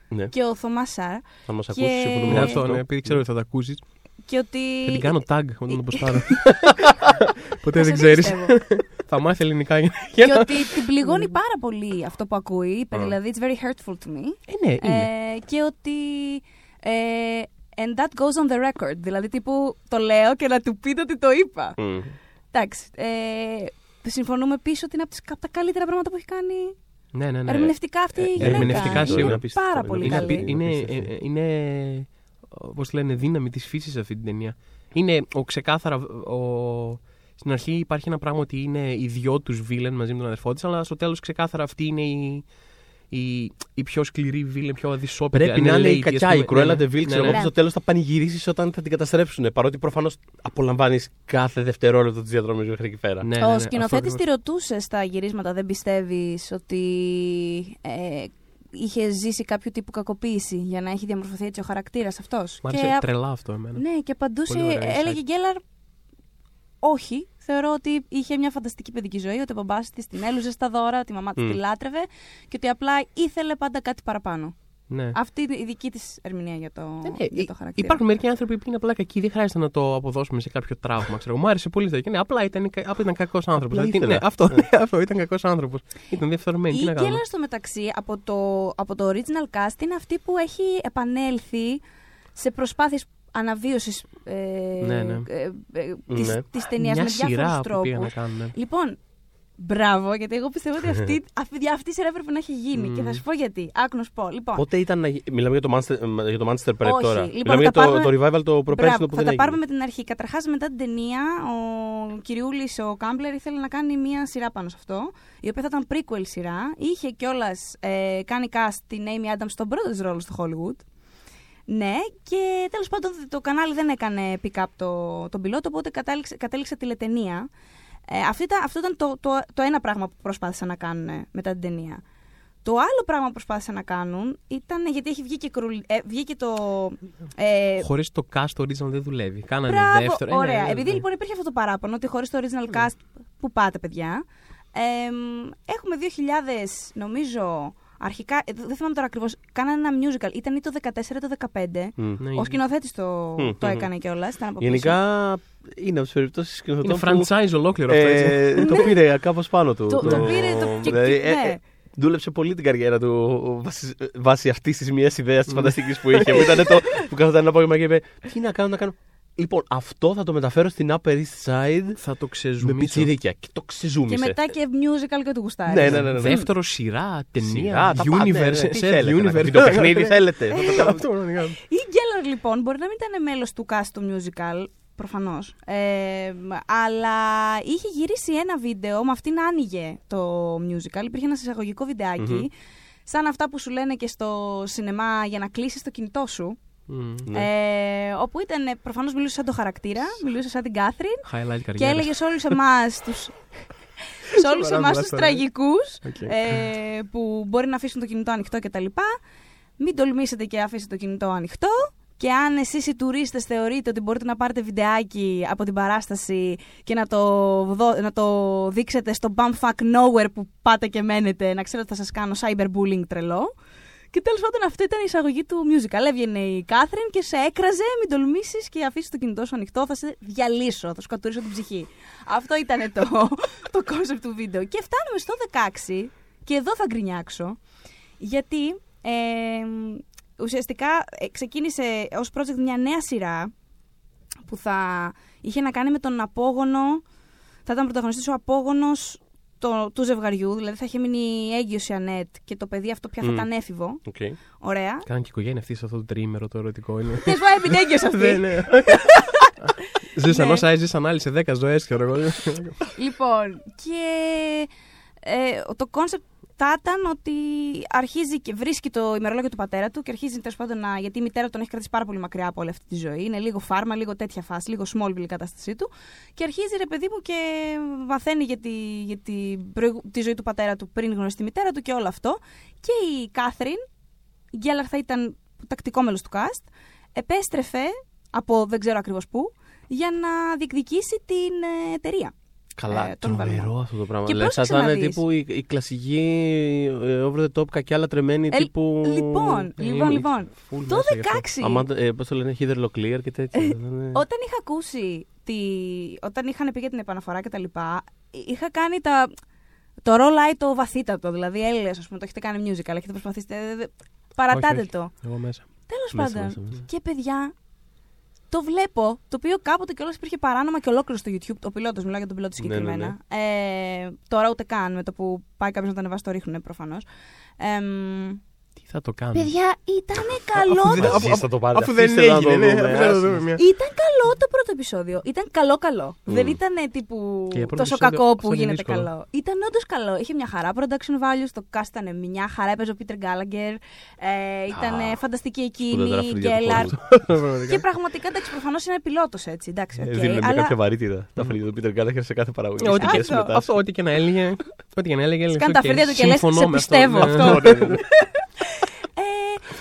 Ναι. Και ο Θωμάς Σάρα. Θα μας Και- ακούσεις, συμφωνούμε Ναι, με αυτό, αυτό. ναι, επειδή ξέρω ότι θα τα ακούσεις. Και ότι. Θα την κάνω tag όταν το ποστάρω. Ποτέ Θα δεν σε ξέρεις. πιστεύω. Θα μάθει ελληνικά για για και να. ότι την πληγώνει πάρα πολύ αυτό που ακούει. Είπε Α. δηλαδή, it's very hurtful to me. Ε, ναι, είναι. Ε, και ότι. Ε, and that goes on the record. Δηλαδή, τύπου το λέω και να του πείτε ότι το είπα. Μμ. Εντάξει. Ε, συμφωνούμε πίσω ότι είναι από, τις, από τα καλύτερα πράγματα που έχει κάνει Ναι, ναι, ναι. ερμηνευτικά αυτή η Ε, γυναίκα. ερμηνευτικά Είναι σίγουρα. Πάρα Είναι πολύ Είναι, καλή. απει- είναι, απίστευτο. ε, ε, είναι όπως λένε, δύναμη της φύσης αυτή την ταινία. Είναι ο ξεκάθαρα. Ο, στην αρχή υπάρχει ένα πράγμα ότι είναι οι δυο τους βίλεν μαζί με τον αδερφό της, αλλά στο τέλος ξεκάθαρα αυτή είναι η, η, η πιο σκληρή βίλεν, πιο αδυσόπιτη. Πρέπει να είναι η unrelated, ας κακιά, πούμε. η Cruella Ναι, de ναι. Vil, ξέρω Ναι, εγώ, ναι. στο τέλος θα πανηγυρίσεις όταν θα την καταστρέψουν. Παρότι προφανώς απολαμβάνεις κάθε δευτερόλεπτο της διαδρομής μέχρι εκεί πέρα. Ναι, ναι, Ο ναι, σκηνοθέτης αυτό τη ρωτούσε στα γυρίσματα, δεν πιστεύεις ότι ε, είχε ζήσει κάποιο τύπου κακοποίηση για να έχει διαμορφωθεί έτσι ο χαρακτήρας αυτός; Μ' άρεσε τρελά αυτό εμένα. Ναι, και απαντούσε, Πολύ ωραίο έλεγε insight. Γκέλαρ, όχι. Θεωρώ ότι είχε μια φανταστική παιδική ζωή, ότι ο μπαμπάς της την έλουζε στα δώρα, ότι η μαμά της Μμ. τη λάτρευε και ότι απλά ήθελε πάντα κάτι παραπάνω. Ναι. Αυτή είναι η δική της ερμηνεία για το, Ε, ναι, για ε, το χαρακτήρα. Υπάρχουν μερικοί άνθρωποι που είναι απλά κακοί, δεν χρειάζεται να το αποδώσουμε σε κάποιο τραύμα. Ξέρω. Μου άρεσε πολύ αυτό. Και Ναι, απλά ήταν, απλά ήταν κακός άνθρωπος. Απλά ήθελε. ναι, αυτό, ναι, αυτό ήταν κακός άνθρωπος. Ήταν διαφθορμένη. Η Τι να κάνουμε. Γκέλαρ στο μεταξύ από το, από το original cast είναι αυτή που έχει επανέλθει σε προσπάθειες αναβίωσης ε, Ναι, ναι. ε, ε, της, Ναι. της ταινίας Μια με σειρά διάφορους που πήγαν να τρόπους. κάνουν. ναι. Λοιπόν, μπράβο, γιατί εγώ πιστεύω ότι αυτή, αυτή, αυτή η σειρά έπρεπε να έχει γίνει. Μμμ. Και θα σου πω γιατί. Άκου να σου πω. Λοιπόν, Πότε ήταν να γι- Μιλάμε για το Manchester, για το Manchester Prep Όχι. τώρα. Λοιπόν, Μιλάμε για θα το, πάρουμε- το revival το προπέρσινο Μπράβο, που θα δεν τα έγινε. πάρουμε με την αρχή. Καταρχάς, μετά την ταινία, ο κυριούλης, ο Κάμπλερ, ήθελε να κάνει μία σειρά πάνω σε αυτό, η οποία θα ήταν prequel σειρά. Είχε κιόλας ε, κάνει cast την Amy Adams στον πρώτο της ρόλο στο Hollywood. Ναι, και τέλος πάντων το κανάλι δεν έκανε pick-up το, τον πιλότο, οπότε κατέληξε, κατέληξε τηλετενία. Ε, αυτή ήταν- αυτό ήταν το, το, το ένα πράγμα που προσπάθησαν να κάνουν ε, μετά την ταινία. Το άλλο πράγμα που προσπάθησαν να κάνουν ήταν γιατί έχει βγει και, κρουλ, ε, βγήκε το. Ε, Χωρίς το cast original δεν δουλεύει. Κάνανε Μπράβο, δεύτερο. ε, ωραία. ναι, ναι, Επειδή ναι. λοιπόν υπήρχε αυτό το παράπονο ότι χωρίς το original cast. Πού πάτε, παιδιά. εμ, έχουμε 2000, νομίζω. Αρχικά, ε, δεν θυμάμαι τώρα ακριβώς. Κάνανε ένα musical. Ήταν ή το 14 ή το 15. Μμ. Ναι, Ο σκηνοθέτης το, Μμ, το μμ. έκανε κιόλας. Ήταν από πίσω. Γενικά είναι από τις περιπτώσεις σκηνοθετών Είναι που franchise ολόκληρο αυτό. έτσι. ε, το πήρε κάπως πάνω του. Το- το πήρε, το- και- δηλαδή, και- ε, ναι. ε, Δούλεψε πολύ την καριέρα του βάσει, βάσει αυτής της μιας ιδέας της φανταστικής που είχε. που ήταν το που καθόταν ένα απόγευμα και είπε: Τι να κάνω, να κάνω. Λοιπόν, αυτό θα το μεταφέρω στην Upper East Side Θα το με ξεζουμίσω. πιτσιρίκια. Και το Και ξεζούμισε. μετά και musical και του γουστάρι. Ναι, ναι, ναι. ναι. Δεύτερο σειρά, ταινία, Σειρά, τα πάντα, ναι, ναι. universe, Τι σε θέλετε, να- universe. Βιντεοπαιχνίδι θέλετε. Θα το κάνω. Αυτό πραγματικά. Η Gellar λοιπόν μπορεί να μην ήταν μέλος του cast του musical, προφανώς. Ε, αλλά είχε γυρίσει ένα βίντεο, με αυτήν άνοιγε το musical. Υπήρχε ένα εισαγωγικό βιντεάκι. Μμμ. Σαν αυτά που σου λένε και στο σινεμά για να κλείσεις το κινητό σου. Μμ. Ναι. Ε, όπου ήταν προφανώς μιλούσε σαν το χαρακτήρα, μιλούσε σαν την Κάθριν Highlight και καριέρα. έλεγες σε όλους εμάς του. σε όλους Σοβαρά εμάς μιλάς τους τώρα, ε. τραγικούς Οκ. ε, που μπορεί να αφήσουν το κινητό ανοιχτό κτλ. Μην τολμήσετε και αφήσετε το κινητό ανοιχτό. Και αν εσείς οι τουρίστες θεωρείτε ότι μπορείτε να πάρετε βιντεάκι από την παράσταση και να το, δω- να το δείξετε στο bumfuck nowhere που πάτε και μένετε, να ξέρετε ότι θα σας κάνω cyberbullying τρελό. Και τέλος πάντων αυτό ήταν η εισαγωγή του musical. Έβγαινε η Κάθριν και σε έκραζε, μην τολμήσεις και αφήσεις το κινητό σου ανοιχτό, θα σε διαλύσω, θα σου κατουρίσω την ψυχή. Αυτό ήταν το, το concept του βίντεο. Και φτάνουμε στο 16, και εδώ θα γκρινιάξω, γιατί ε, ουσιαστικά ε, ξεκίνησε ως project μια νέα σειρά που θα είχε να κάνει με τον απόγονο, θα ήταν πρωταγωνιστής ο απόγονος το, του ζευγαριού, δηλαδή θα είχε μείνει έγκυος η Ανέτ και το παιδί αυτό πια θα Μμ. ήταν έφηβο. Οκ. Ωραία. Κάναν και οικογένεια αυτή σε αυτό το τριήμερο το ερωτικό είναι. Δεν πω έμεινε έγκυος Ναι, αυτή. ναι. Ζήσαν Ναι. όσα έζησαν άλλοι σε 10 ζωές, ξέρω εγώ. Λοιπόν, και ε, το κόνσεπτ θα ήταν ότι αρχίζει και βρίσκει το ημερολόγιο του πατέρα του και αρχίζει τέλος πάντων να. Γιατί η μητέρα τον έχει κρατήσει πάρα πολύ μακριά από όλη αυτή τη ζωή. Είναι λίγο φάρμα, λίγο τέτοια φάση, λίγο small η κατάστασή του. Και αρχίζει ρε παιδί μου και μαθαίνει για, τη, για τη, προηγου- τη ζωή του πατέρα του πριν γνωρίσει τη μητέρα του και όλο αυτό. Και η Κάθριν, η Γκέλαρ θα ήταν τακτικό μέλος του cast, επέστρεφε από δεν ξέρω ακριβώς πού για να διεκδικήσει την ε, εταιρεία. Καλά, Ε, τον τρομερό Βαλμό. αυτό το πράγμα. Και Δηλαδή, θα πρόσεξε να ήταν δεις. τύπου η, η κλασική ε, over the top κακιά λατρεμένη Ε, τύπου. Λοιπόν, Ε, λοιπόν, είναι λοιπόν. full Το μέσα γι' αυτό. 16. Αμάντα, ε, πώς το λένε, Heather Locklear και τέτοια. Ε, δεν είναι- Όταν είχα ακούσει, τη... όταν είχαν πει για την επαναφορά και τα λοιπά, είχα κάνει τα... το roll το βαθύτατο. Δηλαδή, Έλληνες, ας πούμε, το έχετε κάνει musical, έχετε προσπαθήσει. ε, δε- Παρατάτε Όχι, όχι. το. Εγώ μέσα. Τέλος Μέσα, πάντων. μέσα, μέσα. Και παιδιά, το βλέπω, το οποίο κάποτε κιόλας υπήρχε παράνομα και ολόκληρο στο YouTube. Ο πιλότος, μιλάω για τον πιλότο Ναι, ναι, συγκεκριμένα. Ε, τώρα ούτε καν με το που πάει κάποιος να το ανεβάσει, το ρίχνουν προφανώς. Τι θα το κάνω; παιδιά, ήταν καλό Αφού δεν- το αφού- Εσείς θα το πάρετε, Αφού δεν αφήστε να το έγινε, ναι, δούμε, αφήστε να το άσε. δούμε μια. Ήταν καλό το πρώτο επεισόδιο. Ήταν καλό-καλό. Δεν ήταν τύπου Και για πρώτο τόσο επεισόδιο κακό αυτό που είναι γίνεται δύσκολο. καλό. Ήταν όντως καλό. Είχε μια χαρά production values. Το cast ήταν μια χαρά. Έπαιζε ο Peter Gallagher. Ε, ήταν Α, φανταστική σπουδαία εκείνη. τα Η φρύδια του Γκέλαρ. κόσμου. Και πραγματικά εντάξει, προφανώς είναι πιλότος έτσι. Εντάξει, Ε, οκ. Δίνουν μια αλλά κάποια βαρύτητα. Τα φρύδια του Peter Gallagher σε κάθε παραγωγή. Ε, Ό,τι και- Αυτό, μετά. Αυτό, ό,τι και να έλεγε. Ό,τι και να έλεγε. έλεγε Σκάνε τα αυτό φρύδια του και λες, συμφωνώ «Σε με πιστεύω Ναι. αυτό». Ναι, ναι, ναι. ε,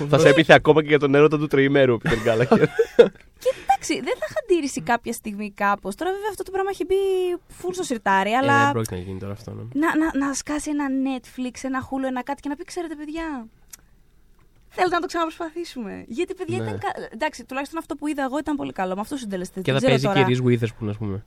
Θα σε έπειθε ακόμα και για τον έρωτα του τριημέρου ο Peter Gallagher. και εντάξει, δεν θα είχα αντίρρηση κάποια στιγμή κάπως. Τώρα βέβαια αυτό το πράγμα έχει μπει full στο σιρτάρι, Ε, αλλά. Δεν πρόκειται να γίνει τώρα αυτό. ναι. να, να, να σκάσει ένα Netflix, ένα Hulu, ένα κάτι και να πει: Ξέρετε, παιδιά, θέλετε να το ξαναπροσπαθήσουμε. Γιατί, παιδιά, Ναι. ήταν. κα- Εντάξει, τουλάχιστον αυτό που είδα εγώ ήταν πολύ καλό. Με αυτού του συντελεστέ. Και θα παίζει και η Reese Witherspoon, ας πούμε.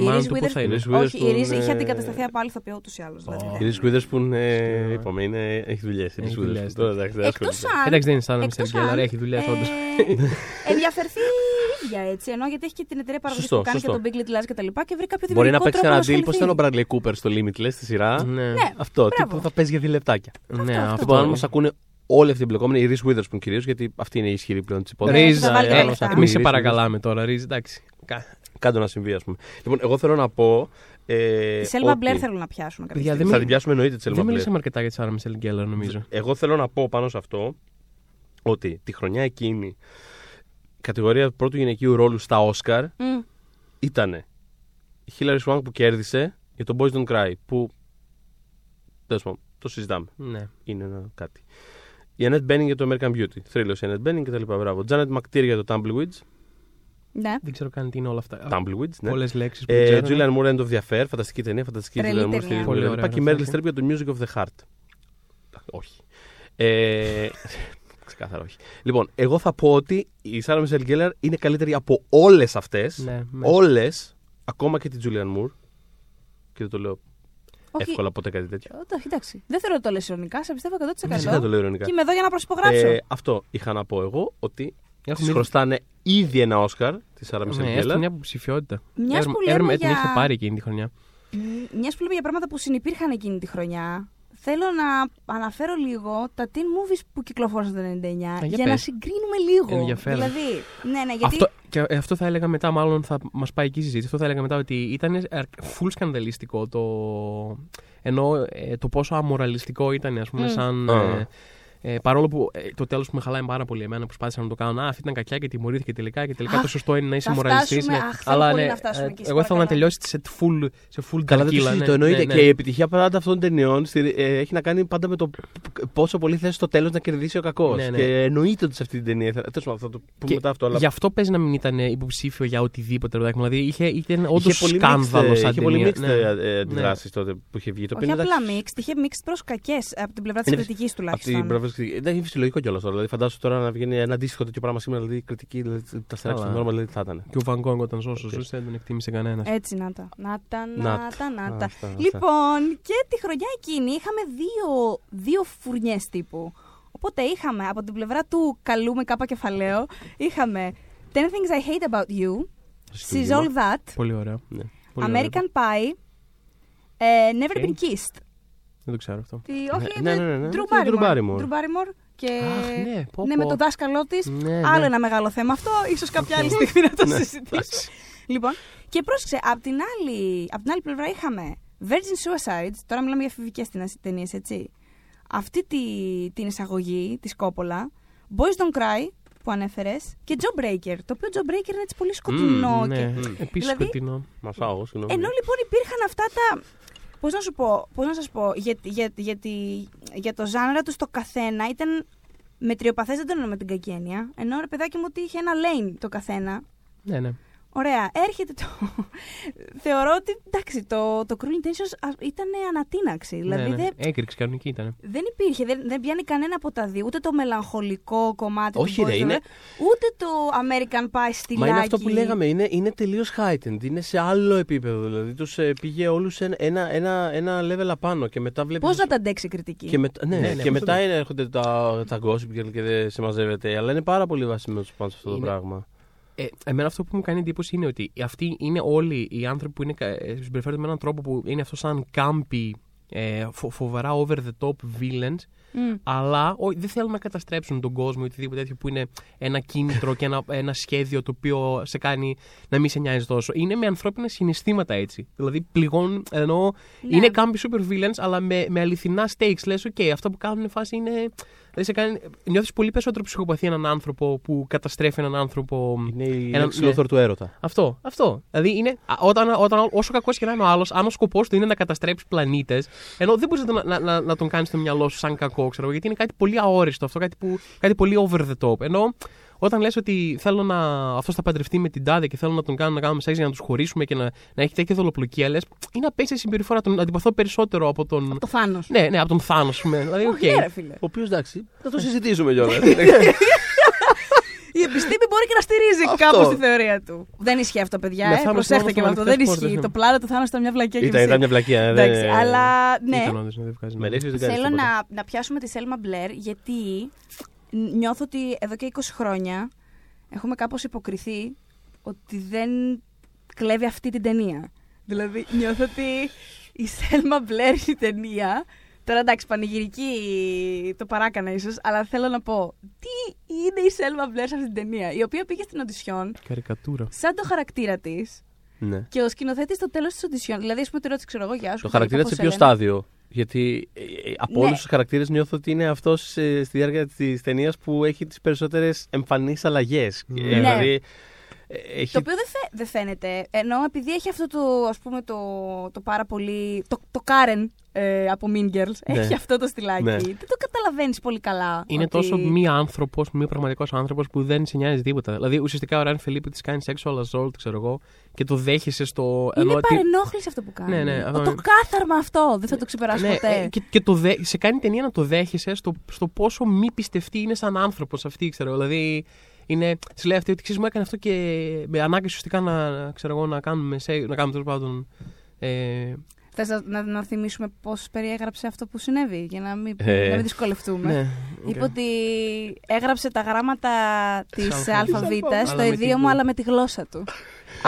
Η μάνα Reese του πού θα είναι. Witherspoon. Όχι, η Reese Witherspoon, είχε ε, αντικατασταθεί από άλλη ηθοποιό ούτως ή άλλως. Δηλαδή. Ω. Η Reese Witherspoon, ε, είπαμε, είναι- έχει δουλειές. η Reese Έχει Witherspoon. δουλειές, Τώρα, εντάξει, δεν Εκτός ασχολείται. αν. Εντάξει, δεν είναι σαν να εκτός Mr. Geller, αν, έχει δουλειές ε, όντως. ενδιαφερθεί η ίδια έτσι. Ενώ γιατί έχει και την εταιρεία παραγωγής Σωστό, που κάνει σωστό. και τον Big Little Lies και τα λοιπά και βρει κάποιο Μπορεί να δημιουργικό παίξει τρόπο ένα να deal. Πώς ασχοληθεί. ήταν ο Bradley Cooper στο Limitless στη σειρά; Ναι. Ναι. Αυτό, Μπράβο. τύπου θα παίζει για δύο λεπτάκια. Ναι, αυτό. αυτό. Λοιπόν, αν μας ακούνε όλοι αυτοί οι εμπλεκόμενοι, η Reese Witherspoon κυρίως, γιατί αυτή είναι η ισχυρή πλέον της υπόθεσης. Ρίζ, Ρίζ, θα βάλει τα ε, λεφτά. εμείς σε παρακαλάμε τώρα, Ρίζ, εντάξει. Κα- Κάντο να συμβεί, ας πούμε. Λοιπόν, εγώ θέλω να πω. Ε, Τη Σέλβα ότι- Μπλερ θέλουν να πιάσουν κάποια Παιδιά, στιγμή. δεν Θα μι- την πιάσουμε εννοείται τη Selma Δεν Blair. μιλήσαμε αρκετά για τη Σάρα Μισελ Γκέλλερ, νομίζω. Εγώ θέλω να πω πάνω σε αυτό ότι τη χρονιά εκείνη η κατηγορία πρώτου γυναικείου ρόλου στα Όσκαρ Μμ. ήταν η Hilary Swank που κέρδισε για το Boys Don't Cry. Που. Τέλος πάντων, το συζητάμε. Ναι. Είναι ένα κάτι. Η Annette Bening για το American Beauty. Θρύλος η Annette Bening και τα λοιπά. Μπράβο. Janet McTeer για το Tumbleweeds. Ναι. Δεν ξέρω καν τι είναι όλα αυτά. Tumbleweeds, ναι. Πολλές λέξεις που Ε, δεν ξέρω. Julian Moore End of the Affair, φανταστική ταινία, φανταστική Τρελή Julian Moore ταινία. στη Πολύ Πολύ ωραία, Και η ναι, Meryl ναι. Streep για το Music of the Heart. Όχι. Ε, ξεκάθαρα όχι. Λοιπόν, εγώ θα πω ότι η Sarah Michelle Gellar είναι καλύτερη από όλες αυτές. Ναι, ναι. Όλες, ακόμα και τη Julian Moore. Και δεν το λέω Όχι. εύκολα ποτέ κάτι τέτοιο. Όχι, εντάξει. Δεν θέλω να το λε ειρωνικά, σε πιστεύω 100%. Φυσικά δεν το λέω ειρωνικά. Και είμαι εδώ για να προσυπογράψω. Ε, αυτό είχα να πω εγώ, ότι Έχουμε της ήδη- χρωστάνε ήδη ένα Όσκαρ της Sarah Michelle Ναι, έστω Gellar. μια υποψηφιότητα. Μιας Έρμ- που λέμε έρμ- την για- είχε πάρει εκείνη τη χρονιά. Μιας που λέμε για πράγματα που συνεπήρχαν εκείνη τη χρονιά, θέλω να αναφέρω λίγο τα teen movies που κυκλοφόρησαν το 99 για για, να πες. συγκρίνουμε λίγο. Ενδιαφέρον. Δηλαδή, ναι, ναι, γιατί. Αυτό, και ε, αυτό θα έλεγα μετά, μάλλον θα μας πάει εκεί η συζήτηση. Αυτό θα έλεγα μετά ότι ήταν αρ- full σκανδαλιστικό το. ενώ ε, το πόσο αμοραλιστικό ήταν, ας πούμε, Μμ. σαν. Α. Ε, ε, παρόλο που ε, το τέλος που με χαλάει πάρα πολύ εμένα, προσπάθησαν να το κάνουν. Α, αυτή ήταν κακιά και τιμωρήθηκε τελικά. Και τελικά Αχ, το σωστό είναι να είσαι θα μοραλιστής. φτάσουμε, αχ, θέλω πολύ να φτάσουμε εκεί, σε εγώ ήθελα να παρακαλώ. τελειώσει σε full, σε full Καλά, δεν το ταρκύλα, συζητώ. ναι, Εννοείται. ναι, Και η ναι. επιτυχία πάντα αυτών των ταινιών στη- ε, έχει να κάνει πάντα με το πόσο πολύ θες στο τέλος να κερδίσει ο κακός. Ναι, ναι. Και εννοείται ότι σε αυτή την ταινία. Τέλος πάντων, θα το πούμε Και μετά αυτό. Αλλά Γι' αυτό παίζει να μην ήταν υποψήφιο για οτιδήποτε. ρε, Δηλαδή είχε, ήταν όντως είχε πολύ σκάνδαλο mixed, σαν είχε πολύ ταινία. mixed Ναι. ε, αντιδράσεις τότε που είχε βγει. Το όχι οποίο απλά εντάξει, mixed, είχε mixed προς κακές από την πλευρά της Είναι- κριτικής από τουλάχιστον. Την πλευρά της κριτικής. Δεν είναι φυσιολογικό κιόλας τώρα. Δηλαδή, φαντάσου τώρα να βγαίνει ένα αντίστοιχο τέτοιο πράγμα σήμερα. Δηλαδή, κριτική, δηλαδή, θα 'χε στεράξει Καλά. το νόρμα, δηλαδή, θα ήταν. Και ο Βαν Γκόγκ όταν ζούσε, Οκ. ζούσε, δεν τον εκτίμησε κανένας. Έτσι να τα. Να τα, Να να τα. τα, να Α, τα. αυτά, αυτά. Λοιπόν, και τη χρονιά εκείνη είχαμε δύο, δύο φουρνιές τύπου. Οπότε είχαμε από την πλευρά του καλού με κάπα κεφαλαίο, είχαμε 10 Things I Hate About You, She's All That, Πολύ ωραία. Ναι. Πολύ ωραία. American Pie, Ε, Never Οκ. Been Kissed. Δεν το ξέρω αυτό. Τι, όχι, ναι, με ναι, ναι, ναι. Drew Τη Drew Barrymore. Barrymore. Drew Barrymore και... Αχ, ναι, πω, ναι, με πω. τον δάσκαλό της. Ναι, Άλλο ναι. ένα μεγάλο θέμα αυτό. ίσως κάποια άλλη στιγμή να το Ναι, συζητήσουμε. εντάξει. Λοιπόν, και πρόσεξε, απ' την, άλλη, απ' την άλλη πλευρά είχαμε Virgin Suicides, τώρα μιλάμε για εφηβικές ταινίες, έτσι. Αυτή τη, την εισαγωγή της Κόπολα, Boys Don't Cry, που ανέφερες, και Joe Breaker. Το οποίο Joe Breaker είναι έτσι πολύ σκοτεινό. Μμ, και... ναι, και- επίσης Δηλαδή, σκοτεινό. Μασάω, συγγνώμη. Ενώ λοιπόν υπήρχαν αυτά τα. Πώς να σου πω, πώς να σας πω, για, για, για, τη- για το ζάνερα τους το καθένα ήταν μετριοπαθές, δεν το εννοώ με την κακή έννοια. Ενώ ρε παιδάκι μου ότι είχε ένα lane το καθένα. Ναι, ναι. Ωραία, έρχεται το. Θεωρώ ότι εντάξει, το, το Cruel Intentions ήταν ανατείναξη. Δηλαδή ναι, ναι. δεν, Έκρηξη κανονική ήταν. δεν υπήρχε, δεν, δεν πιάνει κανένα από τα δύο. Ούτε το μελαγχολικό κομμάτι Όχι, του ρε, Boys είναι- Don't Cry, ούτε το American Pie στυλάκι. Μα είναι αυτό που λέγαμε, είναι, είναι τελείως heightened. Είναι σε άλλο επίπεδο. Δηλαδή τους πήγε όλους ένα, ένα, ένα level απάνω και μετά βλέπεις. Πώς να τα αντέξει η κριτική; Και, μετα... ναι, Ναι, ναι, και πώς μετά το- είναι, έρχονται τα, τα gossip girl και δεν σε μαζεύεται. Αλλά είναι πάρα πολύ βασισμένο πάνω σε αυτό το Είναι- πράγμα. Ε, εμένα αυτό που μου κάνει εντύπωση είναι ότι αυτοί είναι όλοι οι άνθρωποι που είναι, κα- ε, συμπεριφέρονται με έναν τρόπο που είναι αυτό σαν campy, ε, φο- φοβερά over the top villains, Μμ. αλλά ό, δεν θέλουν να καταστρέψουν τον κόσμο ή οτιδήποτε τέτοιο που είναι ένα κίνητρο και ένα, ένα σχέδιο το οποίο σε κάνει να μην σε νοιάζει τόσο. Είναι με ανθρώπινα συναισθήματα έτσι. Δηλαδή πληγώνουν, ενώ Ναι. είναι campy super villains, αλλά με, με αληθινά stakes. Λες, οκ, αυτό που κάνουν φάση είναι. Δηλαδή σε κάνει, νιώθεις πολύ περισσότερο ψυχοπαθή έναν άνθρωπο που καταστρέφει έναν άνθρωπο. Είναι η Ένα- λέξη ναι. Luthor του έρωτα. Αυτό, αυτό. Δηλαδή είναι, α, όταν, όταν, όσο κακός και να είναι ο άλλος, αν ο σκοπός του είναι να καταστρέψει πλανήτες, ενώ δεν μπορείς να, τον- να, να, να τον κάνεις στο μυαλό σου σαν κακό, ξέρω εγώ, γιατί είναι κάτι πολύ αόριστο αυτό, κάτι, που, κάτι πολύ over the top. Ενώ όταν λες ότι θέλω να. αυτός θα παντρευτεί με την τάδε και θέλω να τον κάνω να κάνουμε σεξ για να τους χωρίσουμε και να, να έχει τέτοια δολοπλοκία, λες, είναι απέσια συμπεριφορά. Τον αντιπαθώ περισσότερο από τον. Το Θάνο. Ναι, ναι, από τον Θάνο, ας πούμε. Δηλαδή, οκ. Όχι, ρε φίλε. Ο οποίος εντάξει, θα το συζητήσουμε κιόλας. Η επιστήμη μπορεί και να στηρίζει Αυτό. κάπως τη θεωρία του. Δεν ισχύει αυτό, παιδιά. Με Ε. Θάνος Προσέξτε μόνο και με αυτό. στο Δεν ανοιχτές ισχύει. πόρτες, Το ναι. πλάνο του Θάνος ήταν μια βλακία και ήταν, μισή. ήταν μια βλακία. ε, Εντάξει, δεν- αλλά ναι. Ήταν όντως, ναι, δεν βγάζει Με νόημα. ρίχνεις, δεν κάνεις Θέλω τίποτα. να, να πιάσουμε τη Σέλμα Μπλερ γιατί νιώθω ότι εδώ και 20 χρόνια έχουμε κάπως υποκριθεί ότι δεν κλέβει αυτή την ταινία. Δηλαδή νιώθω ότι η Σέλμα Μπλερ η ταινία Τώρα εντάξει, πανηγυρική το παράκανα ίσως, αλλά θέλω να πω. Τι είναι η Σέλμα Μπλερ σε αυτή την ταινία, η οποία πήγε στην οντισιόν Καρικατούρα. σαν το χαρακτήρα της Ναι. και ο σκηνοθέτης στο τέλος της οντισιόν. Δηλαδή, ας πούμε, τη ρώτησε, ξέρω εγώ, γεια σου. Το χαρακτήρα της πώς σε ποιο σε λένε. στάδιο; Γιατί ε, ε, από Ναι. όλου τους χαρακτήρες νιώθω ότι είναι αυτός στη διάρκεια της ταινίας που έχει τις περισσότερες εμφανείς αλλαγές. Ναι. Δηλαδή. Ε, Έχει... Το οποίο δεν, φαι- δεν φαίνεται. Ενώ επειδή έχει αυτό το, ας πούμε, το, το πάρα πολύ. Το, το Karen ε, από Mean Girls. Ναι. Έχει αυτό το στυλάκι. Ναι. Δεν το καταλαβαίνεις πολύ καλά. Είναι ότι- τόσο μη άνθρωπος, μη πραγματικός άνθρωπος που δεν σε νοιάζει τίποτα. Δηλαδή ουσιαστικά ο Ραν Φελίπη της κάνει sexual assault, ξέρω εγώ, και το δέχεσαι στο. Είναι ενώ ότι- παρενόχληση αυτό που κάνει. Ναι, ναι, Ο- αυτό το είναι. κάθαρμα αυτό. Δεν θα το ξεπεράσω Ναι, ποτέ. ε, και, και το δε, σε κάνει ταινία να το δέχεσαι στο, στο πόσο μη πιστευτή είναι σαν άνθρωπος αυτή, ξέρω. Δηλαδή, είναι, της λέει αυτή ότι ξέρεις, μου έκανε αυτό και με ανάγκασε ουσιαστικά να, να, ξέρω εγώ, να κάνουμε, σε, να κάνουμε τέλος πάντων. Ε, Θες να, να, να θυμίσουμε πώς περιέγραψε αυτό που συνέβη, για να μην, Ε, να μην δυσκολευτούμε. ναι, Είπε οκ. ότι έγραψε τα γράμματα της Της αλφαβήτα αλφαβήτας, στο αλλά με αιδοίο τη- μου, αλλά με τη γλώσσα του.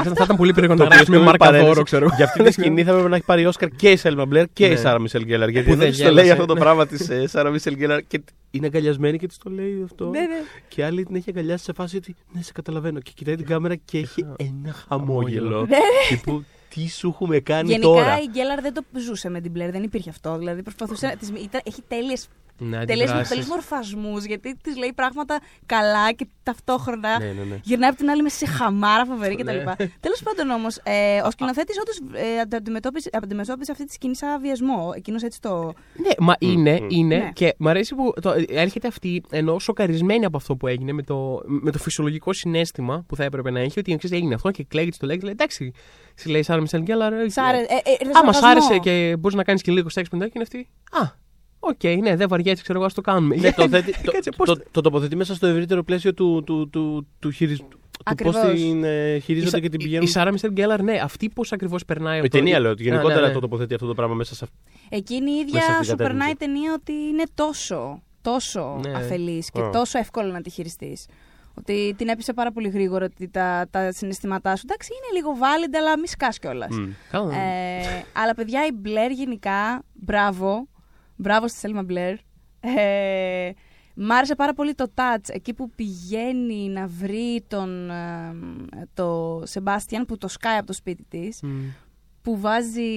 Θα, θα ήταν πολύ περίεργο Το να οποίο γράψουμε συγγνώμη, μαρκαδόρο, παρένθεση. ξέρω εγώ. Για αυτή τη σκηνή θα έπρεπε να έχει πάρει Όσκαρ και η Σέλμα Μπλερ και η Ναι. Σάρα Μισελ Γκέλλαρ. Γιατί Που δεν δεν τη το λέει γέλασε, αυτό το ναι. πράγμα της Σάρα Μισελ Γκέλλαρ και είναι αγκαλιασμένη και τη το λέει αυτό. ναι, ναι. Και άλλη την έχει αγκαλιάσει σε φάση ότι ναι, σε καταλαβαίνω. Και κοιτάει την κάμερα και έχει ένα χαμόγελο. Χαμόγελο. Ναι. Τύπου τι σου έχουμε κάνει Γενικά τώρα; η Γκέλαρ δεν το ζούσε με την Μπλερ, δεν υπήρχε αυτό. Δηλαδή προσπαθούσε. να της- ήταν- έχει τέλειες Ναι, τέλειες, αντιδράσεις. τέλειες μορφασμούς, γιατί της λέει πράγματα καλά και ταυτόχρονα Ναι, ναι, ναι. γυρνάει από την άλλη μέσα σε χαμάρα φοβερή κτλ. Ναι. Τέλος πάντων όμως, ε, ο σκηνοθέτης όντως ε, αντα- αντιμετώπισε, αντιμετώπισε αυτή τη σκηνή σαν βιασμό. Εκείνος έτσι το. Ναι, μα είναι, μ. είναι Ναι. και μ' αρέσει που το, έρχεται αυτή ενώ σοκαρισμένη από αυτό που έγινε με το, με το φυσιολογικό συναίσθημα που θα έπρεπε να έχει ότι ξέρεις, έγινε αυτό και κλαίγεται λέγει. Λέει, εντάξει, στη λέει Σάρα Μισελ Γκέλλαρ. ε, Σ' άρε- ε, ε, ήρθε Άμα σ' σαρκασμό. άρεσε και μπορείς να κάνεις και λίγο σεξ μετά και είναι αυτή. Α, οκ, ναι, δεν βαριέσαι, ξέρω εγώ, ας το κάνουμε. Ναι, το, θέτει, το, Κάτσε, πώς το, το- το τοποθετεί μέσα στο ευρύτερο πλαίσιο του, του, του, του, χειρισ- του πώς Ακριβώς. την ε, χειρίζονται Η Σα- και την η- πηγαίνουν. Η Σάρα Μισελ Γκέλλαρ, ναι, αυτή πώς ακριβώς περνάει. Η αυτό. ταινία λέω ότι Ναι, γενικότερα ναι, ναι. το τοποθετεί αυτό το πράγμα μέσα σε αυτό. Εκείνη η Μέσα ίδια στην σου κατεύθυνση. περνάει η ταινία ότι είναι τόσο, τόσο Ναι. αφελής και Α. τόσο εύκολο να τη χειριστείς. Ότι την έπεισε πάρα πολύ γρήγορα ότι τα, τα συναισθήματά σου. Εντάξει, είναι λίγο valid, αλλά μη σκάς κιόλας. Μμ. Καλά. Ε, αλλά παιδιά, η Μπλερ γενικά, μπράβο. Μπράβο στη Σέλμα Μπλερ. Ε, μ' άρεσε πάρα πολύ το touch. Εκεί που πηγαίνει να βρει τον ε, το Σεμπάστιαν που το σκάει από το σπίτι της Μμ. που βάζει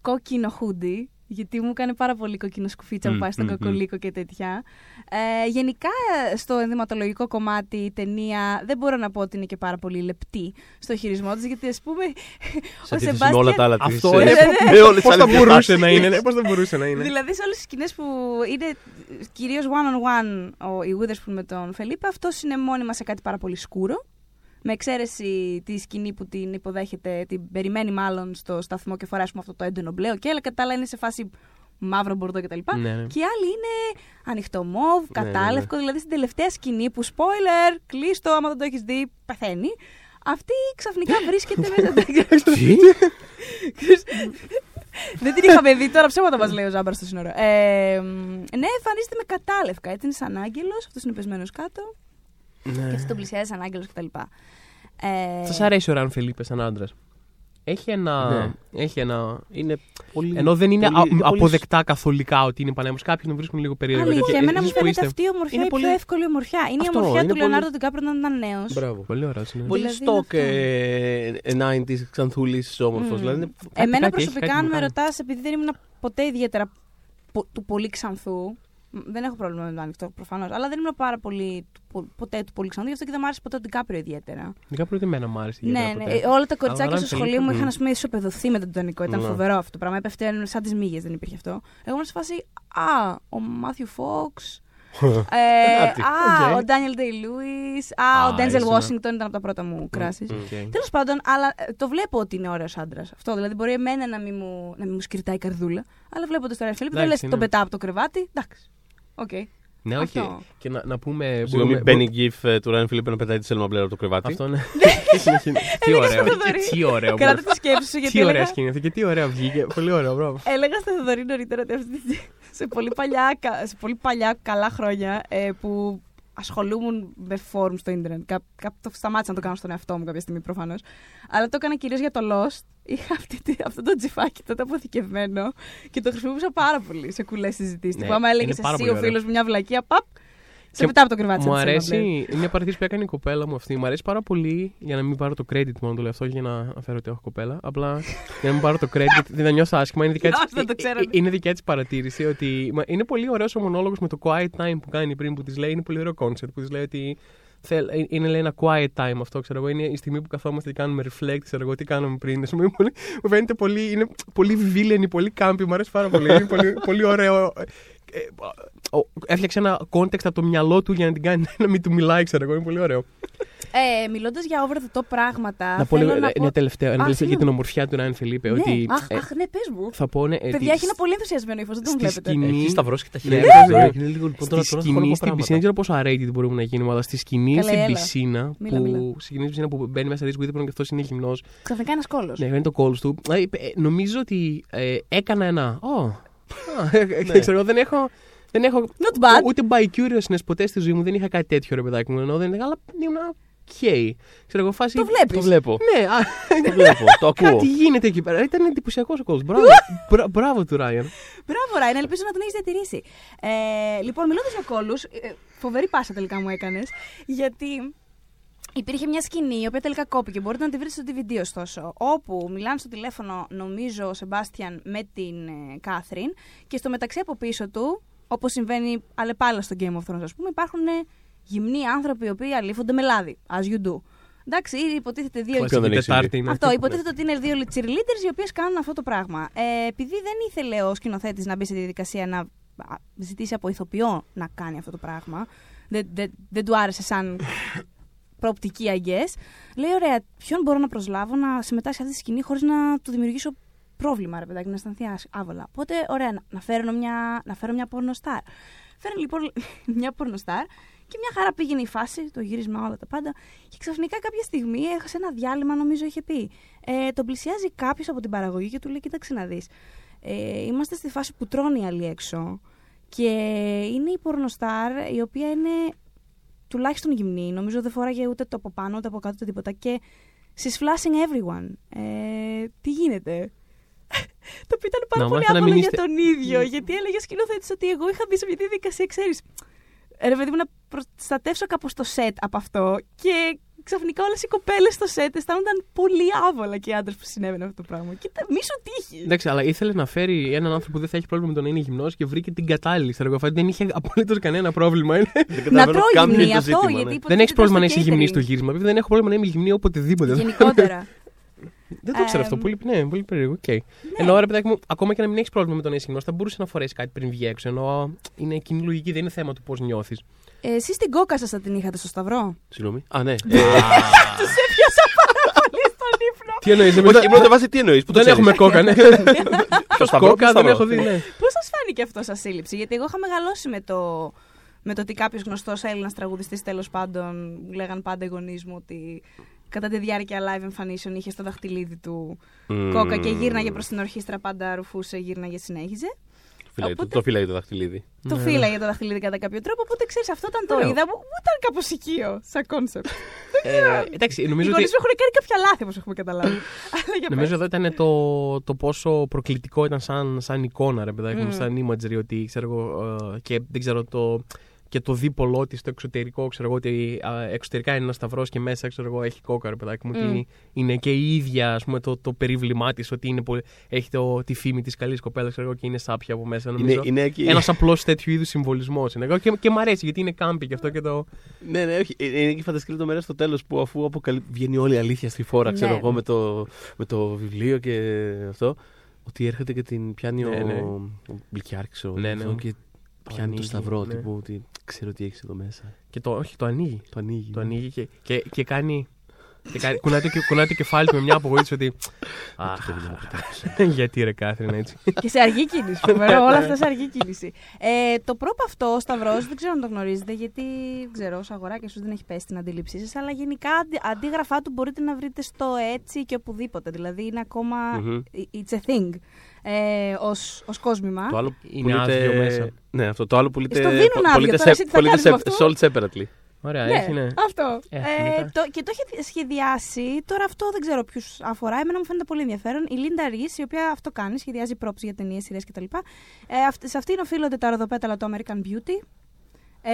κόκκινο χούντι, γιατί μου έκανε πάρα πολύ κόκκινο σκουφίτσα που Μμ, πάει στον μμ, μμ. κοκολίκο και τέτοια. Ε, γενικά στο ενδυματολογικό κομμάτι η ταινία δεν μπορώ να πω ότι είναι και πάρα πολύ λεπτή στο χειρισμό της, γιατί ας πούμε Σε ο αντίθεση με όλα τα άλλα της, Αυτό ε, είναι. με όλες Πώς τις θα άλλες μπορούσε διαστάσεις. να είναι, ναι, πώς θα μπορούσε να είναι; Δηλαδή σε όλες τις σκηνές που είναι κυρίως one-on-one ο, η Witherspoon με τον Φελίπε, αυτό είναι μόνιμα σε κάτι πάρα πολύ σκούρο. Με εξαίρεση τη σκηνή που την υποδέχεται, την περιμένει μάλλον στο σταθμό και φοράει ας πούμε, αυτό το έντονο μπλε, και αλλά κατά τα άλλα είναι σε φάση μαύρο μπορδό κτλ. Ναι, ναι. Και η άλλη είναι ανοιχτό μοβ, Ναι, ναι, ναι. κατάλευκο, δηλαδή στην τελευταία σκηνή που spoiler, κλείστο, άμα δεν το έχεις δει, πεθαίνει. Αυτή ξαφνικά βρίσκεται μέσα. Τι; Δεν την είχαμε δει, τώρα ψέματα μας λέει ο Ζάμπρα στο σύνορο. Ε, μ, ναι, εμφανίζεται με κατάλευκα. Έτσι είναι σαν άγγελος, αυτός είναι πεσμένος κάτω. Ναι. Και αυτό τον πλησιάζει σαν άγγελος κτλ. Ε, Σας αρέσει ο Ραν Φελίπε σαν άντρας; Έχει ένα. Ναι. Έχει ένα... Είναι πολύ. Ενώ δεν είναι, πολύ- α- είναι πολύ- αποδεκτά καθολικά ότι είναι πανέμορφος. Κάποιοι τον βρίσκουν λίγο περίεργο. Αλήθεια, Γιατί εμένα μου εσείς που φαίνεται είστε- αυτή η ομορφιά είναι η πολύ- πιο εύκολη ομορφιά. Είναι Αυτό, η ομορφιά είναι του πολύ- Λεωνάρντο Ντικάπριο όταν ήταν νέος. Μπράβο. Πολύ ωραίο. είναι. Πολύ Δηλαδή stock είναι ε, 90s ξανθούλης όμορφος. Μμ. Δηλαδή είναι Εμένα κάτι έχει, προσωπικά, κάτι αν μου με κάνει. ρωτάς, επειδή δεν ήμουν ποτέ ιδιαίτερα πο- του πολύ ξανθού. Μ, Δεν έχω πρόβλημα με το ανοιχτό προφανώς. Αλλά δεν ήμουν πάρα πολύ, του πο- ποτέ του πολύ ξανθού, γι' αυτό και δεν μου άρεσε ποτέ ο Ντικάπριο ιδιαίτερα. Ντικάπριο δεν εμένα μου άρεσε. Ναι, ιδιαίτερα ναι. ποτέ. ε, Όλα τα κοριτσάκια Αλλά στο αν σχολείο μου Φιλίπ, είχαν μμ. ας πούμε, ισοπεδωθεί με τον Τιτανικό. Ήταν Ναι. φοβερό αυτό το πράγμα. Έπεφτε σαν τις μύγες, δεν υπήρχε αυτό. Εγώ ήμουν σε φάση. Α, ο Μάθιου Φόξ. ε, Α, τι. α, Οκ. ο Ντάνιελ Ντέι Λούις. Α, Α, ο Ντένζελ ήσουνα. Washington ήταν από τα πρώτα μου crushes. Μμ. Οκ. Τέλος πάντων, αλλά ε, το βλέπω ότι είναι ωραίος άντρας. Αυτό δηλαδή μπορεί εμένα να μην μου, να μην μου σκιρτάει η καρδούλα. Αλλά βλέποντας τώρα Φιλίπ, δεν λες Εντάξει, τον ναι. πετάω από το κρεβάτι. Εντάξει. Οκ. Ναι, όχι. Αυτό. Και να, να πούμε. Συγγνώμη, μπορούμε- μπαίνει gif ε, του Ράιαν Φιλίπ να πετάει τη Σέλμα Μπλερ από το κρεβάτι. Αυτό ναι. Τι Έλεγα ωραίο. στο Θοδωρή. Τι ωραίο. Κράτα τη σκέψη σου γιατί Τι ωραία έλεγα, σκηνή αυτή και τι ωραία βγήκε. Πολύ ωραίο, μπράβο. έλεγα στο Θοδωρή νωρίτερα ότι αυτή, τη- σε, πολύ παλιά, κα- σε πολύ παλιά καλά χρόνια ε, που ασχολούμουν με φόρουμ στο ίντερνετ. Κά, κά, το σταμάτησα να το κάνω στον εαυτό μου κάποια στιγμή προφανώς. Αλλά το έκανα κυρίως για το Lost. Είχα αυτή, τη- αυτό το τζιφάκι τότε αποθηκευμένο και το χρησιμοποιούσα πάρα πολύ σε κουλές συζητήσεις. Ναι, Ναι, άμα έλεγες είναι πάρα εσύ πολύ ο ωραίο. φίλος μου μια βλακία, παπ, σε Και πετάω από το κρεβάτι. Μου σαν τη Selma Blair. αρέσει, είναι μια παρατήρηση που έκανε η κοπέλα μου αυτή. Μου αρέσει πάρα πολύ για να μην πάρω το credit μόνο το λέω αυτό για να αναφέρω ότι έχω κοπέλα. Απλά για να μην πάρω το credit, δεν θα νιώσω άσχημα. Είναι δικιά της, Όχι, δεν το ξέρανε. ε, ε, είναι δικιά της παρατήρηση ότι μα, είναι πολύ ωραίος ο μονόλογος με το quiet time που κάνει πριν που της λέει. Είναι πολύ ωραίο concept που της λέει ότι θέλ- ε, είναι λέει, ένα quiet time αυτό, ξέρω εγώ. Είναι η στιγμή που καθόμαστε και κάνουμε reflect, ξέρω εγώ, τι κάναμε πριν. Ας πούμε, είναι πολύ, μου φαίνεται πολύ, είναι πολύ villain, πολύ κάμπι, μου αρέσει πάρα πολύ. Είναι πολύ, πολύ ωραίο. Ε, ε, ο- έφτιαξε ένα context από το μυαλό του για να την κάνει να μην του μιλάει, ξέρω εγώ. Είναι πολύ ωραίο. Ε, Μιλώντας για over the top πράγματα. να πω λίγο θέλω ένα, να πω... ένα τελευταίο, ένα Α, τελευταίο για την συγγνώμη. ομορφιά του Ράιν Φελίπε. Ναι, Ότι, αχ, ε, αχ, ναι, πες μου. θα πω, ναι, ε, Παιδιά, ότι έχει ένα πολύ ενθουσιασμένο ύφος, δεν τον στη βλέπετε. σκηνή- Έχει σταυρώσει και τα Ναι, χέρια. ναι, του. ναι. Είναι λίγο λοιπόν τώρα στη τώρα σκηνή, σκηνή, στην πισίνα, δεν ξέρω πόσο R-rated μπορούμε να γίνουμε, αλλά στη σκηνή Καλέ, στην έλα. πισίνα, Μίλα, που, μίλα. στη σκηνή στην πισίνα που μπαίνει μέσα Reese Witherspoon και αυτός είναι γυμνό. Ξαφνικά ένας κώλος. Ναι, είναι ο κώλος του. Ε, ε, νομίζω ότι ε, έκανα ένα. Ω. α, ε, Ναι. Ξέρω, εγώ, δεν έχω. Δεν έχω Not bad. ούτε bi-curiousness ποτέ στη ζωή μου, δεν είχα κάτι τέτοιο ρε παιδάκι μου. Ενώ δεν είχα, αλλά ήμουν οκ. Ξέρω εγώ, φάση. Το βλέπεις. Το βλέπω. Ναι, α, Το βλέπω. Το ακούω. κάτι γίνεται εκεί πέρα. Ήταν εντυπωσιακός ο κώλος. Μπράβο, μπρα- μπράβο του Ράιαν. Μπράβο, Ράιν, ελπίζω να τον έχεις διατηρήσει. Ε, λοιπόν, μιλώντας για κόλου, φοβερή πάσα τελικά μου έκανες. Γιατί υπήρχε μια σκηνή η οποία τελικά κόπηκε. Μπορείτε να τη βρείτε στο DVD ωστόσο. Όπου μιλάνε στο τηλέφωνο, νομίζω, ο Σεμπάστιαν με την ε, Κάθριν. Και στο μεταξύ από πίσω του, όπως συμβαίνει αλλεπάλληλα στο Game of Thrones, ας πούμε, υπάρχουν ε, γυμνοί άνθρωποι οι οποίοι αλήφονται με λάδι. As you do. Εντάξει, υποτίθεται δύο Κλασική. δεν έχει Τετάρτη συμβεί. είναι. αυτό, υποτίθεται ότι είναι δύο cheerleaders οι οποίες κάνουν αυτό το πράγμα. Ε, επειδή δεν ήθελε ο σκηνοθέτης να μπει στη διαδικασία να α, ζητήσει από ηθοποιό να κάνει αυτό το πράγμα, δεν, δεν, δεν του άρεσε σαν προοπτική, I guess, λέει: Ωραία, ποιον μπορώ να προσλάβω να συμμετάσχει σε αυτή τη σκηνή χωρίς να του δημιουργήσω πρόβλημα, ρε παιδάκι, να αισθανθεί άσ- άβολα. Οπότε, ωραία, να, να, φέρω μια, να φέρω μια πορνοστάρ. Φέρνω λοιπόν μια πορνοστάρ και μια χαρά πήγαινε η φάση, το γύρισμα, όλα τα πάντα. Και ξαφνικά κάποια στιγμή, έχασε ένα διάλειμμα, νομίζω είχε πει. Ε, τον πλησιάζει κάποιος από την παραγωγή και του λέει: Κοίταξε να δεις. Ε, είμαστε στη φάση που τρώνε οι άλλοι έξω. Και είναι η πορνοστάρ η οποία είναι τουλάχιστον γυμνή. Νομίζω δεν φοράγε ούτε το από πάνω ούτε από κάτω ούτε τίποτα. Και she's flashing everyone. Ε, τι γίνεται; το οποίο ήταν πάρα Να πολύ μάθετε να άβολο μην για είστε- τον ίδιο. γιατί έλεγε ο σκηνοθέτης ότι εγώ είχα μπει σε μια διαδικασία, ξέρεις. Ρε παιδί μου, να προστατεύσω κάπως το σετ από αυτό. Και ξαφνικά όλες οι κοπέλες στο σετ αισθάνονταν πολύ άβολα και οι άντρες που συνέβαινε αυτό το πράγμα. Κοίτα, μη σου τύχει. Εντάξει, αλλά ήθελε να φέρει έναν άνθρωπο που δεν θα έχει πρόβλημα με το να είναι γυμνός και βρήκε την κατάλληλη. Ξέρω εγώ, φαίνεται δεν είχε απολύτως κανένα πρόβλημα. Είναι- Δεν Να καταλαβαίνω τρώει καν ποιο γυμνή είναι το αυτό, ζήτημα, γιατί ναι. υποτίθεται δεν έχεις πρόβλημα να στο είσαι γυμνής στο catering. γύρισμα. Βέβαια, δεν έχω πρόβλημα να είμαι γυμνή οποτεδήποτε. Γενικότερα. Δεν το ξέρω Εμ, αυτό. Πολύ, ναι, πολύ περίεργο. οκ. Ναι. Ενώ ρε παιδάκι μου, ακόμα και να μην έχεις πρόβλημα με το να είσαι γυμνός, θα μπορούσε να φορέσει κάτι πριν βγει έξω. Ενώ είναι κοινή λογική, δεν είναι θέμα του πώς νιώθεις. Ε, Εσείς την κόκα σας θα την είχατε στο Σταυρό; Συγγνώμη. Α, ναι. Ε, Του έπιασα πάρα πολύ στον ύπνο. Τι εννοείς, Όχι, ήμουν βάση τι εννοείς. Δεν έχουμε κόκα, ναι. Το σταυρό, Κόκα το δεν σταυρό. έχω δει, ναι. Πώς σας φάνηκε αυτό σαν σύλληψη, Γιατί εγώ είχα μεγαλώσει με το, με το ότι κάποιος γνωστός Έλληνας τραγουδιστής τέλος πάντων, μου λέγαν πάντα οι γονείς μου ότι κατά τη διάρκεια live εμφανίσεων είχε στο δαχτυλίδι του Μμμ. κόκα και γύρναγε προς την ορχήστρα, πάντα ρουφούσε, γύρναγε, συνέχιζε. Φυλάει, το- Οπότε- Το φυλάει το δαχτυλίδι. Το Ναι. φύλαγε το δαχτυλίδι κατά κάποιο τρόπο. Οπότε ξέρεις, αυτό όταν το Ωραίο. είδα, μου μου ήταν κάπως οικείο σαν concept. Ε, Εντάξει, Οι νομίζω γονείς ότι. μου έχουν κάνει κάποια λάθη, όπως έχουμε καταλάβει. Αλλά για Νομίζω πες. εδώ ήταν το, το πόσο προκλητικό ήταν σαν, σαν εικόνα, ρε παιδάκι μου, Μμ. σαν imagery, ότι ξέρω εγώ, ε, και δεν ξέρω το. Και το δίπολό τη στο εξωτερικό, ξέρω εγώ, ότι α, εξωτερικά είναι ένας σταυρός και μέσα ξέρω εγώ, έχει κόκα, ρε παιδάκι μου. Μμ. Ότι είναι και η ίδια ας πούμε, το, το περίβλημά της, ότι είναι πολύ, έχει το, τη φήμη της καλής κοπέλας, ξέρω εγώ, και είναι σάπια από μέσα. Είναι, Νομίζω είναι εκεί. ένας απλός τέτοιου είδους συμβολισμός είναι. Εγώ Και, και μ' αρέσει γιατί είναι κάμπι και αυτό και το. Ναι, ναι, όχι. Είναι και η φανταστική λεπτομέρεια στο τέλος που αφού αποκαλύ... βγαίνει όλη η αλήθεια στη φόρα, ξέρω Ναι. εγώ, με το, με το βιβλίο και αυτό. Ότι έρχεται και την πιάνει Ναι, ναι. ο, ο Μπλικιάρης, ξέρω Ναι, εγώ, ναι. και πιάνει ανοίγει, το σταυρό. ναι. Τύπου ότι ξέρω τι έχεις εδώ μέσα. Και το, όχι, το ανοίγει. Το ανοίγει. Το ναι. ανοίγει και, και, και κάνει. Και κάνει κουνάει, το, κουνάει το κεφάλι του με μια απογοήτευση ότι. Αυτό το παιδιά μου πετάξε. Γιατί ρε Κάθρινα έτσι. Και σε αργή κίνηση. φοβερό, όλα αυτά σε αργή κίνηση. Ε, το πρόπ αυτό, ο Σταυρός, δεν ξέρω αν το γνωρίζετε, γιατί δεν ξέρω, ως αγοράκι ίσω δεν έχει πέσει στην αντίληψή σας. Αλλά γενικά αντι- αντίγραφά του μπορείτε να βρείτε στο έτσι και οπουδήποτε. Δηλαδή είναι ακόμα. Μμμ. It's a thing. Ε, ως, ως κόσμημα. Το άλλο Είναι πουλείται- άδειο μέσα. Ναι, αυτό. Το άλλο πουλείται. Στο δίνουν άδειο, πωλείται τώρα εσύ σε- τι θα πωλείται κάνεις με σε- αυτό; sold separately. Ωραία, ναι, έχει, ναι. αυτό. Ε, Ε, μετά. το, και το έχει σχεδιάσει. Τώρα αυτό δεν ξέρω ποιους αφορά. Εμένα μου φαίνεται πολύ ενδιαφέρον. Η Λίντα Ρη, η οποία αυτό κάνει, σχεδιάζει props για ταινίες, σειρές κτλ. Ε, αυ- σε αυτήν οφείλονται τα ροδοπέταλα του American Beauty. Ε,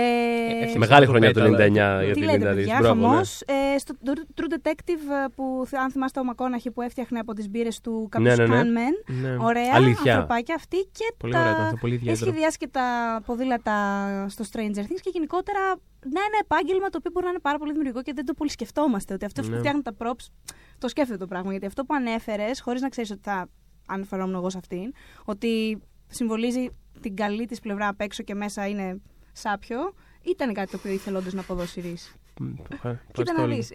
ευτυχώς. Μεγάλη το χρονιά το 99 πέταλα. για τι την λέτε, Λίντα Ρις. παιδιά, Μπράβο, ναι. χαμός. Ε, στο True Detective ε, που θ- αν θυμάστε ο Μακόναχη που έφτιαχνε από τις μπύρες του κάποιους Ναι, ναι, ναι. Scanman. Ναι. Ωραία, Αλήθεια. ανθρωπάκια αυτή και Πολύ τα... ωραία ήταν αυτό, πολύ Έχει ιδιαίτερο. σχεδιάσει και τα ποδήλατα στο Stranger Things και γενικότερα να είναι επάγγελμα το οποίο μπορεί να είναι πάρα πολύ δημιουργικό και δεν το πολύ σκεφτόμαστε. Ότι αυτό που Ναι. φτιάχνουν τα props το σκέφτεται το πράγμα. Γιατί αυτό που ανέφερες, χωρίς να ξέρεις ότι θα αναφερόμουν εγώ σε αυτήν, ότι συμβολίζει την καλή της πλευρά απ' έξω και μέσα είναι σάπιο, ήταν κάτι το οποίο ήθελε όντως να αποδώσει ρίση. Μ, ευχα- Κοίτα ευχαριστώ να όλοι. δεις.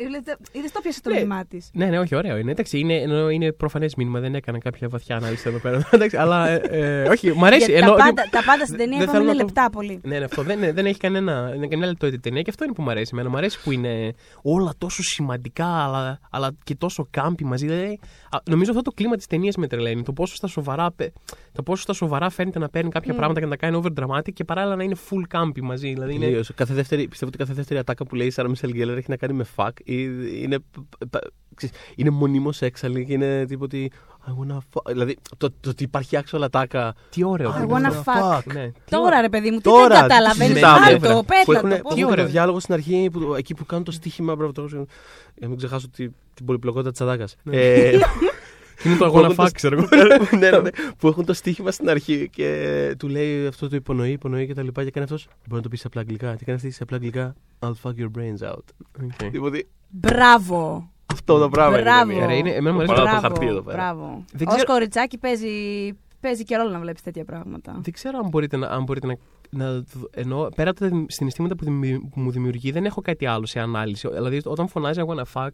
Είδες το πιασε το Ναι. μήνυμά της. Ναι, ναι, όχι, ωραίο είναι. Εντάξει, είναι, εννοώ, είναι προφανές μήνυμα, δεν έκανα κάποια βαθιά ανάλυση εδώ πέρα. Εντάξει, αλλά ε, ε, όχι, μου αρέσει. τα, εννοώ- πάντα, τα πάντα στην δεν ταινία είπαμε θέλω είναι να το- λεπτά πολύ. Ναι, ναι, αυτό δεν, δεν έχει κανένα, δεν έχει κανένα λεπτό η ταινία και αυτό είναι που μου αρέσει. Εμένα μου αρέσει που είναι όλα τόσο σημαντικά αλλά, αλλά και τόσο κάμπι μαζί. Δηλαδή, α, νομίζω αυτό το κλίμα της ταινίας με τρελαίνει. Το πόσο στα σοβαρά, πε- το πόσο στα σοβαρά φαίνεται να παίρνει κάποια Mm. πράγματα και να τα κάνει over dramatic και παράλληλα να είναι full κάμπι μαζί. Δηλαδή είναι, Τελείως. Κάθε δεύτερη, πιστεύω ότι κάθε δεύτερη ατάκα που λέει η Σάρα Μισελ Γκέλλερ έχει να κάνει με fuck ή είναι, π- ξέρεις, είναι μονίμως έξαλλη και είναι τύπο ότι I wanna fuck. Δηλαδή το, το ότι υπάρχει actual ατάκα. τι ωραίο. I τι wanna ωραίο. fuck. Ναι, τι Τώρα ωραίο. ρε παιδί μου, τι Τώρα, δεν τι καταλαβαίνει. συζητάμε, Άλτο, που πέτα έχουν, το. που πώς- έχουν ωραίο. το διάλογο στην αρχή, που, εκεί που κάνουν το στοίχημα. Μπράβο, το έχω- για να μην ξεχάσω τη, την πολυπλοκότητα της ατάκα. Ε, Είναι το που αγώνα έχουν το- fuck, ξέρω εγώ. ναι, ναι, ναι, που έχουν το στοίχημα στην αρχή και του λέει αυτό το υπονοεί, υπονοεί και τα λοιπά. Και κάνει αυτός. Μπορεί να το πεις σε απλά αγγλικά. Τι κάνεις αυτή σε απλά αγγλικά; I'll fuck your brains out. Ok. Τίποτε. Μπράβο. Αυτό το πράγμα. Μπράβο. είναι. Ωραία, είναι- εμένα μου αρέσει Παρά το Μπράβο, χαρτί εδώ πέρα. Μπράβο. Δεν Ως ξέρω- κοριτσάκι παίζει, παίζει και ρόλο να βλέπεις τέτοια πράγματα. Δεν ξέρω αν μπορείτε να. Αν μπορείτε να, να εννοώ, πέρα από τα δημ- συναισθήματα που, δημι- που μου δημιουργεί, δεν έχω κάτι άλλο σε ανάλυση. Δηλαδή, όταν φωνάζει εγώ ένα fuck,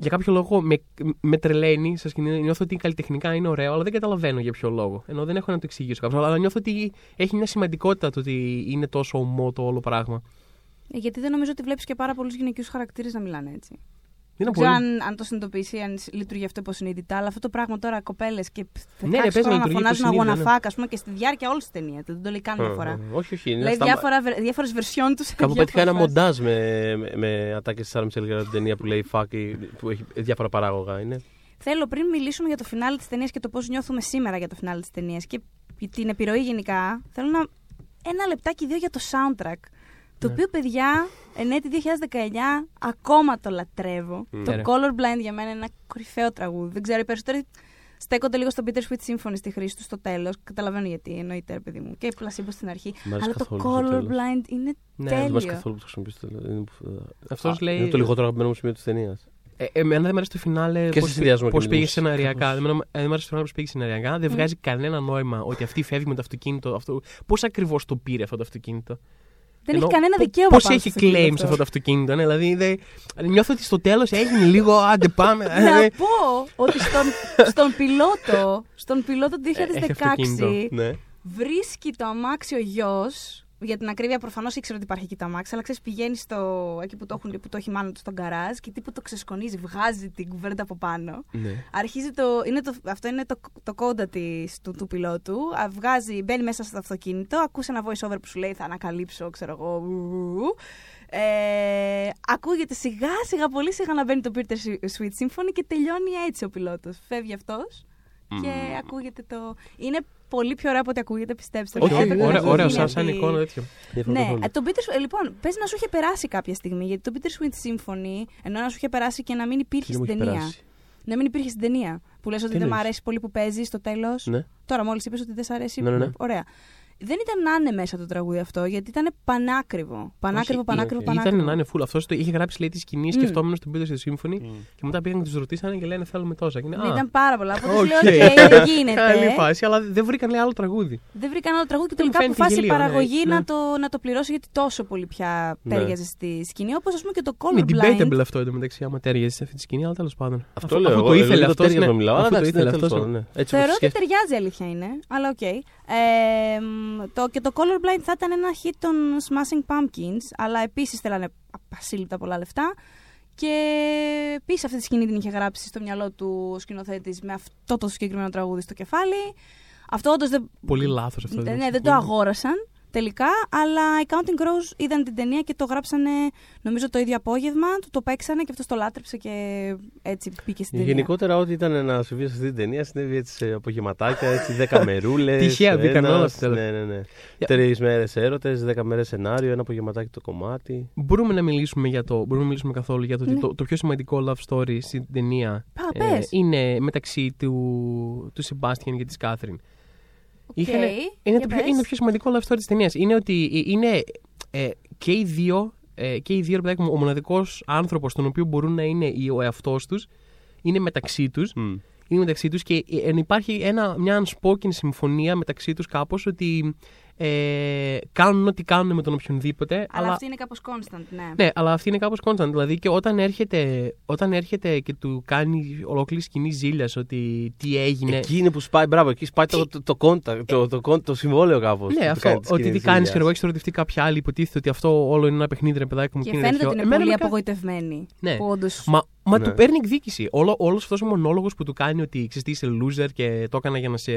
για κάποιο λόγο με, με τρελαίνει σε σκηνή. Νιώθω ότι καλλιτεχνικά είναι ωραίο, αλλά δεν καταλαβαίνω για ποιο λόγο. Ενώ δεν έχω να το εξηγήσω κάποιο. Αλλά νιώθω ότι έχει μια σημαντικότητα το ότι είναι τόσο ομό το όλο πράγμα. Ε, Γιατί δεν νομίζω ότι βλέπεις και πάρα πολλούς γυναικείους χαρακτήρες να μιλάνε έτσι. Δεν πολύ... ξέρω αν, αν το συνειδητοποιήσει, αν λειτουργεί αυτό υποσυνείδητα, αλλά αυτό το πράγμα τώρα κοπέλες και Ναι, ρε, 16 παίζει να χρόνια να λειτουργεί φωνάζουν υποσυνείδητα, αγώνα φάκα, ας πούμε, και στη διάρκεια όλης της ταινίας. Δεν το λέει καν μια Ε, φορά. ε, Όχι, όχι. είναι Λέει στα- διάφορες βερσιόν τους. Κάπου πέτυχα ένα μοντάζ με, με, με ατάκες της Σάρα Μισελ για την ταινία που λέει Fuck, ή- που έχει διάφορα παράγωγα. Είναι. Θέλω πριν μιλήσουμε για το φινάλε της ταινίας και το πώς νιώθουμε σήμερα για το φινάλε της ταινίας και την επιρροή γενικά, θέλω να. Ένα λεπτάκι δύο για το soundtrack. Το Ναι. οποίο, παιδιά, εν έτη 2019 ακόμα το λατρεύω. Mm. Το Ναι, ρε. Colorblind για μένα είναι ένα κορυφαίο τραγούδι. Δεν ξέρω, οι περισσότεροι στέκονται λίγο στο Peter Sweet Symphony στη χρήση τους στο τέλος. Καταλαβαίνω γιατί, εννοείται, ρε παιδί μου. Και Placebo στην αρχή. Μ' άρεσε Αλλά το καθόλου στο τέλος. Colorblind είναι Ναι, Δεν τέλειο. μα καθόλου που το χρησιμοποιήσετε. Είναι, Αυτός Α, λέει- είναι το λιγότερο αγαπημένο μου σημείο της ταινίας. Ε, εμένα δεν μου αρέσει το φινάλε Και πώς, σε συνδυασμό πώς και πήγε λίγο. σεναριακά. Κάπως. Εμένα, ε, δεν μου αρέσει το φινάλε πώς πήγε σεναριακά. Δεν βγάζει κανένα νόημα ότι αυτή φεύγει με το αυτοκίνητο. Αυτό... Πώς ακριβώς το πήρε αυτό το αυτοκίνητο. Δεν Ενώ έχει κανένα πο- δικαίωμα. Πώς πάνω έχει στο αυτοκίνητο claim σε αυτό το αυτοκίνητο. Ναι, δηλαδή δε, νιώθω ότι στο τέλος έγινε λίγο. Άντε πάμε. Να δηλαδή, πω ότι στον, στον πιλότο, στον πιλότο του Έχει αυτοκίνητο. 2016 Ναι. βρίσκει το αμάξι ο γιος. Για την ακρίβεια, προφανώς ήξερε ότι υπάρχει εκεί το αμάξι, αλλά ξέρεις, πηγαίνει στο, εκεί που το, έχουν, που το έχει μάλλον στον καράζ και τύπου το ξεσκονίζει, βγάζει την κουβέρτα από πάνω. ναι. Αρχίζει το. Είναι το αυτό είναι το, το κόντα της, του, του πιλότου. Α, Βγάζει, μπαίνει μέσα στο αυτοκίνητο, ακούσε ένα voice over που σου λέει Θα ανακαλύψω, ξέρω εγώ. ου, ου, ου. Ε, ακούγεται σιγά σιγά πολύ σιγά να μπαίνει το Peter Sweet Symphony και τελειώνει έτσι ο πιλότος. Φεύγει αυτός και ακούγεται το. Είναι πολύ πιο ωραίο από ό,τι ακούγεται, πιστέψτε με. Όχι, όχι, Έπρεπε να ωραίο, γίνει ωραίο αυτή- σαν, σαν εικόνα τέτοιο. Διαφωνώ ναι, καθόλου. ε, το Peter, ε, λοιπόν, πες να σου είχε περάσει κάποια στιγμή. Γιατί το Peter Sweet Symphony, ενώ να σου είχε περάσει και να μην υπήρχε Τι μου στην έχει ταινία. περάσει. Να μην υπήρχε στην ταινία. Που λες ότι Τι δεν μου εννοείς; αρέσει πολύ που παίζεις στο τέλος. Ναι. Τώρα, μόλις είπες ότι δεν σ' αρέσει. Ναι, ναι, ναι. Ωραία. Δεν ήταν να είναι μέσα το τραγούδι αυτό, γιατί ήταν πανάκριβο. Πανάκριβο, Όχι, πανάκριβο, όχι. πανάκριβο. Ήταν να είναι full. Αυτός το είχε γράψει λέει τη σκηνή Μμ. σκεφτόμενος τον Peter στη σύμφωνη Μμ. και μετά πήγαν και τους ρωτήσανε και λένε θέλουμε τόσα. Και είναι, Ναι, «Α, ήταν πάρα πολλά. Οπότε οκ, λέω: «Ok, δεν γίνεται. Καλή φάση, αλλά δεν βρήκαν λέει άλλο τραγούδι. Δεν βρήκαν άλλο τραγούδι και Δεν μου τελικά φαίνεται αποφάσισε η γελοίο, ναι, παραγωγή ναι. να, το, να το πληρώσει γιατί τόσο πολύ πια Ναι. ταίριαζε στη σκηνή. Όπως ας πούμε και το Είναι Colorblind. debatable αυτό εντωμεταξύ, άμα ταίριαζε σε αυτή τη σκηνή, αλλά τέλος πάντων. Αυτό Αφού- λέω. αφού εγώ, το εγώ ήθελε για το αυτός. ταίριασμα μιλάω. αλλά Αφού το εντάξει, ήθελε ναι, τέλος αυτός. πάντων, ναι. Έτσι Θεωρώ όπως ότι σκέφτομαι. ταιριάζει, αλήθεια είναι. Αλλά οκ. Ε, μ, το, και το Colorblind θα ήταν ένα hit των Smashing Pumpkins, αλλά επίσης θέλανε ασύλληπτα πολλά λεφτά. Και επίσης αυτή τη σκηνή την είχε γράψει στο μυαλό του ο σκηνοθέτης με αυτό το συγκεκριμένο τραγούδι στο κεφάλι. Αυτό όντως δεν, Πολύ λάθος αυτό. ναι, ναι, δεν το αγόρασαν τελικά, αλλά οι Counting Crows είδαν την ταινία και το γράψανε νομίζω το ίδιο απόγευμα, του το παίξανε και αυτό το λάτρεψε και έτσι μπήκε στην ταινία. Γενικότερα, ό,τι ήταν να συμβεί σε αυτή την ταινία συνέβη έτσι σε απογευματάκια, έτσι δέκα μερούλες. Τυχαία μπήκαν όλα αυτά. Ναι, ναι, ναι. Για- Τρεις μέρες έρωτες, δέκα μέρες σενάριο, ένα απογευματάκι το κομμάτι. Μπορούμε να μιλήσουμε για το. Μπορούμε να μιλήσουμε καθόλου για το ότι Ναι. το, το πιο σημαντικό love story στην ταινία Α, πες. είναι μεταξύ του, του Σεμπάστιαν και της Κάθριν. Είχανε- Οκ, είναι, για το πιο, πες. είναι το πιο σημαντικό love story της ταινίας. Είναι ότι ε, είναι ε, και οι δύο, ε, και οι δύο ρε παιδάκι μου, ο μοναδικός άνθρωπος τον οποίο μπορούν να είναι ο εαυτός τους είναι μεταξύ τους. Μμ. Είναι μεταξύ τους και ε, υπάρχει ένα, μια unspoken συμφωνία μεταξύ τους κάπως ότι ε, κάνουν ό,τι κάνουν με τον οποιονδήποτε. Αλλά, αυτή είναι κάπως constant, ναι. Ναι, αλλά αυτή είναι κάπως constant. Δηλαδή και όταν έρχεται, όταν έρχεται και του κάνει ολόκληρη σκηνή ζήλιας ότι τι έγινε. Εκεί είναι που σπάει, μπράβο, εκεί σπάει το, το, το, contract, το, το, το, το συμβόλαιο κάπως. Ναι, αυτό. Ότι τι κάνεις, ξέρω εγώ, έχεις ερωτευτεί κάποια άλλη, υποτίθεται ότι αυτό όλο είναι ένα παιχνίδι, ρε παιδάκι μου. Και είναι φαίνεται τέτοιο. ότι είναι Εμένα πολύ με κα- απογοητευμένη. Ναι. Που όντως... Μα, μα Ναι. του παίρνει εκδίκηση. Όλο όλος αυτός ο μονόλογος που του κάνει ότι ξέρεις τι, είσαι loser και το έκανα για να, σε,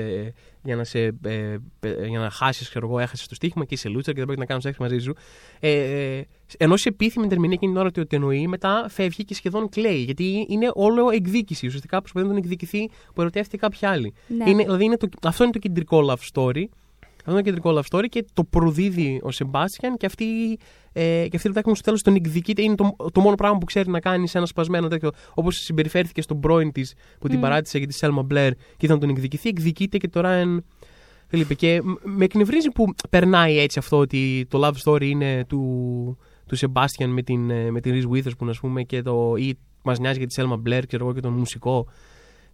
για να, σε, ε, ε, για να χάσεις, ξέρω εγώ, έχασες το στοίχημα και είσαι loser και δεν πρέπει να κάνω σεξ μαζί σου. Ε, ε, ενώ σε πείθει με την ερμηνεία εκείνη την ώρα ότι το εννοεί, μετά φεύγει και σχεδόν κλαίει. Γιατί είναι όλο εκδίκηση. Ουσιαστικά προσπαθεί να τον εκδικηθεί που ερωτεύτηκε κάποια άλλη. Ναι. Είναι, δηλαδή είναι το, αυτό είναι το κεντρικό love story. Αυτό είναι το κεντρικό love story και το προδίδει ο Σεμπάστιαν και αυτή, ε, και αυτή η μου στο τέλος τον εκδικείται. Είναι το, το μόνο πράγμα που ξέρει να κάνει σε ένα σπασμένο τέτοιο. Όπως συμπεριφέρθηκε στον πρώην της που την Μμ. παράτησε για τη Σέλμα Μπλερ και ήταν να τον εκδικηθεί. Εκδικείται και τώρα εν. Φίλιππε, και μ- με εκνευρίζει που περνάει έτσι αυτό ότι το love story είναι του, του Σεμπάστιαν με την, ε, με την Reese Witherspoon, ας πούμε, και το, ή μας νοιάζει για τη Σέλμα Μπλερ, ξέρω εγώ, και τον μουσικό.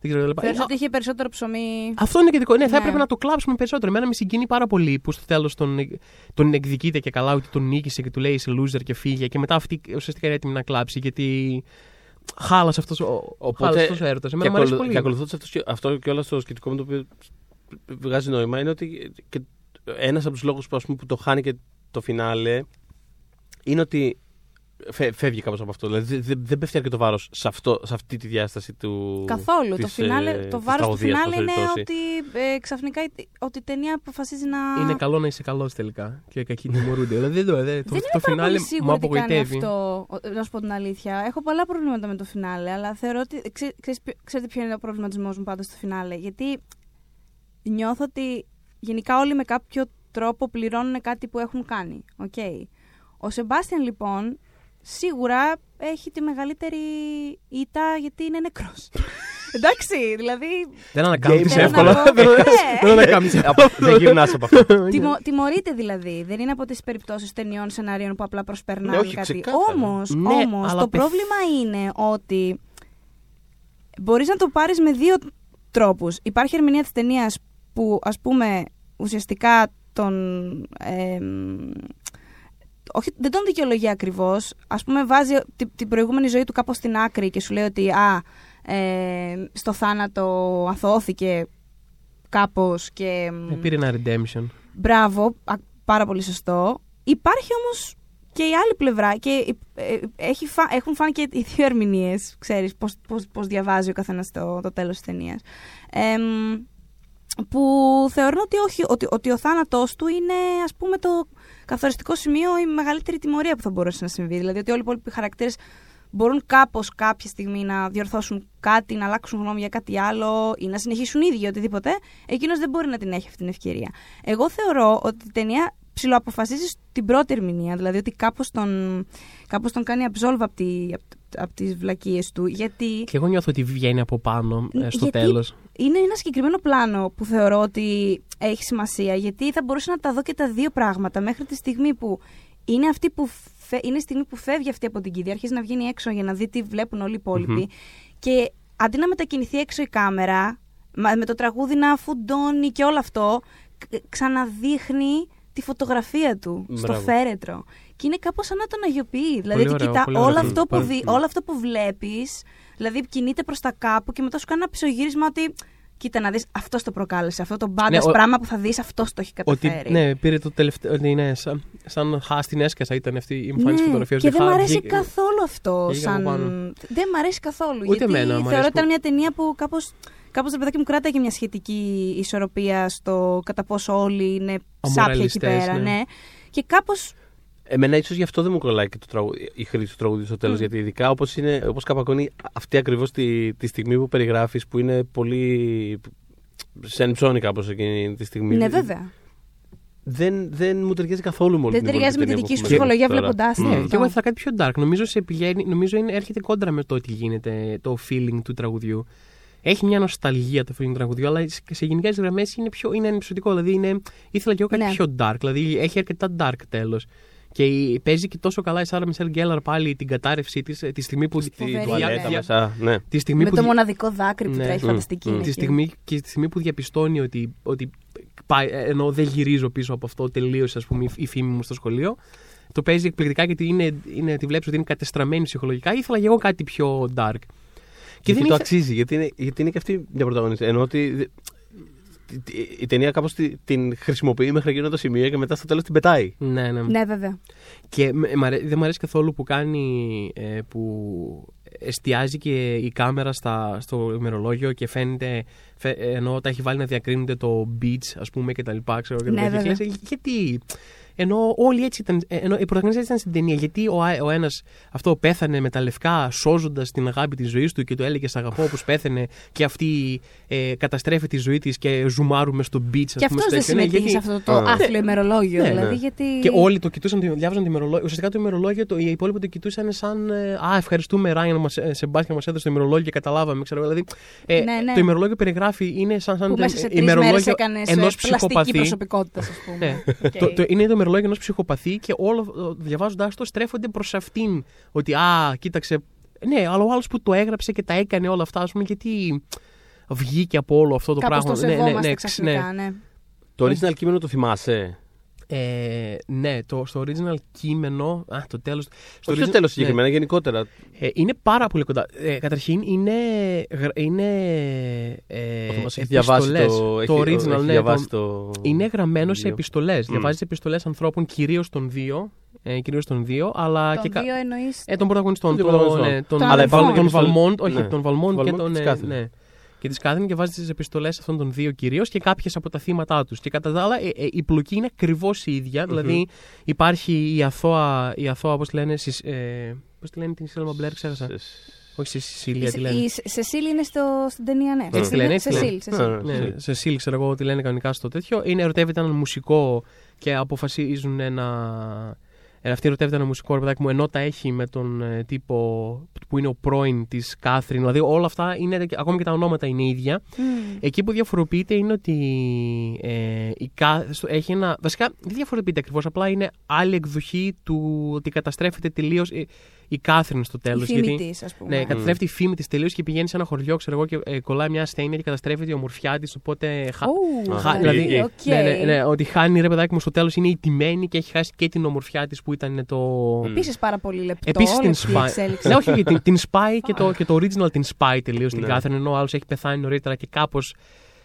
Δεν ξέρω, λοιπά. Θεωρείς Ε, ότι είχε περισσότερο ψωμί. αυτό είναι κεντρικό. Ναι, θα Ναι. έπρεπε να το κλάψουμε περισσότερο. Εμένα με συγκινεί πάρα πολύ που στο τέλος τον, τον εκδικείται και καλά ότι τον νίκησε και του λέει είσαι loser και φύγε. Και μετά αυτή ουσιαστικά είναι έτοιμη να κλάψει γιατί χάλασε αυτός ο, Οπότε, χάλασε αυτός ο έρωτας. Και, Εμένα μου αρέσει ακολου, πολύ. και ακολουθώντας αυτό, και- αυτό και όλα στο σκεπτικό μου το οποίο βγάζει νόημα είναι ότι και ένας από τους λόγους που, ας πούμε, που το χάνει και το φινάλε είναι ότι φε- φεύγει κάπως από αυτό. Δηλαδή δεν- δεν, δεν πέφτει αρκετό βάρος σε, αυτό- σε αυτή τη διάσταση του. Καθόλου. της, το, φινάλε, ε, το της βάρος του τραγωδίας, φινάλε εν είναι περιπτώσει. ότι ε, ξαφνικά η- ότι η ταινία αποφασίζει να. Είναι καλό να είσαι καλός τελικά. Και οι κακοί τιμωρούνται. Δηλαδή δεν το, δεν, το, Δεν το είμαι πάρα φινάλε πολύ μου σίγουρη τι κάνει απογοητεύει. αυτό. Ο- Να σου πω την αλήθεια. Έχω πολλά προβλήματα με το φινάλε, αλλά θεωρώ ότι. Ξέ, ξέρεις ποιο- ξέρετε ποιο είναι ο προβληματισμός μου πάντα στο φινάλε. Γιατί νιώθω ότι γενικά όλοι με κάποιο τρόπο πληρώνουν κάτι που έχουν κάνει. Οκ. Ο Σεμπάστιαν λοιπόν σίγουρα έχει τη μεγαλύτερη ήττα γιατί είναι νεκρός. Εντάξει, δηλαδή Δεν ανακάμπτεις Θέλω να εύκολα. πω, Δεν- ναι. Δεν ανακάμπτεις Ε, από- Δεν γυρνάς από αυτό. Τιμω, τιμωρείται δηλαδή. Δεν είναι από τις περιπτώσεις ταινιών σενάριων που απλά προσπερνάνε Ναι, όχι, κάτι. ξεκάθαρα. Όμως, Ναι, όμως, αλλά το πεθ- πρόβλημα είναι ότι μπορείς να το πάρεις με δύο τρόπους. Υπάρχει ερμηνεία της ταινίας που, ας πούμε, ουσιαστικά τον. Εμ, όχι, δεν τον δικαιολογεί ακριβώς. Α πούμε, βάζει την, την προηγούμενη ζωή του κάπως στην άκρη και σου λέει ότι α, ε, στο θάνατο αθώθηκε κάπως και Ε, Πήρε ένα redemption. Μπράβο, α, πάρα πολύ σωστό. Υπάρχει όμως και η άλλη πλευρά και ε, ε, έχει φα- έχουν φάνει και οι δύο ερμηνείες. Ξέρεις πώς, πώς, πώς διαβάζει ο καθένας το, το τέλος της ταινίας. Εμ, που θεωρούν ότι, όχι, ότι, ότι ο θάνατός του είναι ας πούμε το καθοριστικό σημείο η μεγαλύτερη τιμωρία που θα μπορούσε να συμβεί. Δηλαδή ότι όλοι οι υπόλοιποι χαρακτήρες μπορούν κάπως κάποια στιγμή να διορθώσουν κάτι, να αλλάξουν γνώμη για κάτι άλλο ή να συνεχίσουν ίδιοι οτιδήποτε, εκείνος δεν μπορεί να την έχει αυτή την ευκαιρία. Εγώ θεωρώ ότι η ταινία ψιλοαποφασίζει στην πρώτη ερμηνεία, δηλαδή ότι κάπως τον, κάπως τον κάνει absolve από, τη, από, από τις βλακίες του, γιατί Και εγώ νιώθω ότι βγαίνει από πάνω ε, στο Γιατί- τέλος. Είναι ένα συγκεκριμένο πλάνο που θεωρώ ότι έχει σημασία, γιατί θα μπορούσα να τα δω και τα δύο πράγματα μέχρι τη στιγμή που είναι αυτή που φε- είναι η στιγμή που φεύγει αυτή από την κηδεία, αρχίζει να βγαίνει έξω για να δει τι βλέπουν όλοι οι υπολοιποι Και αντί να μετακινηθεί έξω η κάμερα, μα- με το τραγούδι να φουντώνει και όλο αυτό, κ- ξαναδείχνει τη φωτογραφία του στο Μπράβο. φέρετρο. Και είναι κάπως σαν να τον αγιοποιεί. Δηλαδή, ότι ωραίο, κοιτά, πολύ όλο, ωραίο. αυτό που Πάρα- δει, όλο αυτό που βλέπεις, δηλαδή κινείται προς τα κάπου και μετά σου κάνει ένα πισωγύρισμα ότι κοίτα να δεις, αυτό το προκάλεσε. Αυτό το μπάντα Ναι, ο- πράγμα που θα δεις, αυτό το έχει Ότι, καταφέρει. ναι, πήρε το τελευταίο. Ότι ναι, σαν, σαν χάς στην έσκασα ήταν αυτή η εμφάνιση Ναι, φωτογραφίας. και δεν μ' αρέσει καθόλου αυτό. βγήκε από Σαν... πάνω. Δεν μ' αρέσει καθόλου. Ούτε γιατί εμένα, μ' θεωρώ αρέσει ότι ήταν που- μια ταινία που κάπως, κάπως το παιδάκι μου κράταγε και μια σχετική ισορροπία στο κατά πόσο όλοι είναι σάπια εκεί Αμοραλιστές, πέρα. ναι. Ναι. Και κάπως Εμένα ίσως γι' αυτό δεν μου κολλάει και το τραγου... η χρήση του τραγουδιού στο τέλος. Μμ. Γιατί ειδικά όπως όπως καπακώνει αυτή ακριβώς τη, τη στιγμή που περιγράφεις, που είναι πολύ. σε ψώνει κάπω εκείνη τη στιγμή. ναι, βέβαια. Δεν, δεν μου ταιριάζει καθόλου με όλη Δεν την ταιριάζει με τη υπόλοιπη δική σου ταινία που έχουμε ψυχολογία δει τώρα. βλέποντάς την. Ναι, αυτό. και εγώ ήθελα κάτι πιο dark. Νομίζω, σε πηγαίνει, νομίζω είναι, έρχεται κόντρα με το ότι γίνεται το feeling του τραγουδιού. Έχει μια νοσταλγία το feeling του τραγουδιού, αλλά σε- σε γενικές γραμμές είναι, πιο, είναι ανυψωτικό. Δηλαδή είναι, ήθελα και εγώ κάτι Ναι. πιο dark. Δηλαδή έχει αρκετά dark τέλος. Και η- παίζει και τόσο καλά η Σάρα Μισελ Γκέλλαρ πάλι την κατάρρευσή της τη στιγμή που. Στη Φοβερή, τουαλέτα ναι. μέσα. Ναι. Τη στιγμή Με που το δι- μοναδικό δάκρυ που Ναι. τρέχει Μμ, φανταστική. μμ. είναι τη εκεί. στιγμή, και στη στιγμή που διαπιστώνει ότι, ότι πάει, ενώ δεν γυρίζω πίσω από αυτό, τελείωσε ας πούμε, η- η φήμη μου στο σχολείο. Το παίζει εκπληκτικά γιατί είναι, είναι, τη βλέπεις ότι είναι κατεστραμμένη ψυχολογικά. Ήθελα και εγώ κάτι πιο dark. Και δεν το ήθε- αξίζει, γιατί είναι, γιατί είναι και αυτή μια πρωταγωνιστή. Ενώ ότι δε- η- η ταινία κάπως την χρησιμοποιεί μέχρι εκείνο το σημείο και μετά στο τέλος την πετάει. Ναι, ναι. Ναι, βέβαια. Και με- μ' αρέ- δεν μου αρέσει καθόλου που κάνει. ε, που εστιάζει και η κάμερα στα, στο ημερολόγιο και φαίνεται. Φε, ενώ τα έχει βάλει να διακρίνονται το beach, ας πούμε, και τα λοιπά. Ξέρω, και Ναι, τέτοια. βέβαια. Και λες, «Ε, γιατί. Ενώ όλοι έτσι ήταν. ε, Ενώ οι πρωταγωνιστέ ήταν στην ταινία. Γιατί ο, α- ο ένας αυτό πέθανε με τα λευκά, σώζοντας την αγάπη της ζωής του και το έλεγε Σ' αγαπώ όπως πέθανε, και αυτή ε, καταστρέφει τη ζωή της και ζουμάρουμε στο beach, ας Και πούμε. αυτός στο δεν τέτοιο. Ναι, συμμετείχε γιατί- σε αυτό το Α. άθλιο ημερολόγιο. Ναι, δηλαδή, ναι. γιατί. και όλοι το κοιτούσαν, το- διάβαζαν το ημερολόγιο. Ουσιαστικά το ημερολόγιο, το, οι υπόλοιποι το κοιτούσαν σαν. ε, Α, ευχαριστούμε, Ράιν, μας, ε, Σεμπάστια, μας έδωσε το ημερολόγιο και καταλάβαμε. Ξέρω, δηλαδή, ε, Ναι, ναι. Το ημερολόγιο περιγράφει είναι σαν, σαν που το μέσα σε τρεις μέρες ημερολόγιο έκανε ενός πλαστική ψυχοπαθή. προσωπικότητας, ας πούμε. Ναι. Οκ. το, το, είναι το ημερολόγιο ενός ψυχοπαθή και όλο διαβάζοντάς το στρέφονται προς αυτήν. Ότι α, κοίταξε. Ναι, αλλά ο άλλος που το έγραψε και τα έκανε όλα αυτά, ας πούμε, γιατί βγήκε από όλο αυτό το Κάπως πράγμα. το ναι, ναι, σεβόμαστε ναι, ξαφνικά, ναι. Το original κείμενο το θυμάσαι; Ε, ναι, το, στο original κείμενο. Α, το τέλος. Όχι το τέλος συγκεκριμένα, γενικότερα. Ε, είναι πάρα πολύ κοντά. Ε, καταρχήν είναι. γρα- είναι ε, Ο Θωμάς έχει διαβάσει επιστολές. το. το έχει- original, έχει ναι. διαβάσει το- το... Είναι γραμμένο σε βιβλίο. επιστολές. Μμ. Διαβάζει επιστολές ανθρώπων, κυρίως των δύο. Ε, Κυρίως των δύο, αλλά Τον και. κα- δύο εννοείς... Ε, των πρωταγωνιστών. Των Τον, πρωταγωνιστών. ναι, τον, Των αλλά αδελφών. τον, τον Υπάρχουν Βαλμόντ, όχι, ναι. τον Βαλμόντ και Βαλμόντ τον. της ε, Κάθριν. ναι. Και τη Κάθριν και βάζει τις επιστολές αυτών των δύο κυρίως και κάποιες από τα θύματα τους. Και κατά τα άλλα, ε, ε, η πλοκή είναι ακριβώς η ίδια. Δηλαδή, υπάρχει η αθώα, η αθώα πώς λένε. Σι- Ε, πώς τη λένε την Σίλμα Μπλερ, ξέχασα. Όχι σε Σισίλια, τι λένε. Η Σ- Σεσίλ είναι στο, στην ταινία, ναι. Έτσι τη λένε, έτσι τη Σεσίλ, λένε. Σεσίλ. Ναι, ναι. Ναι, σε Σίλ, ξέρω εγώ τι λένε κανονικά στο τέτοιο. Είναι ερωτεύεται έναν μουσικό και αποφασίζουν ένα. Ε, αυτή ερωτεύεται ένα μουσικό ρε παιδάκι μου, ενώ τα έχει με τον ε, τύπο που είναι ο πρώην της Κάθριν. Δηλαδή όλα αυτά είναι, ακόμα και τα ονόματα είναι ίδια. Μμμ. Εκεί που διαφοροποιείται είναι ότι ε, η Κα- στο- έχει ένα. Βασικά δεν διαφοροποιείται ακριβώς, απλά είναι άλλη εκδοχή του ότι καταστρέφεται τελείως η, η Κάθριν στο τέλος. Η φήμη της, ας πούμε. Ναι, καταστρέφεται η φήμη της τελείως και πηγαίνει σε ένα χωριό, ξέρω εγώ, και ε, κολλάει μια ασθένεια και καταστρέφεται η ομορφιά της. Οπότε. χα- Ου, Α, χα- οκ. δηλαδή, οκ. ναι, ναι, ναι, ότι χάνει ρε παιδάκι μου στο τέλος είναι ηττημένη και έχει χάσει και την ομορφιά της που ήταν το. Επίσης πάρα πολύ λεπτό. Επίσης την λεπτή σπάει. εξέλιξη. Ναι, όχι, την, την σπάει και το, και το original την σπάει τελείως την Ναι. Κάθριν, ενώ ο άλλος έχει πεθάνει νωρίτερα και κάπως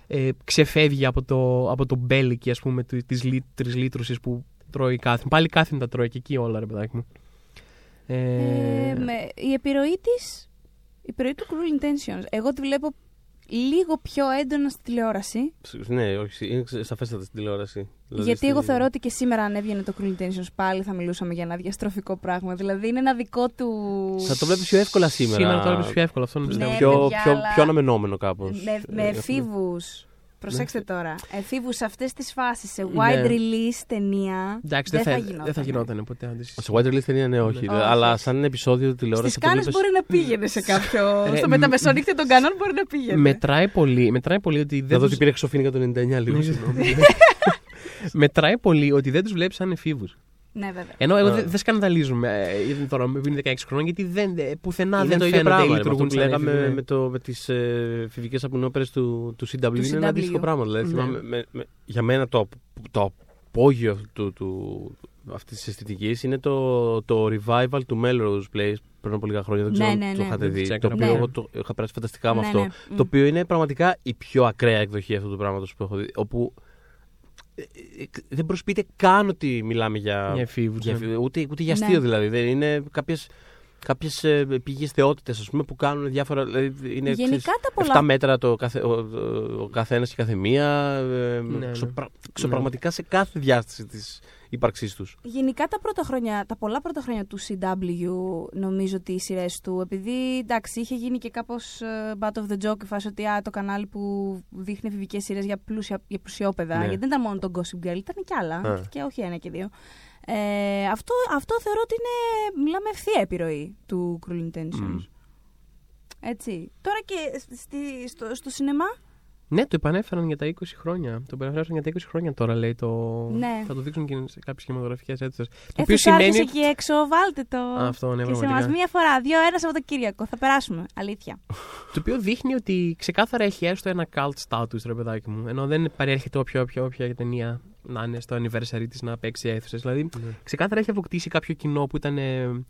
ε, ξεφεύγει από το, από το μπέλικι, ας πούμε, της λύτρωσης που τρώει η Κάθριν. Πάλι η Κάθριν τα τρώει και εκεί όλα, ρε παιδάκι μου. Ε, Ε, με- η επιρροή της, η επιρροή του Cruel Intentions, εγώ τη βλέπω λίγο πιο έντονα στη τηλεόραση. Ναι, όχι, είναι σαφέστατα στην τηλεόραση. Δηλαδή γιατί στη- εγώ θεωρώ ότι και σήμερα αν έβγαινε το Cruel Intentions πάλι θα μιλούσαμε για ένα διαστροφικό πράγμα. Δηλαδή είναι ένα δικό του... Θα το βλέπεις πιο εύκολα σήμερα. Σήμερα το έβλεπε πιο εύκολο, αυτό Ναι, πιστεύω. πιο, παιδιά, πιο, αλλά- πιο αναμενόμενο κάπως. Με, με εφήβους. Προσέξτε Ναι. τώρα. Εφήβους σε αυτές τις φάσεις, σε wide Ναι. release ταινία. Εντάξει, δεν δεν θα θα, γινόταν. δεν θα γινόταν ποτέ. αντίστοιχα. Σε White Release ταινία, ναι, όχι. Ναι. Αλλά Όχι. σαν επεισόδιο τηλεόραση. Στις θα το Κάνες βλέπεις- μπορεί να πήγαινε σε κάποιο... Ρε, στο μ- μεταμεσονύχτιο των κανόν μπορεί να πήγαινε. Μετράει πολύ, μετράει πολύ ότι Να δεν δω τους... ότι πήρε εξωφίνικα το 99 λίγο. Ναι. συγγνώμη. μετράει πολύ ότι δεν τους βλέπεις σαν εφήβους. Ναι, βέβαια. Ενώ εγώ Α. δεν δεν σκανδαλίζουμε ε, τώρα με είναι 16 χρόνων γιατί δεν, ε, πουθενά Είναι δεν το ίδιο φαίνονται ή πράγμα. ρε, με Αυτό λειτουργούν που σαν λέγαμε έφηβοι, ναι. με, το, με τις ε, φιβικές απεινόπερες του, του CW. είναι ένα CW. αντίστοιχο πράγμα. Δηλαδή, Ναι. θυμάμαι, με, με, για μένα το, το απόγειο του, του, αυτής της αισθητικής είναι το, το revival του Melrose Place πριν από λίγα χρόνια. Δεν Ναι, ξέρω αν ναι, το ναι. είχατε δει. Δεν Το ξέρω, οποίο ναι. εγώ το είχα περάσει φανταστικά με Ναι, αυτό. ναι. Το οποίο είναι πραγματικά η πιο ακραία εκδοχή αυτού του πράγματος που έχω δει. Όπου ε, ε, δεν προσποιείται καν ότι μιλάμε για. Για εφήβους, για ναι. εφήβους, ούτε, ούτε για Ναι. αστείο δηλαδή. Δεν είναι κάποιες κάποιες ε, πηγές θεότητες ας πούμε που κάνουν διάφορα δηλαδή είναι Γενικά ξέρεις, τα πολλά- 7 μέτρα το καθε, ο, ο, ο καθένας και κάθε μία ε, Ναι, ναι. ξοπρα- ξοπραγματικά σε κάθε διάσταση της ύπαρξής τους Γενικά τα πρώτα χρόνια, τα πολλά πρώτα χρόνια του CW, νομίζω ότι οι σειρές του, επειδή εντάξει, είχε γίνει και κάπως butt of the joke η φάση ότι α, το κανάλι που δείχνει εφηβικές σειρές για, πλούσια, για πλουσιόπαιδα, Ναι. γιατί δεν ήταν μόνο το Gossip Girl, ήταν και άλλα. Α. Και όχι ένα και δύο. Ε, αυτό, αυτό θεωρώ ότι είναι, μιλάμε ευθεία επιρροή του Cruel Intentions. Μμ. Έτσι. Τώρα και στη, στο, στο σινεμά, Ναι, το επανέφεραν για τα 20 χρόνια. Το επανέφεραν για τα 20 χρόνια τώρα, λέει. Το... Ναι. Θα το δείξουν και σε κάποιες κινηματογραφικές αίθουσες. Το ε, οποίο σημαίνει... σημαίνει. εκεί έξω, βάλτε το. Α, αυτό, ναι, και σε πραγματικά. εμά μία φορά, δύο, ένα Σαββατοκύριακο. Θα περάσουμε. Αλήθεια. Το οποίο δείχνει ότι ξεκάθαρα έχει έστω ένα cult status, ρε παιδάκι μου. Ενώ δεν παρέρχεται όποια, όποια, όποια ταινία να είναι στο anniversary της να παίξει αίθουσες. Δηλαδή, Ναι. ξεκάθαρα έχει αποκτήσει κάποιο κοινό που ήταν. Ε,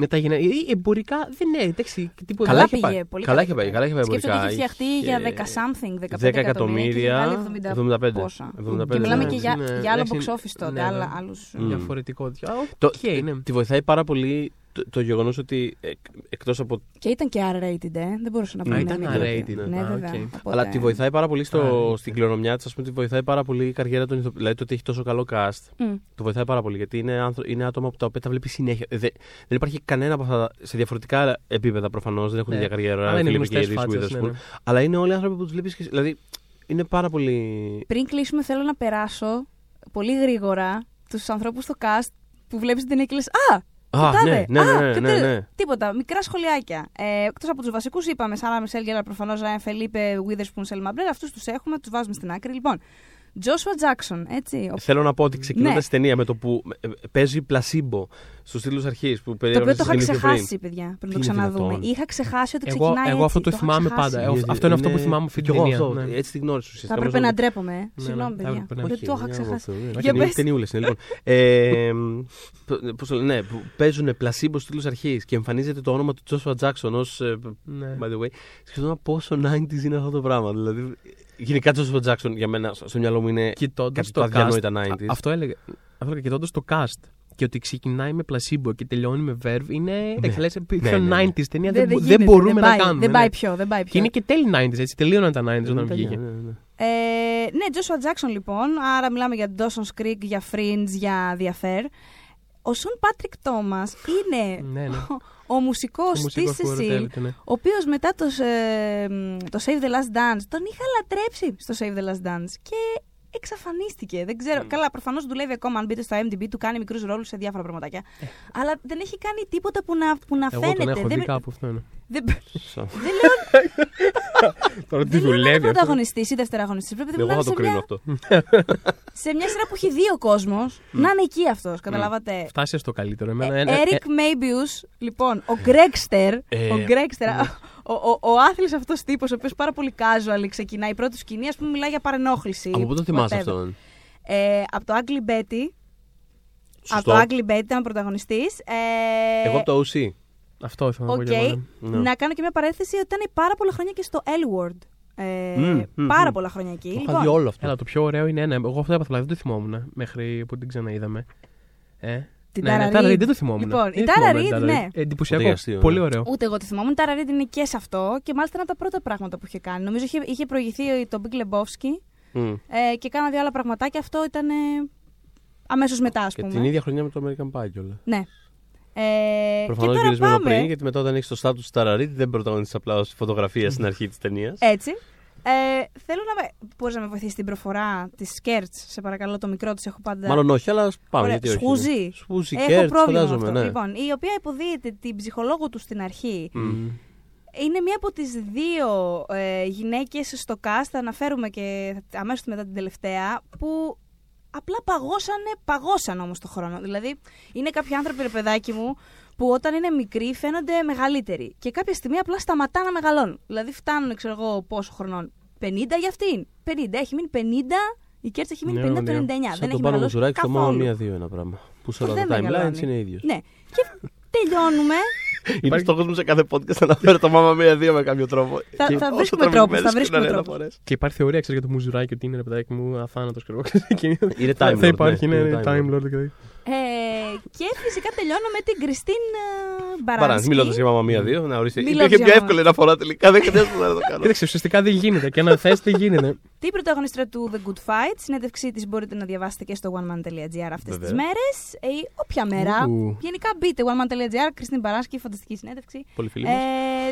μεταγενε... ή εμπορικά δεν είναι. Εντάξει, τίποτα. Καλά Καλά είχε πήγε, πάει. πολύ Καλά καλά είχε πάει, πήγε. καλά είχε πάει Σκέψτε ότι εμπορικά. έχει φτιαχτεί για Είχε 10 something, 15 10 εκατομμύρια. εκατομμύρια, και έχει βγάλει 75. πόσα. 75, και μιλάμε ναι. και για, Είναι- για άλλο εντάξει, box office τότε, ναι, άλλα, ναι. άλλους... Μμ. Διαφορετικό. Α, Το, οκ, ναι. Τη βοηθάει πάρα πολύ το, το γεγονός ότι εκ, εκτός από Και ήταν και R-rated, ε. δεν μπορούσα να πω. Α, ναι, ήταν μην R-rated, το- ναι. Ναι, Α, βέβαια. οκ. Οπότε- Αλλά τη βοηθάει πάρα πολύ στο, Α, στην κληρονομιά της, ας πούμε, τη βοηθάει πάρα πολύ η καριέρα των ηθοποιών. Δηλαδή το ότι έχει τόσο καλό cast. Μμ. Το βοηθάει πάρα πολύ γιατί είναι, άνθρω- είναι άτομα που τα οποία τα βλέπει συνέχεια. Ε, Δεν, δεν υπάρχει κανένα από αυτά σε διαφορετικά επίπεδα προφανώς. Δεν έχουν Ναι. ίδια καριέρα. Αλλά είναι Φίλιππ και γνωστές η Reese φάτσες, ναι, Witherspoon. ναι. Αλλά είναι όλοι άνθρωποι που τους βλέπεις. Δηλαδή είναι πάρα πολύ. Πριν κλείσουμε, θέλω να περάσω πολύ γρήγορα τους ανθρώπους στο cast που βλέπεις την ταινία και λες Α! Α, το ναι, τάδε. ναι, ναι, Α, ναι, και ναι, τε- ναι. Τίποτα. Μικρά σχολιάκια. Ε, Εκτός από τους βασικούς, είπαμε Σάρα Μισελ Γέλα προφανώς, Ράιν Φελίπε, Witherspoon, Σελμα Μπλερ. Αυτούς τους έχουμε, τους βάζουμε στην άκρη. Λοιπόν, Joshua Jackson, έτσι. ο- Θέλω να πω ότι ξεκινώντας Ναι. την ταινία με το που ε, παίζει πλασίμπο στους τίτλου αρχής που Το οποίο περιέγραψε το είχα λίγο πιο πριν. ξεχάσει, παιδιά, πριν το Τι είναι ξαναδούμε. δυνατόν; Είχα ξεχάσει ότι Εγώ, ξεκινάει εγώ αυτό έτσι, το είχα θυμάμαι ξεχάσει. πάντα. Ε, Γιατί αυτό είναι αυτό που θυμάμαι από αυτή κι την εγώ ταινία. αυτό, ναι. Έτσι την γνώρισα Θα ουσιαστικά. έπρεπε Νομίζω- να ντρέπομαι, ε. ναι, Συγγνώμη, θα παιδιά. έπρεπε να- Ότι Όχι, το είχα ναι, ξεχάσει. εγώ αυτό, ναι. Για Ταινί- πες. Ταινιούλες είναι, λοιπόν. Ε, π- πώς το λένε, ναι, που παίζουν πλασίμπο στους τίτλου αρχής και εμφανίζεται το όνομα του Joshua Jackson ως. Ναι. By the way, σκεφτόμουν πόσο 90s είναι αυτό το πράγμα. Δηλαδή, γενικά Joshua Jackson για μένα στο μυαλό μου είναι Κοιτώντας κάτι το το αδιανόητα cast. 90s. Αυτό έλεγα. Αυτό έλεγα κοιτώντας το cast και ότι ξεκινάει με πλασίμπο και τελειώνει με verve είναι. Ναι. Ναι. λες, πιο Ναι, ναι, ναι. 90s ταινία. Δεν, Δεν, δεν δεν γίνεται, μπορούμε δεν να πάει, κάνουμε. Δεν ναι. πάει πιο, δεν πάει πιο. Και είναι και τέλη 90s, έτσι. Τελείωναν τα 90s όταν βγήκε. Ναι, ναι. Ε, ναι, Joshua Jackson λοιπόν. Άρα μιλάμε για Dawson's Creek, για Fringe, για The Affair. Ο Σον Πάτρικ Τόμα είναι Ναι, ναι. Ο, ο μουσικός Ο της μουσικός που Cecil, ρωτέλεται, ναι. ο οποίος μετά το, ε, μ, το Save the Last Dance τον είχα λατρέψει στο Save the Last Dance και εξαφανίστηκε. Δεν ξέρω. Καλά, προφανώς δουλεύει ακόμα. Αν μπείτε στο IMDb, του κάνει μικρούς ρόλους σε διάφορα πραγματάκια. Αλλά δεν έχει κάνει τίποτα που να, που να Εγώ φαίνεται. τον έχω δεν, δει κάπου αυτό. Ναι. δεν, Σωστά. δεν λέω, Τώρα τι δεν λέω να είναι δουλεύει αυτός. πρωταγωνιστής ή δευτεραγωνιστής. Πρέπει να Εγώ θα είναι το σε κρίνω μια, αυτό. σε μια σειρά που έχει δύο κόσμος να είναι εκεί αυτός. Καταλάβατε. Φτάσεις στο καλύτερο. Ε, Εμένα, ένα- ε, Eric Maybius, λοιπόν, ο Γκρέξτερ. Ε, ο Γκρέξτερ, ο, ο, ο άθλης αυτός τύπος, ο οποίος πάρα πολύ casual ξεκινάει η πρώτη του σκηνή, ας πούμε μιλάει για παρενόχληση. Από πού το θυμάσαι whatever. αυτόν; Ε, από το Ugly Betty. Σωστό. Από το Ugly Betty ήταν πρωταγωνιστής. Ε, Εγώ από το OC. Αυτό ήθελα να πω Οκ. και εγώ. ναι. Ναι. Να κάνω και μια παρένθεση ότι ήταν πάρα πολλά χρόνια και στο L-Word. Ε, Μμμ, μμμ, πάρα μμμ. πολλά χρόνια εκεί. Το Λοιπόν, είχα δει όλο αυτό. Έλα, το πιο ωραίο είναι ένα. Εγώ αυτό έπαθα, δηλαδή δεν το θυμόμουν μέχρι που την ξαναείδαμε. Ε. Την ναι, Tara ναι, Reid. Tara Reid δεν το θυμόμουν. Λοιπόν, Δεν η το Tara θυμόμουν, Reid, Tara ναι. Reid. Εντυπωσιακό. Πολύ αστείο, Πολύ ναι. ωραίο. Ούτε εγώ τη θυμόμουν. Η Tara Reid είναι και σε αυτό και μάλιστα ένα από τα πρώτα πράγματα που είχε κάνει. Νομίζω είχε, είχε προηγηθεί το Big Lebowski Μμ. ε, και κάνα δύο άλλα πραγματάκια. Αυτό ήταν ε, αμέσως μετά, ας Και πούμε. την ίδια χρονιά με το American Pie κιόλας. Ναι. Ε, Προφανώς και τώρα γυρισμένο πάμε πριν, γιατί μετά όταν έχεις το στάτου του Tara Reid δεν πρωταγωνιστεί απλά ως φωτογραφία στην αρχή της ταινίας. έτσι. Ε, θέλω να με. Μπορείς να με βοηθήσεις την προφορά της Kurtz, σε παρακαλώ, το μικρό της έχω πάντα. Μάλλον όχι, αλλά πάμε. Ωραία, Γιατί όχι. Swoosie. ναι. Swoosie, Έχω Kurtz, πρόβλημα με φαντάζομαι, αυτό. ναι. Λοιπόν, η οποία υποδύεται την ψυχολόγο του στην αρχή. Μμ. Είναι μία από τις δύο ε, γυναίκες στο cast, θα αναφέρουμε και αμέσως μετά την τελευταία, που απλά παγώσανε, παγώσαν όμως το χρόνο. Δηλαδή, είναι κάποιοι άνθρωποι, ρε παιδάκι μου, που όταν είναι μικροί φαίνονται μεγαλύτεροι. Και κάποια στιγμή απλά σταματά να μεγαλώνουν. Δηλαδή, φτάνουν, ξέρω εγώ, πόσο χρονών. 50 για αυτήν. 50. Έχει μείνει 50. Η Κέρτς έχει μείνει Ναι, 50 το 99. ναι. Δεν Σαν έχει τον πάνω μεγαλώσει Μουζουράκη στο καθόλου. Μάμα Μία-Δύο ένα πράγμα. Που σε όλα Δεν τα timelines μεγαλώνει. είναι ίδιος. Ναι. Και τελειώνουμε. Είναι στόχο μου σε κάθε podcast να αναφέρω το Μάμα Μία-Δύο με κάποιο τρόπο. Θα- Και θα όσο βρίσκουμε τραβηγμένες τρόπους, θα και βρίσκουμε να είναι τρόπους. αναφορές. Και υπάρχει θεωρία, ξέρω για το μουζουράκι ότι είναι ρε παιδάκι μου αθάνατος. Είναι Θα Time θα Lord, υπάρχει, ναι, ναι, είναι ναι, Time Time Lord. Lord. και τέτοια. Ε, και φυσικά τελειώνω με την Κριστίν ε, Παρά, Μπαράνσκι. μιλώντας για Μάμα Μία-Δύο, να ορίστε. Μιλώντας Υπήρχε για πιο Μάμα. εύκολη αναφορά τελικά. Δεν χρειάζεται να το κάνω. Κοίταξε, ουσιαστικά δεν γίνεται. Και να θες, δεν γίνεται. Την πρωταγωνιστρία του The Good Fight. Συνέντευξή της μπορείτε να διαβάσετε και στο oneman.gr αυτές τις Βεβαίως. μέρες. Ε, όποια μέρα. Ου. Γενικά μπείτε oneman.gr, Κριστίν Μπαράνσκι, φανταστική συνέντευξη. Πολύ φίλοι μας. Ε,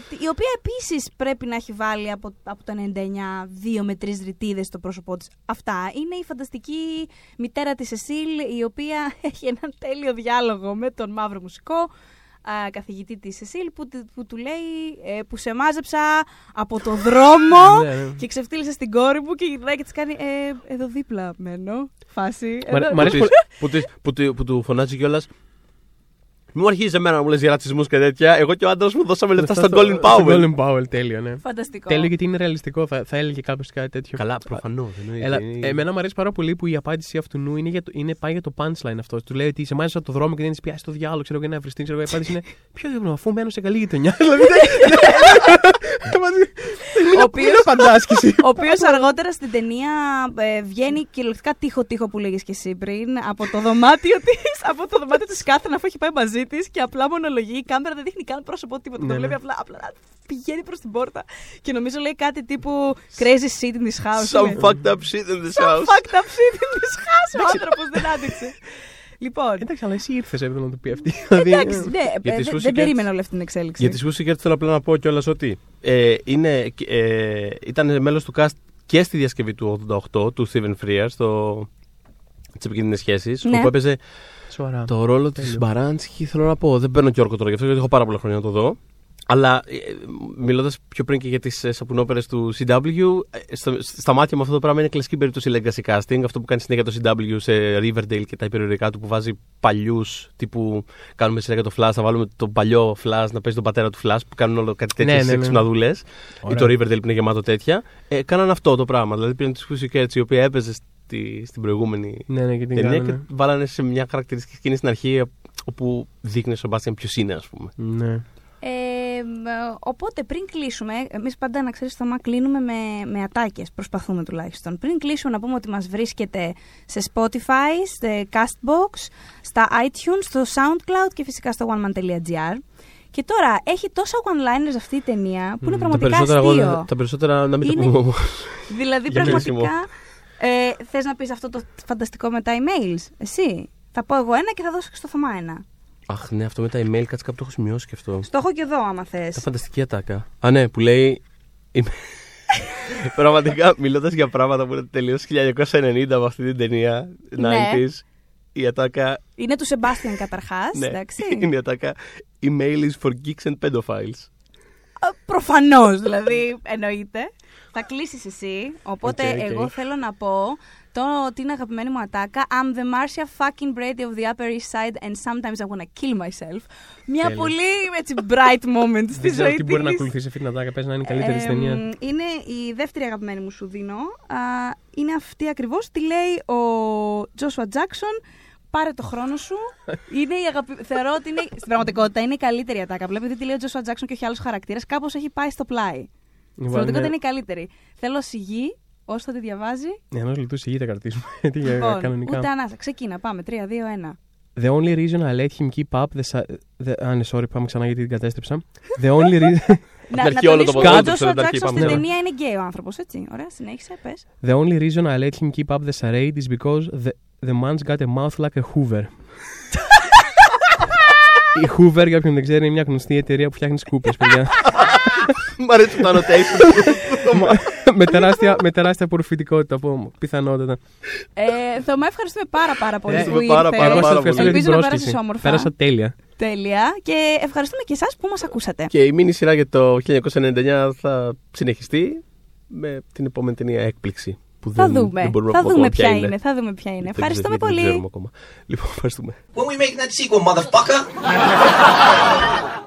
τη- η οποία επίσης πρέπει να έχει βάλει από, από το 99 δύο με τρεις ρητίδες στο πρόσωπό της. Αυτά. Είναι η φανταστική μητέρα της Εσίλ, η οποία έχει έναν τέλειο διάλογο με τον μαύρο μουσικό α, καθηγητή της Εσίλ που, του- που του λέει ε, που σε μάζεψα από το δρόμο Ναι, ναι. και ξεφτύλισα στην κόρη μου και γυρνάει και της κάνει ε, εδώ δίπλα μένω. Φάση. Μ' αρέ- Εδώ- μ' αρέσει Που της- που της- που του- Που του φωνάζει κιόλας. Μην μου αρχίζει εμένα να μου λες για ρατσισμούς και τέτοια. Εγώ και ο άντρας μου δώσαμε λεφτά στον Colin Στον Powell. Colin Powell, τέλειο, ναι. Φανταστικό. Τέλειο γιατί είναι ρεαλιστικό. Θα, θα έλεγε κάποιος κάτι τέτοιο. Καλά, προφανώς. Έλα, εμένα μου αρέσει πάρα πολύ που η απάντηση αυτού νου είναι, για το, είναι πάει για το punchline αυτός. Του λέει ότι σε μάζεψα το δρόμο και δεν της πιάσει το διάλογο, ξέρω εγώ, ένα βριστή. Ξέρω εγώ, η απάντηση είναι Ποιο διάλογο, αφού μένω σε καλή γειτονιά. Δηλαδή. Ο οποίος- Είναι φαντάσκηση. Ο οποίος αργότερα στην ταινία ε, βγαίνει κυριολεκτικά τείχο-τείχο που λέγες και εσύ πριν από το δωμάτιο τη. Από το δωμάτιο της Κάθριν αφού έχει πάει μαζί της και απλά μονολογεί. Η κάμερα δεν δείχνει καν πρόσωπο τίποτα. Ναι, το ναι. βλέπει απλά, απλά να πηγαίνει προς την πόρτα. Και νομίζω λέει κάτι τύπου Crazy shit in this house. Some Είναι. fucked up shit in this Some house. fucked up shit in this house. Ο άνθρωπος δεν άντεξε. Λοιπόν, Εντάξει, αλλά εσύ ήρθες έπρεπε να το πει αυτή. εντάξει, ναι, Για ε, τις δεν- Pussycats- δεν περίμενα όλη αυτή την εξέλιξη. Για τη Pussycat θέλω απλά να πω κιόλας ότι ε, είναι, ε, ήταν μέλος του cast και στη διασκευή του 88 του Steven Frears στο Τις επικίνδυνες σχέσεις. Ναι. Όπου έπαιζε Σοβαρά. το ρόλο της Τέλειο. Μπαράνσκι. Θέλω να πω, δεν παίρνω και όρκο τώρα γι' αυτό γιατί έχω πάρα πολλά χρόνια να το δω. Αλλά μιλώντας πιο πριν και για τις σαπουνόπερες του CW, ε, στο- στα μάτια μου αυτό το πράγμα είναι κλασική περίπτωση legacy casting. Αυτό που κάνει συνέχεια το CW σε Riverdale και τα υπερηρωτικά του που βάζει παλιούς τύπου κάνουμε συνέχεια το Flash, θα βάλουμε τον παλιό Flash να παίζει τον πατέρα του Flash που κάνουν όλο κάτι τέτοιε Ναι, ναι, ναι, ναι. ξυπναδούλε. Ή Ωραία. το Riverdale που είναι γεμάτο τέτοια. Ε, κάναν αυτό το πράγμα. Δηλαδή πήραν τη Pussycats η οποία έπαιζε στη, στην προηγούμενη Ναι, ναι, και την ταινία κάνανε. και βάλανε σε μια χαρακτηριστική σκηνή στην αρχή όπου δείχνει ο Σεμπάστιαν ποιος είναι, ας πούμε. Ναι. Ε, οπότε πριν κλείσουμε, εμείς πάντα να ξέρεις, Θωμά, κλείνουμε με, με ατάκες. Προσπαθούμε τουλάχιστον. Πριν κλείσουμε, να πούμε ότι μας βρίσκεται σε Spotify, σε Castbox, στα iTunes, στο Soundcloud και φυσικά στο oneman.gr. Και τώρα έχει τόσα one-liners αυτή η ταινία που είναι πραγματικά τα περισσότερα, αστείο. εγώ- τα περισσότερα να μην Είναι- τα πούμε όμως. Δηλαδή, Για πραγματικά. Κλείσιμο. Ε, Θες να πεις αυτό το φανταστικό με τα emails, εσύ. Θα πω εγώ ένα και θα δώσω και στο Θωμά ένα. Αχ, ναι, αυτό με τα email, κάτσε κάπου το έχω σημειώσει και αυτό. Στο έχω και εδώ, άμα θες. Τα φανταστική ατάκα. Α, ναι, που λέει. είμαι- Πραγματικά, μιλώντας για πράγματα που είναι τελείως 1990 από αυτή την ταινία, Ναι. 90s, η ατάκα. Είναι του Σεμπάστιαν καταρχάς. Ναι, εντάξει. είναι η ατάκα. Email is for geeks and pedophiles. Προφανώς, δηλαδή, εννοείται. Θα κλείσεις εσύ. Οπότε, OK, OK. εγώ θέλω να πω το ότι είναι αγαπημένη μου ατάκα. I'm the Marcia fucking Brady of the Upper East Side and sometimes I wanna kill myself. Μια Τέλεια. πολύ έτσι, bright moment στη Δεν ξέρω ζωή τι μπορεί να της. ακολουθήσει αυτή την ατάκα. Παίζει να είναι η καλύτερη της Εμ, ταινία. Είναι η δεύτερη αγαπημένη μου σου δίνω. Α, είναι αυτή ακριβώς. Τι λέει ο Joshua Jackson. Πάρε το χρόνο σου. είναι η αγαπη... Θεωρώ ότι είναι, στην πραγματικότητα είναι η καλύτερη ατάκα. Απλά επειδή τη λέει ο Joshua Jackson και όχι άλλος χαρακτήρας, κάπως έχει πάει στο πλάι. Στην πραγματικότητα είναι η καλύτερη. Θέλω σιγή, όσο θα τη διαβάζει. Ενός λεπτού σιγή θα κρατήσουμε. Τι για Λοιπόν, κανονικά. ούτε ανάσα. Ξεκίνα, πάμε. 3, 2, 1. The only reason I let him keep up the. sa- the... Α, ναι, sorry, πάμε ξανά γιατί την κατέστρεψα. The only reason. Να, αρχή να όλο το τονίσουμε ότι ο podcast, Joshua από την αρχή Jackson πάμε. στην Ναι. ταινία είναι γκέι ο άνθρωπος, έτσι. Ωραία, συνέχισε, πες. The only reason I let him keep up the charade is because the, the man's got a mouth like a Hoover. Η Hoover, για όποιον δεν ξέρει, είναι μια γνωστή εταιρεία που φτιάχνει σκούπες, παιδιά. Μ' αρέσει το annotation. με, τεράστια, με τεράστια απορροφητικότητα από πιθανότατα. Ε, Θωμά, ευχαριστούμε πάρα πάρα πολύ Ευχαριστούμε που πάρα, ήρθες. πάρα, Εγώ σας πάρα ευχαριστώ πολύ. για την Ελπίζω να πρόσκληση. πέρασες όμορφα. Πέρασα τέλεια. Τέλεια. Και ευχαριστούμε και εσάς που μας ακούσατε. και η μήνυ σειρά για το 1999 θα συνεχιστεί με την επόμενη ταινία έκπληξη. Που Θα δεν, δούμε. δεν μπορούμε θα να πούμε δούμε ακόμα ποια είναι. Θα δούμε ποια είναι. Δεν Ευχαριστούμε ξέρουμε, πολύ. Δεν ξέρουμε ακόμα. Λοιπόν, ευχαριστούμε. When we making that sequel, motherfucker?